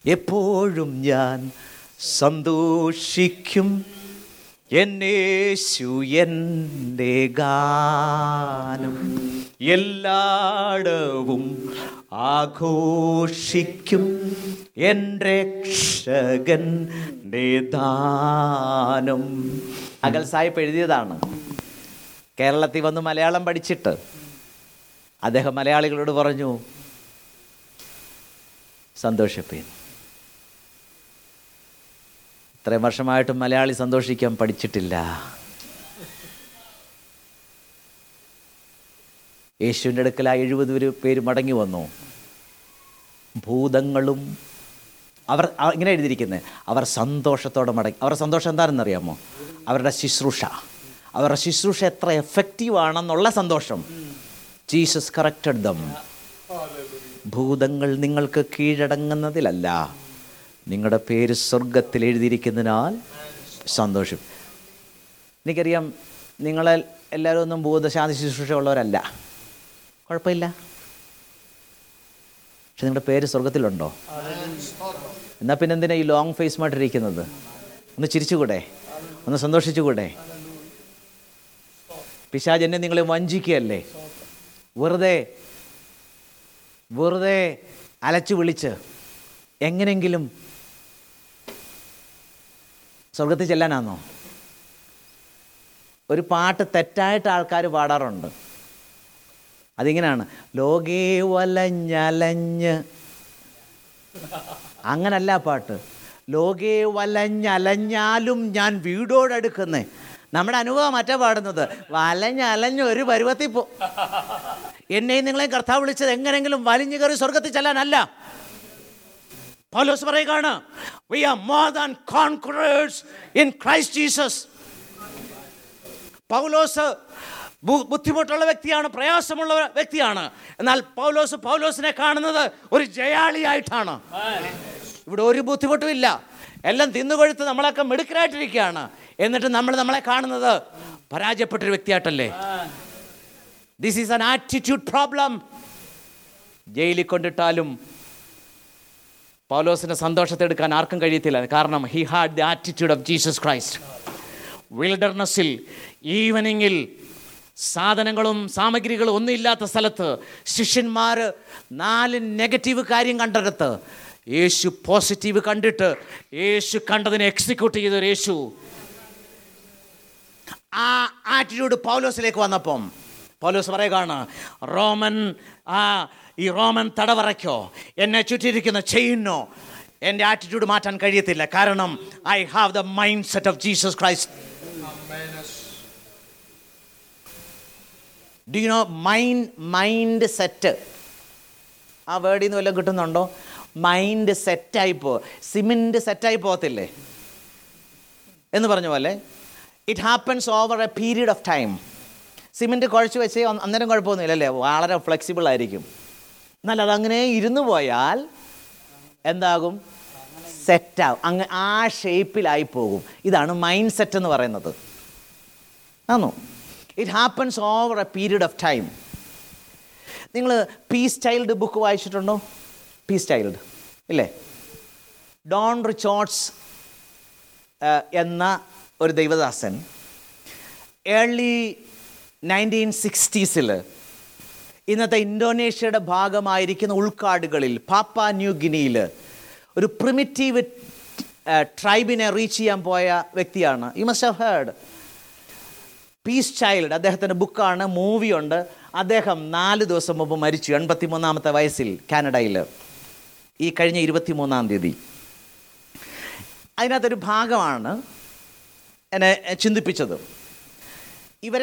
എപ്പോഴും ഞാൻ സന്തോഷിക്കും. എന്നേശു എന്റെ ഗാനം എല്ലാടവും ആഘോഷിക്കും. എന്റെ രക്ഷകൻ ദാനം. അകൽ സാഹിബ് എഴുതിയതാണ്. കേരളത്തിൽ വന്ന് മലയാളം പഠിച്ചിട്ട് അദ്ദേഹം മലയാളികളോട് പറഞ്ഞു സന്തോഷിപ്പീൻ. ഇത്രയും വർഷമായിട്ടും മലയാളി സന്തോഷിക്കാൻ പഠിച്ചിട്ടില്ല. യേശുവിന്റെ അടുക്കൽ ആ എഴുപത് പേര് മടങ്ങി വന്നു. ഭൂതങ്ങളും അവർ ഇങ്ങനെ എഴുതിയിരിക്കുന്നത് അവർ സന്തോഷത്തോടെ മടങ്ങി അവരുടെ സന്തോഷം എന്താണെന്നറിയാമോ? അവരുടെ ശുശ്രൂഷ. അവരുടെ ശുശ്രൂഷ എത്ര എഫക്റ്റീവ് ആണെന്നുള്ള സന്തോഷം. ജീസസ് കറക്റ്റഡ് ദം ഭൂതങ്ങൾ നിങ്ങൾക്ക് കീഴടങ്ങുന്നതിലല്ല. നിങ്ങളുടെ പേര് സ്വർഗത്തിൽ എഴുതിയിരിക്കുന്നതിനാൽ സന്തോഷം. എനിക്കറിയാം നിങ്ങളെ എല്ലാവരും ഒന്നും ഭൂതശാന്തി ശുശ്രൂഷ ഉള്ളവരല്ല. കുഴപ്പമില്ല. പക്ഷെ നിങ്ങളുടെ പേര് സ്വർഗത്തിലുണ്ടോ എന്നാൽ പിന്നെ എന്തിനാ ഈ ലോങ് ഫേസ് മായിട്ടിരിക്കുന്നത് ഒന്ന് ചിരിച്ചുകൂടെ? ഒന്ന് സന്തോഷിച്ചുകൂടെ? പിശാജ് എന്നെ നിങ്ങളെ വഞ്ചിക്കുകയല്ലേ? വെറുതെ വെറുതെ അലച്ചു വിളിച്ച് എങ്ങനെങ്കിലും സ്വർഗത്തിൽ ചെല്ലാനാണോ ഒരു പാട്ട് തെറ്റായിട്ട് ആൾക്കാർ പാടാറുണ്ട്. അതിങ്ങനെയാണ് ലോകേ വലഞ്ഞലഞ്ഞ്. അങ്ങനല്ല പാട്ട്. ലോകേ വലഞ്ഞലഞ്ഞാലും ഞാൻ വീടോടടുക്കുന്നേ. നമ്മുടെ അനുഭവം മറ്റേ പാടുന്നത്. വലഞ്ഞലഞ്ഞ് ഒരു പരുവത്തിൽ പോ. എന്നെയും നിങ്ങളെയും കർത്താവ് വിളിച്ചത് എങ്ങനെങ്കിലും വലിഞ്ഞു കയറി സ്വർഗത്തിൽ ചെല്ലാനല്ല. പൗലോസ് പറയുകയാണ് we are more than conquerors in Christ Jesus പൗലോസ് ബുദ്ധിമുട്ടുള്ള വ്യക്തിയാണ് പ്രയാസമുള്ള വ്യക്തിയാണ്. എന്നാൽ പൗലോസ് പൗലോസിനെ കാണുന്നത് ഒരു ജയാളിയായിട്ടാണ്. ഇവിടെ ഒരു ബുദ്ധിമുട്ടും ഇല്ല. എല്ലാം തിന്നുകൊഴുത്ത് നമ്മളൊക്കെ മിടുക്കരായിട്ടിരിക്കുകയാണ്. എന്നിട്ട് നമ്മൾ നമ്മളെ കാണുന്നത് പരാജയപ്പെട്ടൊരു വ്യക്തിയായിട്ടല്ലേ? This is an attitude problem ജയിലിൽ കൊണ്ടിട്ടാലും പൗലോസിന്റെ സന്തോഷത്തെ എടുക്കാൻ ആർക്കും കഴിയത്തില്ല. കാരണം he had the attitude of Jesus Christ വിൽഡർനെസ്സിൽ ഈവനിങ്ങിൽ സാധനങ്ങളും സാമഗ്രികളും ഒന്നും ഇല്ലാത്ത സ്ഥലത്ത് ശിഷ്യന്മാർ നാല് നെഗറ്റീവ് കാര്യം കണ്ടെടുത്ത് യേശു പോസിറ്റീവ് കണ്ടിട്ട് യേശു കണ്ടതിനെ എക്സിക്യൂട്ട് ചെയ്തൊരു യേശു. ആ ആറ്റിറ്റ്യൂഡ് പൗലോസിലേക്ക് വന്നപ്പം പൗലോസ് പറയുകയാണ് റോമൻ ആ ഈ റോമൻ തടവറയ്ക്കോ എന്നെ ചുറ്റിയിരിക്കുന്ന ചെയ്യുന്നോ എന്റെ ആറ്റിറ്റ്യൂഡ് മാറ്റാൻ കഴിയത്തില്ല. കാരണം I have the mindset of Jesus Christ do you know mind mindset ആ വേർഡിൽ നിന്ന് വല്ലതും കിട്ടുന്നുണ്ടോ? മൈൻഡ് സെറ്റായി പോ സിമെന്റ് സെറ്റായി പോകത്തില്ലേ? എന്ന് പറഞ്ഞ പോലെ it happens over a period of time cement കുഴച്ച് വെച്ച് അന്നേരം കുഴപ്പമൊന്നുമില്ല അല്ലേ? വളരെ ഫ്ലെക്സിബിൾ ആയിരിക്കും. എന്നാൽ അതങ്ങനെ ഇരുന്നു പോയാൽ എന്താകും? സെറ്റാവും അങ്ങ് ആ ഷേപ്പിലായി പോകും. ഇതാണ് മൈൻഡ് സെറ്റ് എന്ന് പറയുന്നത്. ആണോ it happens over a period of time നിങ്ങൾ പീസ് ചൈൽഡ് ബുക്ക് വായിച്ചിട്ടുണ്ടോ? പീസ് ചൈൽഡ് ഇല്ലേ ഡോൺ റിച്ചോർട്സ് എന്ന ഒരു ദൈവദാസൻ. ഏർലി നയന്റീൻ സിക്സ്റ്റീസിൽ ഇന്നത്തെ ഇന്തോനേഷ്യയുടെ ഭാഗമായിരിക്കുന്ന ഉൾക്കാടുകളിൽ പാപ്പ ന്യൂ ഗിനിയിൽ ഒരു പ്രിമിറ്റീവ് ട്രൈബിനെ റീച്ച് ചെയ്യാൻ പോയ വ്യക്തിയാണ്. You must have heard peace child അദ്ദേഹത്തിന്റെ ബുക്കാണ് മൂവിയുണ്ട് അദ്ദേഹം നാല് ദിവസം മുമ്പ് മരിച്ചു എൺപത്തി മൂന്നാമത്തെ വയസ്സിൽ കാനഡയിൽ. ഈ കഴിഞ്ഞ ഇരുപത്തി മൂന്നാം തീയതി. അതിനകത്തൊരു ഭാഗമാണ് എന്നെ ചിന്തിപ്പിച്ചത്. ഇവർ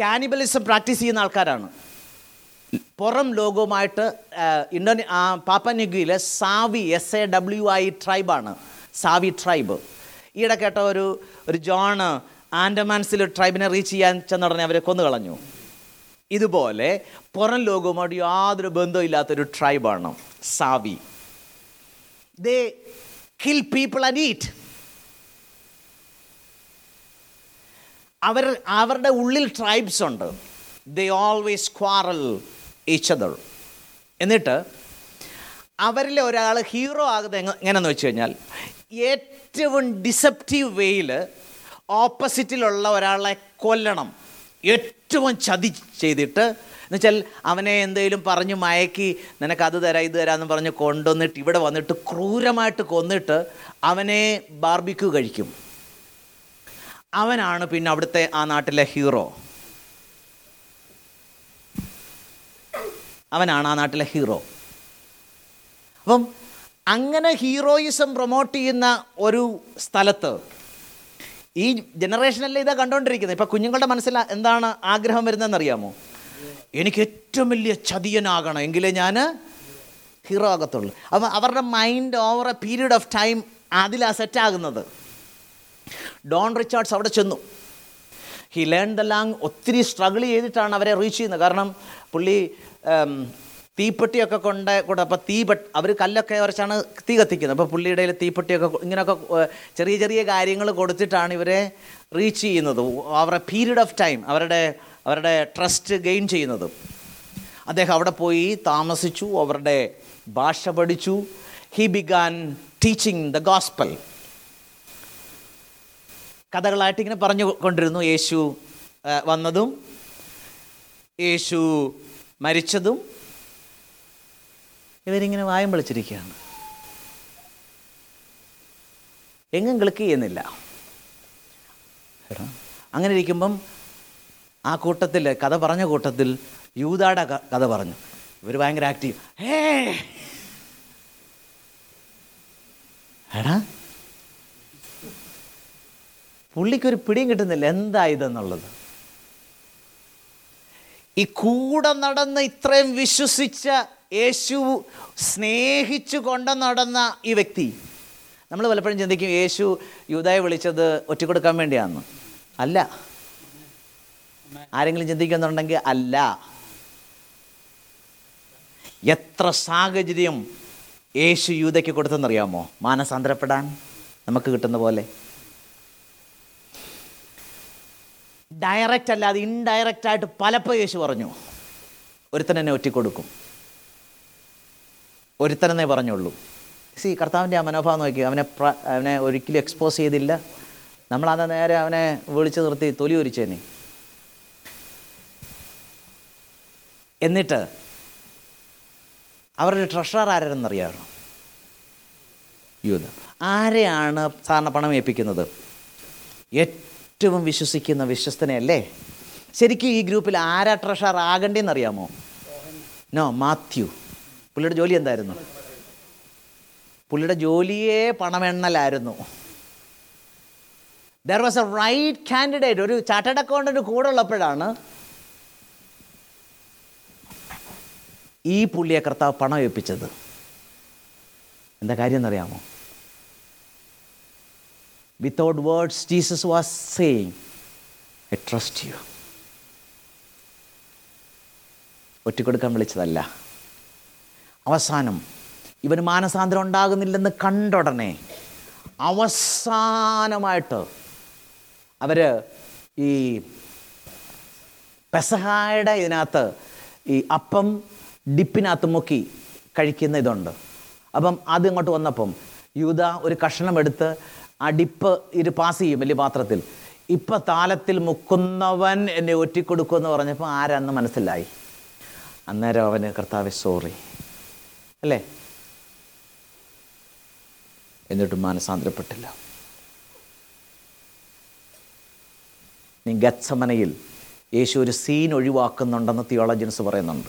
കാനിബലിസം പ്രാക്ടീസ് ചെയ്യുന്ന ആൾക്കാരാണ്. പുറം ലോകവുമായിട്ട് ഇൻഡോനേ പാപ്പന്യുഗിയിലെ Sawi S A W I ട്രൈബാണ്. Sawi tribe. ഈയിടെ കേട്ട ഒരു ഒരു ജോൺ ആൻഡമാൻസിൽ ട്രൈബിനെ റീച്ച് ചെയ്യാൻ ചെന്നുടനെ അവരെ കൊന്നു കളഞ്ഞു ഇതുപോലെ പുറം ലോകവുമായിട്ട് യാതൊരു ബന്ധവും ഇല്ലാത്തൊരു ട്രൈബാണ് Sawi. They kill people and eat അവർ അവരുടെ ഉള്ളിൽ ട്രൈബ്സ് ഉണ്ട്. ദേ ഓൾവേസ് ക്വാറൽ ഈച്ച് എന്നിട്ട് അവരിലെ ഒരാൾ ഹീറോ ആകുന്നത് എങ്ങ എങ്ങനെയെന്ന് വെച്ച് കഴിഞ്ഞാൽ ഏറ്റവും ഡിസെപ്റ്റീവ് വേയിൽ ഓപ്പോസിറ്റിലുള്ള ഒരാളെ കൊല്ലണം. ഏറ്റവും ചതി ചെയ്തിട്ട്. എന്നുവെച്ചാൽ അവനെ എന്തെങ്കിലും പറഞ്ഞ് മയക്കി നിനക്ക് അത് തരാം ഇത് തരാമെന്ന് പറഞ്ഞ് കൊണ്ടുവന്നിട്ട് ഇവിടെ വന്നിട്ട് ക്രൂരമായിട്ട് കൊന്നിട്ട് അവനെ ബാർബിക്യൂ കഴിക്കും. അവനാണ് പിന്നെ അവിടുത്തെ ആ നാട്ടിലെ ഹീറോ. അവനാണ് ആ നാട്ടിലെ ഹീറോ. അപ്പം അങ്ങനെ ഹീറോയിസം പ്രൊമോട്ട് ചെയ്യുന്ന ഒരു സ്ഥലത്ത് ഈ ജനറേഷനല്ലേ ഇതാ കണ്ടുകൊണ്ടിരിക്കുന്നത് ഇപ്പം കുഞ്ഞുങ്ങളുടെ മനസ്സിൽ എന്താണ് ആഗ്രഹം വരുന്നതെന്ന് അറിയാമോ എനിക്ക് ഏറ്റവും വലിയ ചതിയനാകണം എങ്കിലേ ഞാൻ ഹീറോ ആകത്തുള്ളൂ. അപ്പം അവരുടെ mind over a period of time അതിലാണ് സെറ്റാകുന്നത് ഡോൺ റിച്ചാർഡ്സ് അവിടെ ചെന്നു. ഹി ലേൺ ദ ലാങ് ഒത്തിരി സ്ട്രഗിൾ ചെയ്തിട്ടാണ് അവരെ റീച്ച് ചെയ്യുന്നത്. കാരണം പുള്ളി തീപ്പെട്ടിയൊക്കെ കൊണ്ട് കൂടെ അപ്പോൾ തീ പെട്ട് അവർ കല്ലൊക്കെ വരച്ചാണ് തീ കത്തിക്കുന്നത്. അപ്പോൾ പുള്ളിയുടെ തീപ്പെട്ടിയൊക്കെ ഇങ്ങനെയൊക്കെ ചെറിയ ചെറിയ കാര്യങ്ങൾ കൊടുത്തിട്ടാണ് ഇവരെ റീച്ച് ചെയ്യുന്നത്. അവരുടെ പീരീഡ് ഓഫ് ടൈം അവരുടെ അവരുടെ ട്രസ്റ്റ് ഗെയിൻ ചെയ്യുന്നത്. അദ്ദേഹം അവിടെ പോയി താമസിച്ചു അവരുടെ ഭാഷ പഠിച്ചു. He began teaching the gospel കഥകളായിട്ട് ഇങ്ങനെ പറഞ്ഞു കൊണ്ടിരുന്നു. യേശു വന്നതും യേശു മരിച്ചതും ഇവരിങ്ങനെ വായം വിളിച്ചിരിക്കുകയാണ്. എങ്ങും ക്ലിക്ക് ചെയ്യുന്നില്ല. അങ്ങനെ ഇരിക്കുമ്പം ആ കൂട്ടത്തിൽ കഥ പറഞ്ഞ കൂട്ടത്തിൽ യൂതാടെ കഥ പറഞ്ഞു. ഇവർ ഭയങ്കര ആക്റ്റീവ് ഏടാ പുള്ളിക്കൊരു പിടിയും കിട്ടുന്നില്ല. എന്താ ഇതെന്നുള്ളത്? ഈ കൂടെ നടന്ന് ഇത്രയും വിശ്വസിച്ച യേശു സ്നേഹിച്ചു കൊണ്ട് നടന്ന ഈ വ്യക്തി നമ്മൾ പലപ്പോഴും ചിന്തിക്കും യേശു യൂതായെ വിളിച്ചത് ഒറ്റ കൊടുക്കാൻ വേണ്ടിയാണെന്ന്. അല്ല. ആരെങ്കിലും ചിന്തിക്കുന്നുണ്ടെങ്കിൽ അല്ല. എത്ര സാഹചര്യം യേശു യൂതയ്ക്ക് കൊടുത്തെന്നറിയാമോ? മാനസാന്തരപ്പെടാൻ നമുക്ക് കിട്ടുന്ന പോലെ. ഡയറക്റ്റ് അല്ലാതെ ഇൻഡയറക്റ്റ് ആയിട്ട് പലപ്പോൾ യേശു പറഞ്ഞു. ഒരുത്തൻ എന്നെ ഒറ്റിക്കൊടുക്കും. ഒരുത്തനെന്നേ പറഞ്ഞുള്ളൂ. സി കർത്താവിന്റെ ആ മനോഭാവം നോക്കി അവനെ അവനെ ഒരിക്കലും എക്സ്പോസ് ചെയ്തില്ല. നമ്മളന്ന് നേരെ അവനെ വിളിച്ചു നിർത്തി തൊലി ഒരിച്ചേനെ എന്നിട്ട് അവരുടെ ട്രഷറർ ആരെന്നറിയാറു യൂത. ആരെയാണ് സാധാരണ പണം ഏൽപ്പിക്കുന്നത്? ഏറ്റവും വിശ്വസിക്കുന്ന വിശ്വസ്തനെയല്ലേ? ശരിക്കും ഈ ഗ്രൂപ്പിൽ ആരാ ട്രഷർ ആകണ്ടേന്ന് അറിയാമോ നോ മാത്യു. പുള്ളിയുടെ ജോലി എന്തായിരുന്നു? പുള്ളിയുടെ ജോലിയെ പണമെണ്ണലായിരുന്നു. There was a right candidate ഒരു ചാർട്ടേഡ് അക്കൗണ്ടന്റ് കൂടെ ഉള്ളപ്പോഴാണ് ഈ പുള്ളിയെ കർത്താവ് പണം ഏൽപ്പിച്ചത്. എന്താ കാര്യം എന്നറിയാമോ? Without words Jesus was saying I trust you ഒറ്റക്കൊടുക്കാൻ വിളിച്ചതല്ല. അവസാനം ഇവന് മാനസാന്തരം ഉണ്ടാകുന്നില്ലെന്ന് കണ്ടുടനെ അവസാനമായിട്ട് അവർ ഈ പെസഹായുടെ ഇതിനകത്ത് ഈ അപ്പം ഡിപ്പിനകത്ത് മുക്കി കഴിക്കുന്ന ഇതുണ്ട്. അപ്പം അത് ഇങ്ങോട്ട് വന്നപ്പം യൂത ഒരു കഷ്ണം എടുത്ത് ആ ഡിപ്പ് ഇത് പാസ് ചെയ്യും വലിയ പാത്രത്തിൽ. ഇപ്പം താലത്തിൽ മുക്കുന്നവൻ എന്നെ ഒറ്റിക്കൊടുക്കുമെന്ന് പറഞ്ഞപ്പോൾ ആരാന്ന് മനസ്സിലായി? അന്നേരം അവന് കർത്താവ് സോറി അല്ലേ? എന്നിട്ടും മാനസാന്തരപ്പെട്ടില്ല. നീ ഗത്സമനയിൽ യേശു ഒരു സീൻ ഒഴിവാക്കുന്നുണ്ടെന്ന് തിയോളജൻസ് പറയുന്നുണ്ട്.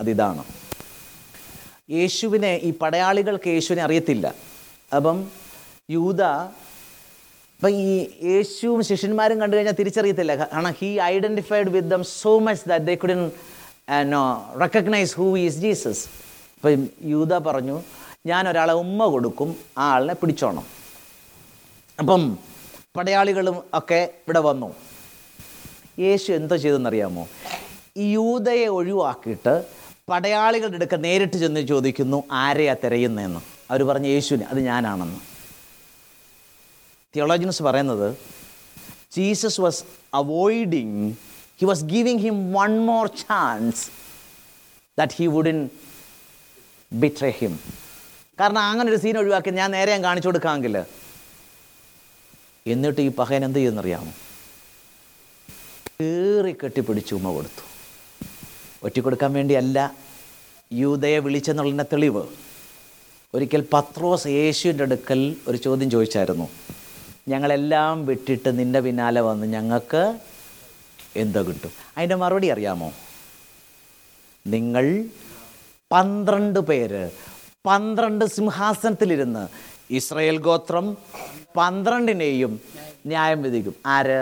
അതിതാണ്. യേശുവിനെ ഈ പടയാളികൾക്ക് യേശുവിനെ അറിയത്തില്ല. അപ്പം യൂത അപ്പം ഈ യേശുവും ശിഷ്യന്മാരും കണ്ടു കഴിഞ്ഞാൽ തിരിച്ചറിയത്തില്ല. കാരണം he identified with them so much that they couldn't no recognise who is Jesus അപ്പം യൂത പറഞ്ഞു ഞാൻ ഒരാളെ ഉമ്മ കൊടുക്കും ആ ആളിനെ പിടിച്ചോണം. അപ്പം പടയാളികളും ഒക്കെ ഇവിടെ വന്നു. യേശു എന്തോ ചെയ്തെന്നറിയാമോ? യൂതയെ ഒഴിവാക്കിയിട്ട് പടയാളികളുടെ അടുക്ക നേരിട്ട് ചെന്ന് ചോദിക്കുന്നു ആരെയാ തിരയുന്നതെന്ന്? അവർ പറഞ്ഞു യേശുവിന് അത് ഞാനാണെന്ന്. തിയോളജിൻസ് പറയുന്നത് Jesus was avoiding he was giving him one more chance that he wouldn't betray him. കാരണം അങ്ങനെ ഒരു സീൻ ഒഴിവാക്കി ഞാൻ നേരെ കാണിച്ചു കൊടുക്കാമെങ്കിൽ. എന്നിട്ട് ഈ പഹയൻ എന്ത് ചെയ്യുന്നറിയാമോ കയറി കെട്ടിപ്പിടിച്ച് ഉമ്മ കൊടുത്തു. ഒറ്റിക്കൊടുക്കാൻ വേണ്ടിയല്ല യൂതയെ വിളിച്ചെന്നുള്ളതിന്റെ തെളിവ്. ഒരിക്കൽ പത്രോസ് യേശുവിന്റെ അടുക്കൽ ഒരു ചോദ്യം ചോദിച്ചായിരുന്നു. ഞങ്ങളെല്ലാം വിട്ടിട്ട് നിന്റെ പിന്നാലെ വന്ന് ഞങ്ങൾക്ക് എന്തോ കിട്ടും. അതിന്റെ മറുപടി അറിയാമോ? നിങ്ങൾ പന്ത്രണ്ട് പേര് പന്ത്രണ്ട് സിംഹാസനത്തിലിരുന്ന് ഇസ്രയേൽ ഗോത്രം പന്ത്രണ്ടിനെയും ന്യായം വിധിക്കും. ആര്?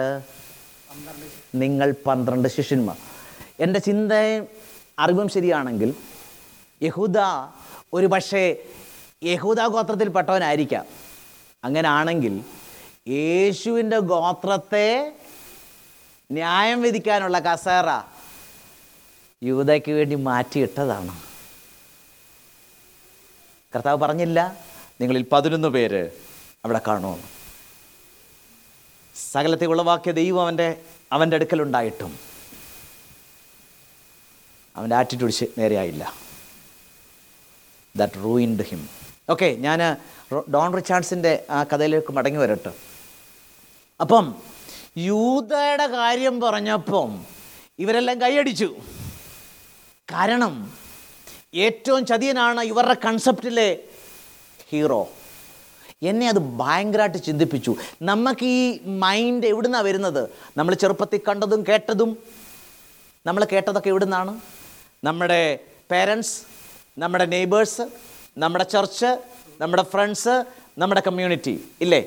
നിങ്ങൾ പന്ത്രണ്ട് ശിഷ്യന്മാർ. എന്റെ ചിന്ത അറിവും ശരിയാണെങ്കിൽ യഹൂദ ഒരു പക്ഷേ യഹൂദ ഗോത്രത്തിൽപ്പെട്ടവനായിരിക്കാം അങ്ങനെ ആണെങ്കിൽ യേശുവിന്റെ ഗോത്രത്തെ ന്യായം വിധിക്കാനുള്ള കസേറ യൂതയ്ക്ക് വേണ്ടി മാറ്റിയിട്ടതാണ്. കർത്താവ് പറഞ്ഞില്ല നിങ്ങളിൽ പതിനൊന്ന് പേര് അവിടെ കാണുമെന്ന് സകലത്തെ ഉളവാക്കിയ ദൈവം അവന്റെ അവന്റെ അടുക്കലുണ്ടായിട്ടും അവന്റെ ആറ്റിറ്റ്യൂഡ് നേരെയായില്ല. ദാറ്റ് റൂയിൻഡ് ഹിം ഓക്കെ ഞാൻ ഡോൺ റിച്ചാർഡ്സിന്റെ ആ കഥയിലേക്ക് മടങ്ങി വരട്ടെ. അപ്പം യൂതയുടെ കാര്യം പറഞ്ഞപ്പം ഇവരെല്ലാം കൈയടിച്ചു. കാരണം ഏറ്റവും ചതിയനാണ് ഇവരുടെ കൺസെപ്റ്റിലെ ഹീറോ എന്നെ അത് ഭയങ്കരമായിട്ട് ചിന്തിപ്പിച്ചു. നമുക്ക് ഈ മൈൻഡ് എവിടുന്നാണ് വരുന്നത്? നമ്മൾ ചെറുപ്പത്തിൽ കണ്ടതും കേട്ടതും. നമ്മൾ കേട്ടതൊക്കെ എവിടുന്നാണ്? നമ്മുടെ പേരൻസ് നമ്മുടെ നെയ്ബേഴ്സ് നമ്മുടെ ചർച്ച് നമ്മുടെ ഫ്രണ്ട്സ് നമ്മുടെ കമ്മ്യൂണിറ്റി ഇല്ലേ?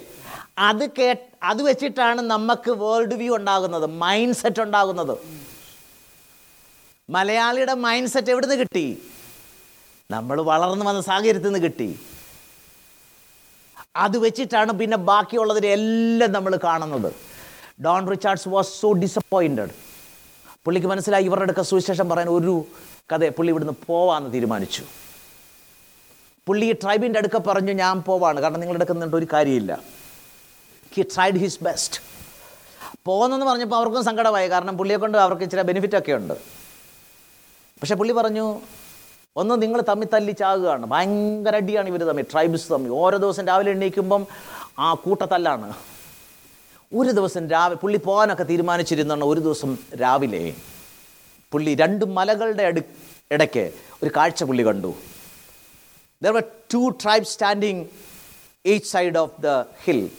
അത് കേ അത് വെച്ചിട്ടാണ് നമുക്ക് വേൾഡ് വ്യൂ ഉണ്ടാകുന്നത് മൈൻഡ് സെറ്റ് ഉണ്ടാകുന്നത്. മലയാളിയുടെ മൈൻഡ് സെറ്റ് എവിടുന്ന് കിട്ടി? നമ്മൾ വളർന്നു വന്ന സാഹചര്യത്തിൽ നിന്ന് കിട്ടി. അത് വെച്ചിട്ടാണ് പിന്നെ ബാക്കിയുള്ളതിനെ എല്ലാം നമ്മൾ കാണുന്നത്. Don Richards was so disappointed പുള്ളിക്ക് മനസ്സിലായി ഇവരുടെ അടുക്ക സുവിശേഷം പറയാൻ ഒരു കഥ പുള്ളി ഇവിടുന്ന് പോവാന്ന് തീരുമാനിച്ചു. പുള്ളി ഈ ട്രൈബിന്റെ അടുക്ക പറഞ്ഞു ഞാൻ പോവാണ്. കാരണം നിങ്ങളുടെ അടുക്ക ഒരു കാര്യമില്ല. ഹി ട്രൈഡ് ഹിസ് ബെസ്റ്റ് പോകുന്നെന്ന് പറഞ്ഞപ്പോൾ അവർക്കും സങ്കടമായി. കാരണം പുള്ളിയെ കൊണ്ട് അവർക്ക് ഇച്ചിരി ബെനിഫിറ്റ് ഒക്കെ ഉണ്ട്. പക്ഷെ പുള്ളി പറഞ്ഞു ഒന്ന് നിങ്ങൾ തമ്മിൽ തല്ലി ചാകുകയാണ് ഭയങ്കര അടിയാണ് ഇവർ തമ്മിൽ ട്രൈബ്സ് തമ്മിൽ. ഓരോ ദിവസം രാവിലെ എണീക്കുമ്പം ആ കൂട്ടത്തല്ലാണ്. ഒരു ദിവസം രാവിലെ പുള്ളി പോകാനൊക്കെ തീരുമാനിച്ചിരുന്നാണ് ഒരു ദിവസം രാവിലെ. പുള്ളി രണ്ട് മലകളുടെ അടു ഇടയ്ക്ക് ഒരു കാഴ്ച പുള്ളി കണ്ടു. There were two tribe standing each side of the hill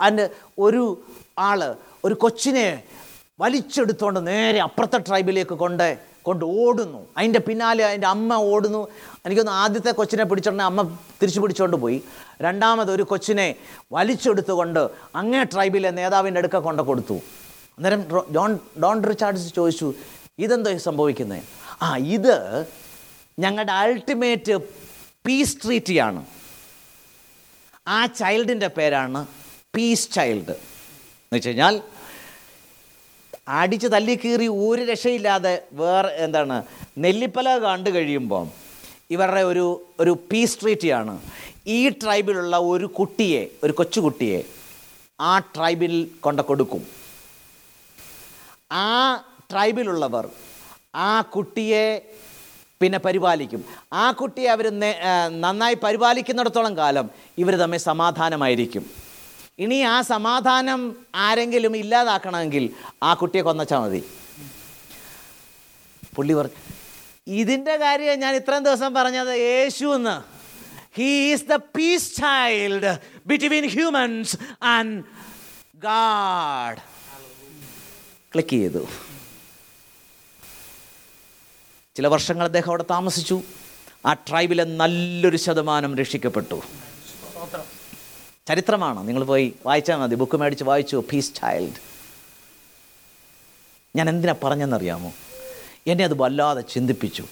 and ഒരു ആൾ ഒരു കൊച്ചിനെ വലിച്ചെടുത്തുകൊണ്ട് നേരെ അപ്പുറത്തെ ട്രൈബിലേക്ക് കൊണ്ട് കൊണ്ട് ഓടുന്നു. അതിന്റെ പിന്നാലെ അതിന്റെ അമ്മ ഓടുന്നു. എനിക്കൊന്ന് ആദ്യത്തെ കൊച്ചിനെ പിടിച്ചോണ്ട് അമ്മ തിരിച്ചു പിടിച്ചുകൊണ്ട് പോയി. രണ്ടാമത് ഒരു കൊച്ചിനെ വലിച്ചെടുത്തുകൊണ്ട് അങ്ങേ ട്രൈബിലെ നേതാവിന്റെ അടുക്ക കൊണ്ട് കൊടുത്തു. അന്നേരം ഡോൺ ഡോൺ റിച്ചാർഡ്സ് ചോദിച്ചു ഇതെന്തോ സംഭവിക്കുന്നത് ആ ഇത് ഞങ്ങളുടെ അൾട്ടിമേറ്റ് പീസ് ട്രീറ്റിയാണ്. ആ ചൈൽഡിന്റെ പേരാണ് പീസ് ചൈൽഡ് എന്ന് വെച്ച് കഴിഞ്ഞാൽ അടിച്ച് തല്ലി കീറി ഒരു രക്ഷയില്ലാതെ വേറെ എന്താണ് നെല്ലിപ്പല കണ്ടു കഴിയുമ്പോൾ ഇവരുടെ ഒരു ഒരു പീസ് ട്രീറ്റിയാണ് ഈ ട്രൈബിലുള്ള ഒരു കുട്ടിയെ ഒരു കൊച്ചുകുട്ടിയെ ആ ട്രൈബിൽ കൊണ്ട കൊടുക്കും. ആ ട്രൈബിലുള്ളവർ ആ കുട്ടിയെ പിന്നെ പരിപാലിക്കും. ആ കുട്ടിയെ അവർ നന്നായി പരിപാലിക്കുന്നിടത്തോളം കാലം ഇവർ തമ്മിൽ സമാധാനമായിരിക്കും. ഇനി ആ സമാധാനം ആരെങ്കിലും ഇല്ലാതാക്കണമെങ്കിൽ ആ കുട്ടിയെ കൊന്നച്ചാൽ മതി. പുള്ളി പറഞ്ഞു ഇതിന്റെ കാര്യം ഞാൻ ഇത്രയും ദിവസം പറഞ്ഞത് യേശു എന്ന്. He is the peace child between humans and God click ചെയ്തു. ചില വർഷങ്ങൾ അദ്ദേഹം അവിടെ താമസിച്ചു. ആ ട്രൈബിലെ നല്ലൊരു ശതമാനം രക്ഷിക്കപ്പെട്ടു. ചരിത്രമാണ്. നിങ്ങൾ പോയി വായിച്ചാൽ മതി. ബുക്ക് മേടിച്ച് വായിച്ചു. പീസ് ചൈൽഡ് ഞാൻ എന്തിനാ പറഞ്ഞെന്നറിയാമോ? എന്നെ അത് വല്ലാതെ ചിന്തിപ്പിച്ചു.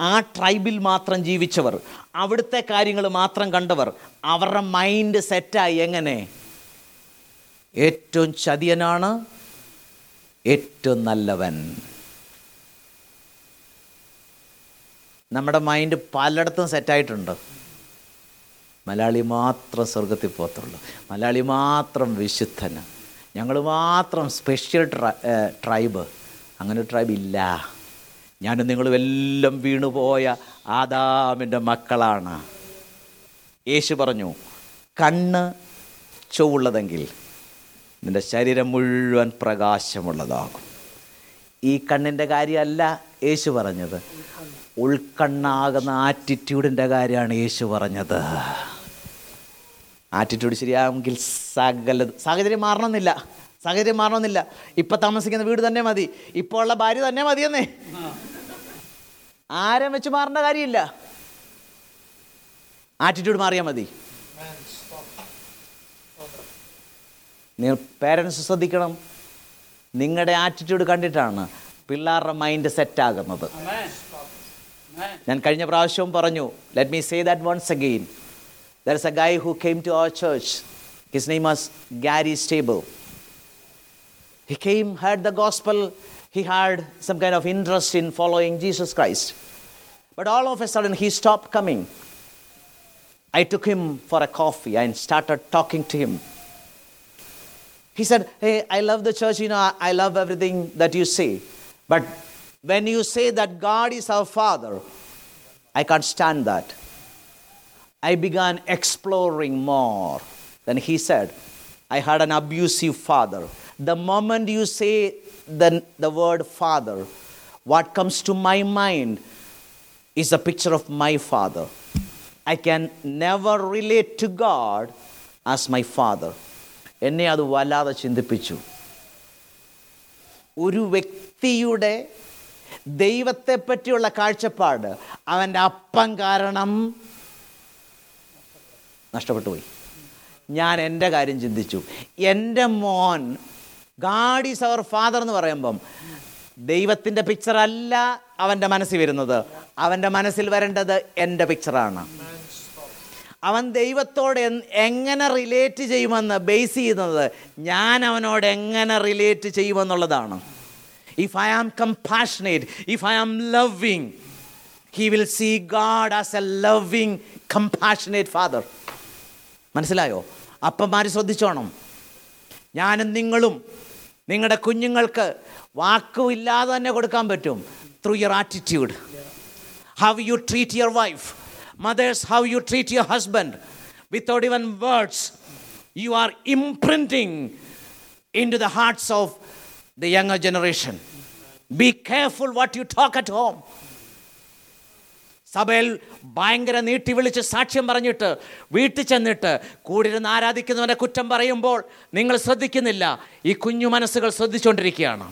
ആ ട്രൈബിൽ മാത്രം ജീവിച്ചവർ അവിടുത്തെ കാര്യങ്ങൾ മാത്രം കണ്ടവർ അവരുടെ മൈൻഡ് സെറ്റായി എങ്ങനെ? ഏറ്റവും ചതിയനാണ് ഏറ്റവും നല്ലവൻ. നമ്മുടെ മൈൻഡ് പലയിടത്തും സെറ്റായിട്ടുണ്ട് മലയാളി മാത്രം സ്വർഗത്തിൽ പോകത്തുള്ളൂ. മലയാളി മാത്രം വിശുദ്ധന്. ഞങ്ങൾ മാത്രം സ്പെഷ്യൽ ട്രൈ ട്രൈബ് അങ്ങനെ ട്രൈബ് ഇല്ല. ഞാനും നിങ്ങളും എല്ലാം വീണുപോയ ആദാമിന്റെ മക്കളാണ്. യേശു പറഞ്ഞു കണ്ണ് ചൊവ്വുള്ളതെങ്കിൽ നിന്റെ ശരീരം മുഴുവൻ പ്രകാശമുള്ളതാകും. ഈ കണ്ണിന്റെ കാര്യമല്ല യേശു പറഞ്ഞത്. ഉൾക്കണ്ണാകുന്ന ആറ്റിറ്റ്യൂഡിന്റെ കാര്യമാണ് യേശു പറഞ്ഞത്. ആറ്റിറ്റ്യൂഡ് ശരിയാമെങ്കിൽ സകല സാഹചര്യം മാറണമെന്നില്ല. സാഹചര്യം മാറണമെന്നില്ല. ഇപ്പം താമസിക്കുന്ന വീട് തന്നെ മതി. ഇപ്പോൾ ഉള്ള ഭാര്യ തന്നെ മതിയെന്നേ. ആരം വെച്ച് മാറേണ്ട കാര്യമില്ല. ആറ്റിറ്റ്യൂഡ് മാറിയാൽ മതി. നിങ്ങൾ പേരൻസ് ശ്രദ്ധിക്കണം. നിങ്ങളുടെ ആറ്റിറ്റ്യൂഡ് കണ്ടിട്ടാണ് പിള്ളേരുടെ മൈൻഡ് സെറ്റാകുന്നത് ഞാൻ കഴിഞ്ഞ പ്രാവശ്യവും പറഞ്ഞു. Let me say that once again There's a guy who came to our church. His name was Gary Stable. He came, heard the gospel, he had some kind of interest in following Jesus Christ. But all of a sudden, he stopped coming. I took him for a coffee and started talking to him. He said, Hey, I love the church, you know, I love everything that you say. But when you say that God is our Father, I can't stand that. I began exploring more. Then he said, I had an abusive father. The moment you say the, the word father, what comes to my mind is a picture of my father. I can never relate to God as my father. എന്നെ അത് വല്ലാതെ ചിന്തിപ്പിച്ചു ഒരു വ്യക്തിയുടെ ദൈവത്തെപ്പറ്റിയുള്ള കാഴ്ചപ്പാട് അവന്റെ അപ്പം കാരണം നഷ്ടപ്പെട്ടു പോയി ഞാൻ എന്റെ കാര്യം ചിന്തിച്ചു. എന്റെ മോൻ ഗാഡ് ഈസ് അവർ ഫാദർ എന്ന് പറയുമ്പം ദൈവത്തിന്റെ പിക്ചറല്ല അവന്റെ മനസ്സിൽ വരുന്നത്. അവന്റെ മനസ്സിൽ വരേണ്ടത് എന്റെ പിക്ചറാണ് അവൻ ദൈവത്തോട് എങ്ങനെ റിലേറ്റ് ചെയ്യുമെന്ന് ബേസ് ചെയ്യുന്നത് ഞാൻ അവനോട് എങ്ങനെ relate ചെയ്യുമെന്നുള്ളതാണ്. If I am compassionate if I am loving he will see God as a loving compassionate father മനസ്സിലായോ? അപ്പന്മാർ ശ്രദ്ധിച്ചോണം. ഞാനും നിങ്ങളും നിങ്ങളുടെ കുഞ്ഞുങ്ങൾക്ക് വാക്കുമില്ലാതെ തന്നെ കൊടുക്കാൻ പറ്റും. Through your attitude how you treat your wife mothers how you treat your husband without even words you are imprinting into the hearts of the younger generation be careful what you talk at home സഭയിൽ ഭയങ്കര നീട്ടി വിളിച്ച് സാക്ഷ്യം പറഞ്ഞിട്ട് വീട്ടിൽ ചെന്നിട്ട് കൂടിരുന്ന് ആരാധിക്കുന്നവന്റെ കുറ്റം പറയുമ്പോൾ നിങ്ങൾ ശ്രദ്ധിക്കുന്നില്ല. ഈ കുഞ്ഞു മനസ്സുകൾ ശ്രദ്ധിച്ചുകൊണ്ടിരിക്കുകയാണ്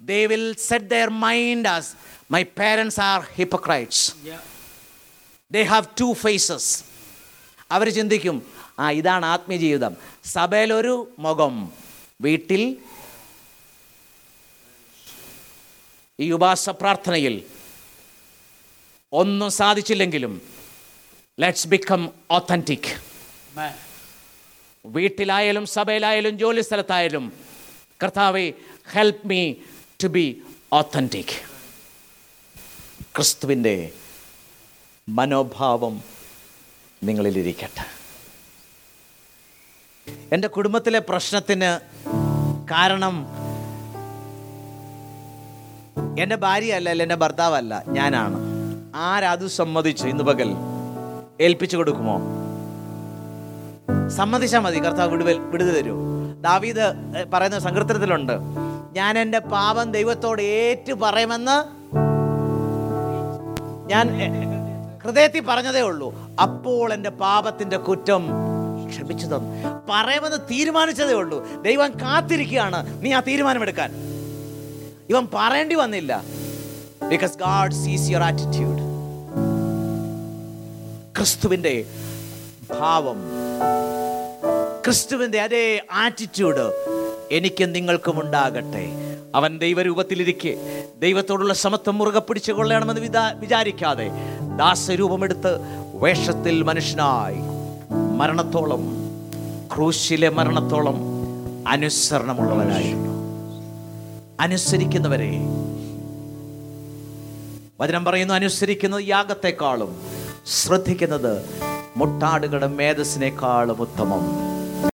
they will set their mind as my parents are hypocrites they have two faces അവർ ചിന്തിക്കും ആ ഇതാണ് ആത്മീയ ജീവിതം. സഭയിലൊരു മുഖം വീട്ടിൽ ഈ ഉപാസ പ്രാർത്ഥനയിൽ ഒന്നും സാധിച്ചില്ലെങ്കിലും ലെറ്റ്സ് ബിക്കം ഒത്തന്റിക്. വീട്ടിലായാലും സഭയിലായാലും ജോലി സ്ഥലത്തായാലും കർത്താവെ help me to be authentic ക്രിസ്തുവിന്റെ മനോഭാവം നിങ്ങളിലിരിക്കട്ടെ. എന്റെ കുടുംബത്തിലെ പ്രശ്നത്തിന് കാരണം എന്റെ ഭാര്യയല്ല അല്ല എന്റെ ഭർത്താവല്ല ഞാനാണ്. ആരത് സമ്മതിച്ച്? ഇന്ന് പകൽ ഏൽപ്പിച്ചു കൊടുക്കുമോ? സമ്മതിച്ചാൽ മതി കർത്താവ് വിടുവൽ വിടുതി തരൂ. ദാവീദ് പറയുന്ന സങ്കീർത്തനത്തിലുണ്ട്. ഞാൻ എന്റെ പാപം ദൈവത്തോട് ഏറ്റു പറയുമെന്ന് ഞാൻ ഹൃദയത്തിൽ പറഞ്ഞതേ ഉള്ളൂ. അപ്പോൾ എന്റെ പാപത്തിന്റെ കുറ്റം ക്ഷമിച്ചു തന്നു. പറയുമെന്ന് തീരുമാനിച്ചതേ ഉള്ളൂ. ദൈവം കാത്തിരിക്കുകയാണ്. നീ ആ തീരുമാനമെടുക്കാൻ. ഇവൻ പറയേണ്ടി വന്നില്ല. Because God sees your attitude ക്രിസ്തുവിന്റെ ഭാവം ക്രിസ്തുവിന്റെ അതേ ആറ്റിറ്റ്യൂഡ് എനിക്ക് നിങ്ങൾക്കും ഉണ്ടാകട്ടെ. അവൻ ദൈവരൂപത്തിലിരിക്കെ ദൈവത്തോടുള്ള സമത്വം മുറുകെ പിടിച്ചു കൊള്ളണമെന്ന് വിതാ വിചാരിക്കാതെ ദാസരൂപമെടുത്ത് വേഷത്തിൽ മനുഷ്യനായി മരണത്തോളം ക്രൂശിലെ മരണത്തോളം അനുസരണമുള്ളവനായിരുന്നു. അനുസരിക്കുന്നവരെ വചനം പറയുന്നു അനുസരിക്കുന്നത് യാഗത്തെക്കാളും ശ്രദ്ധിക്കുന്നത് മുട്ടാടുകളുടെ മേധസ്സിനേക്കാളും ഉത്തമം.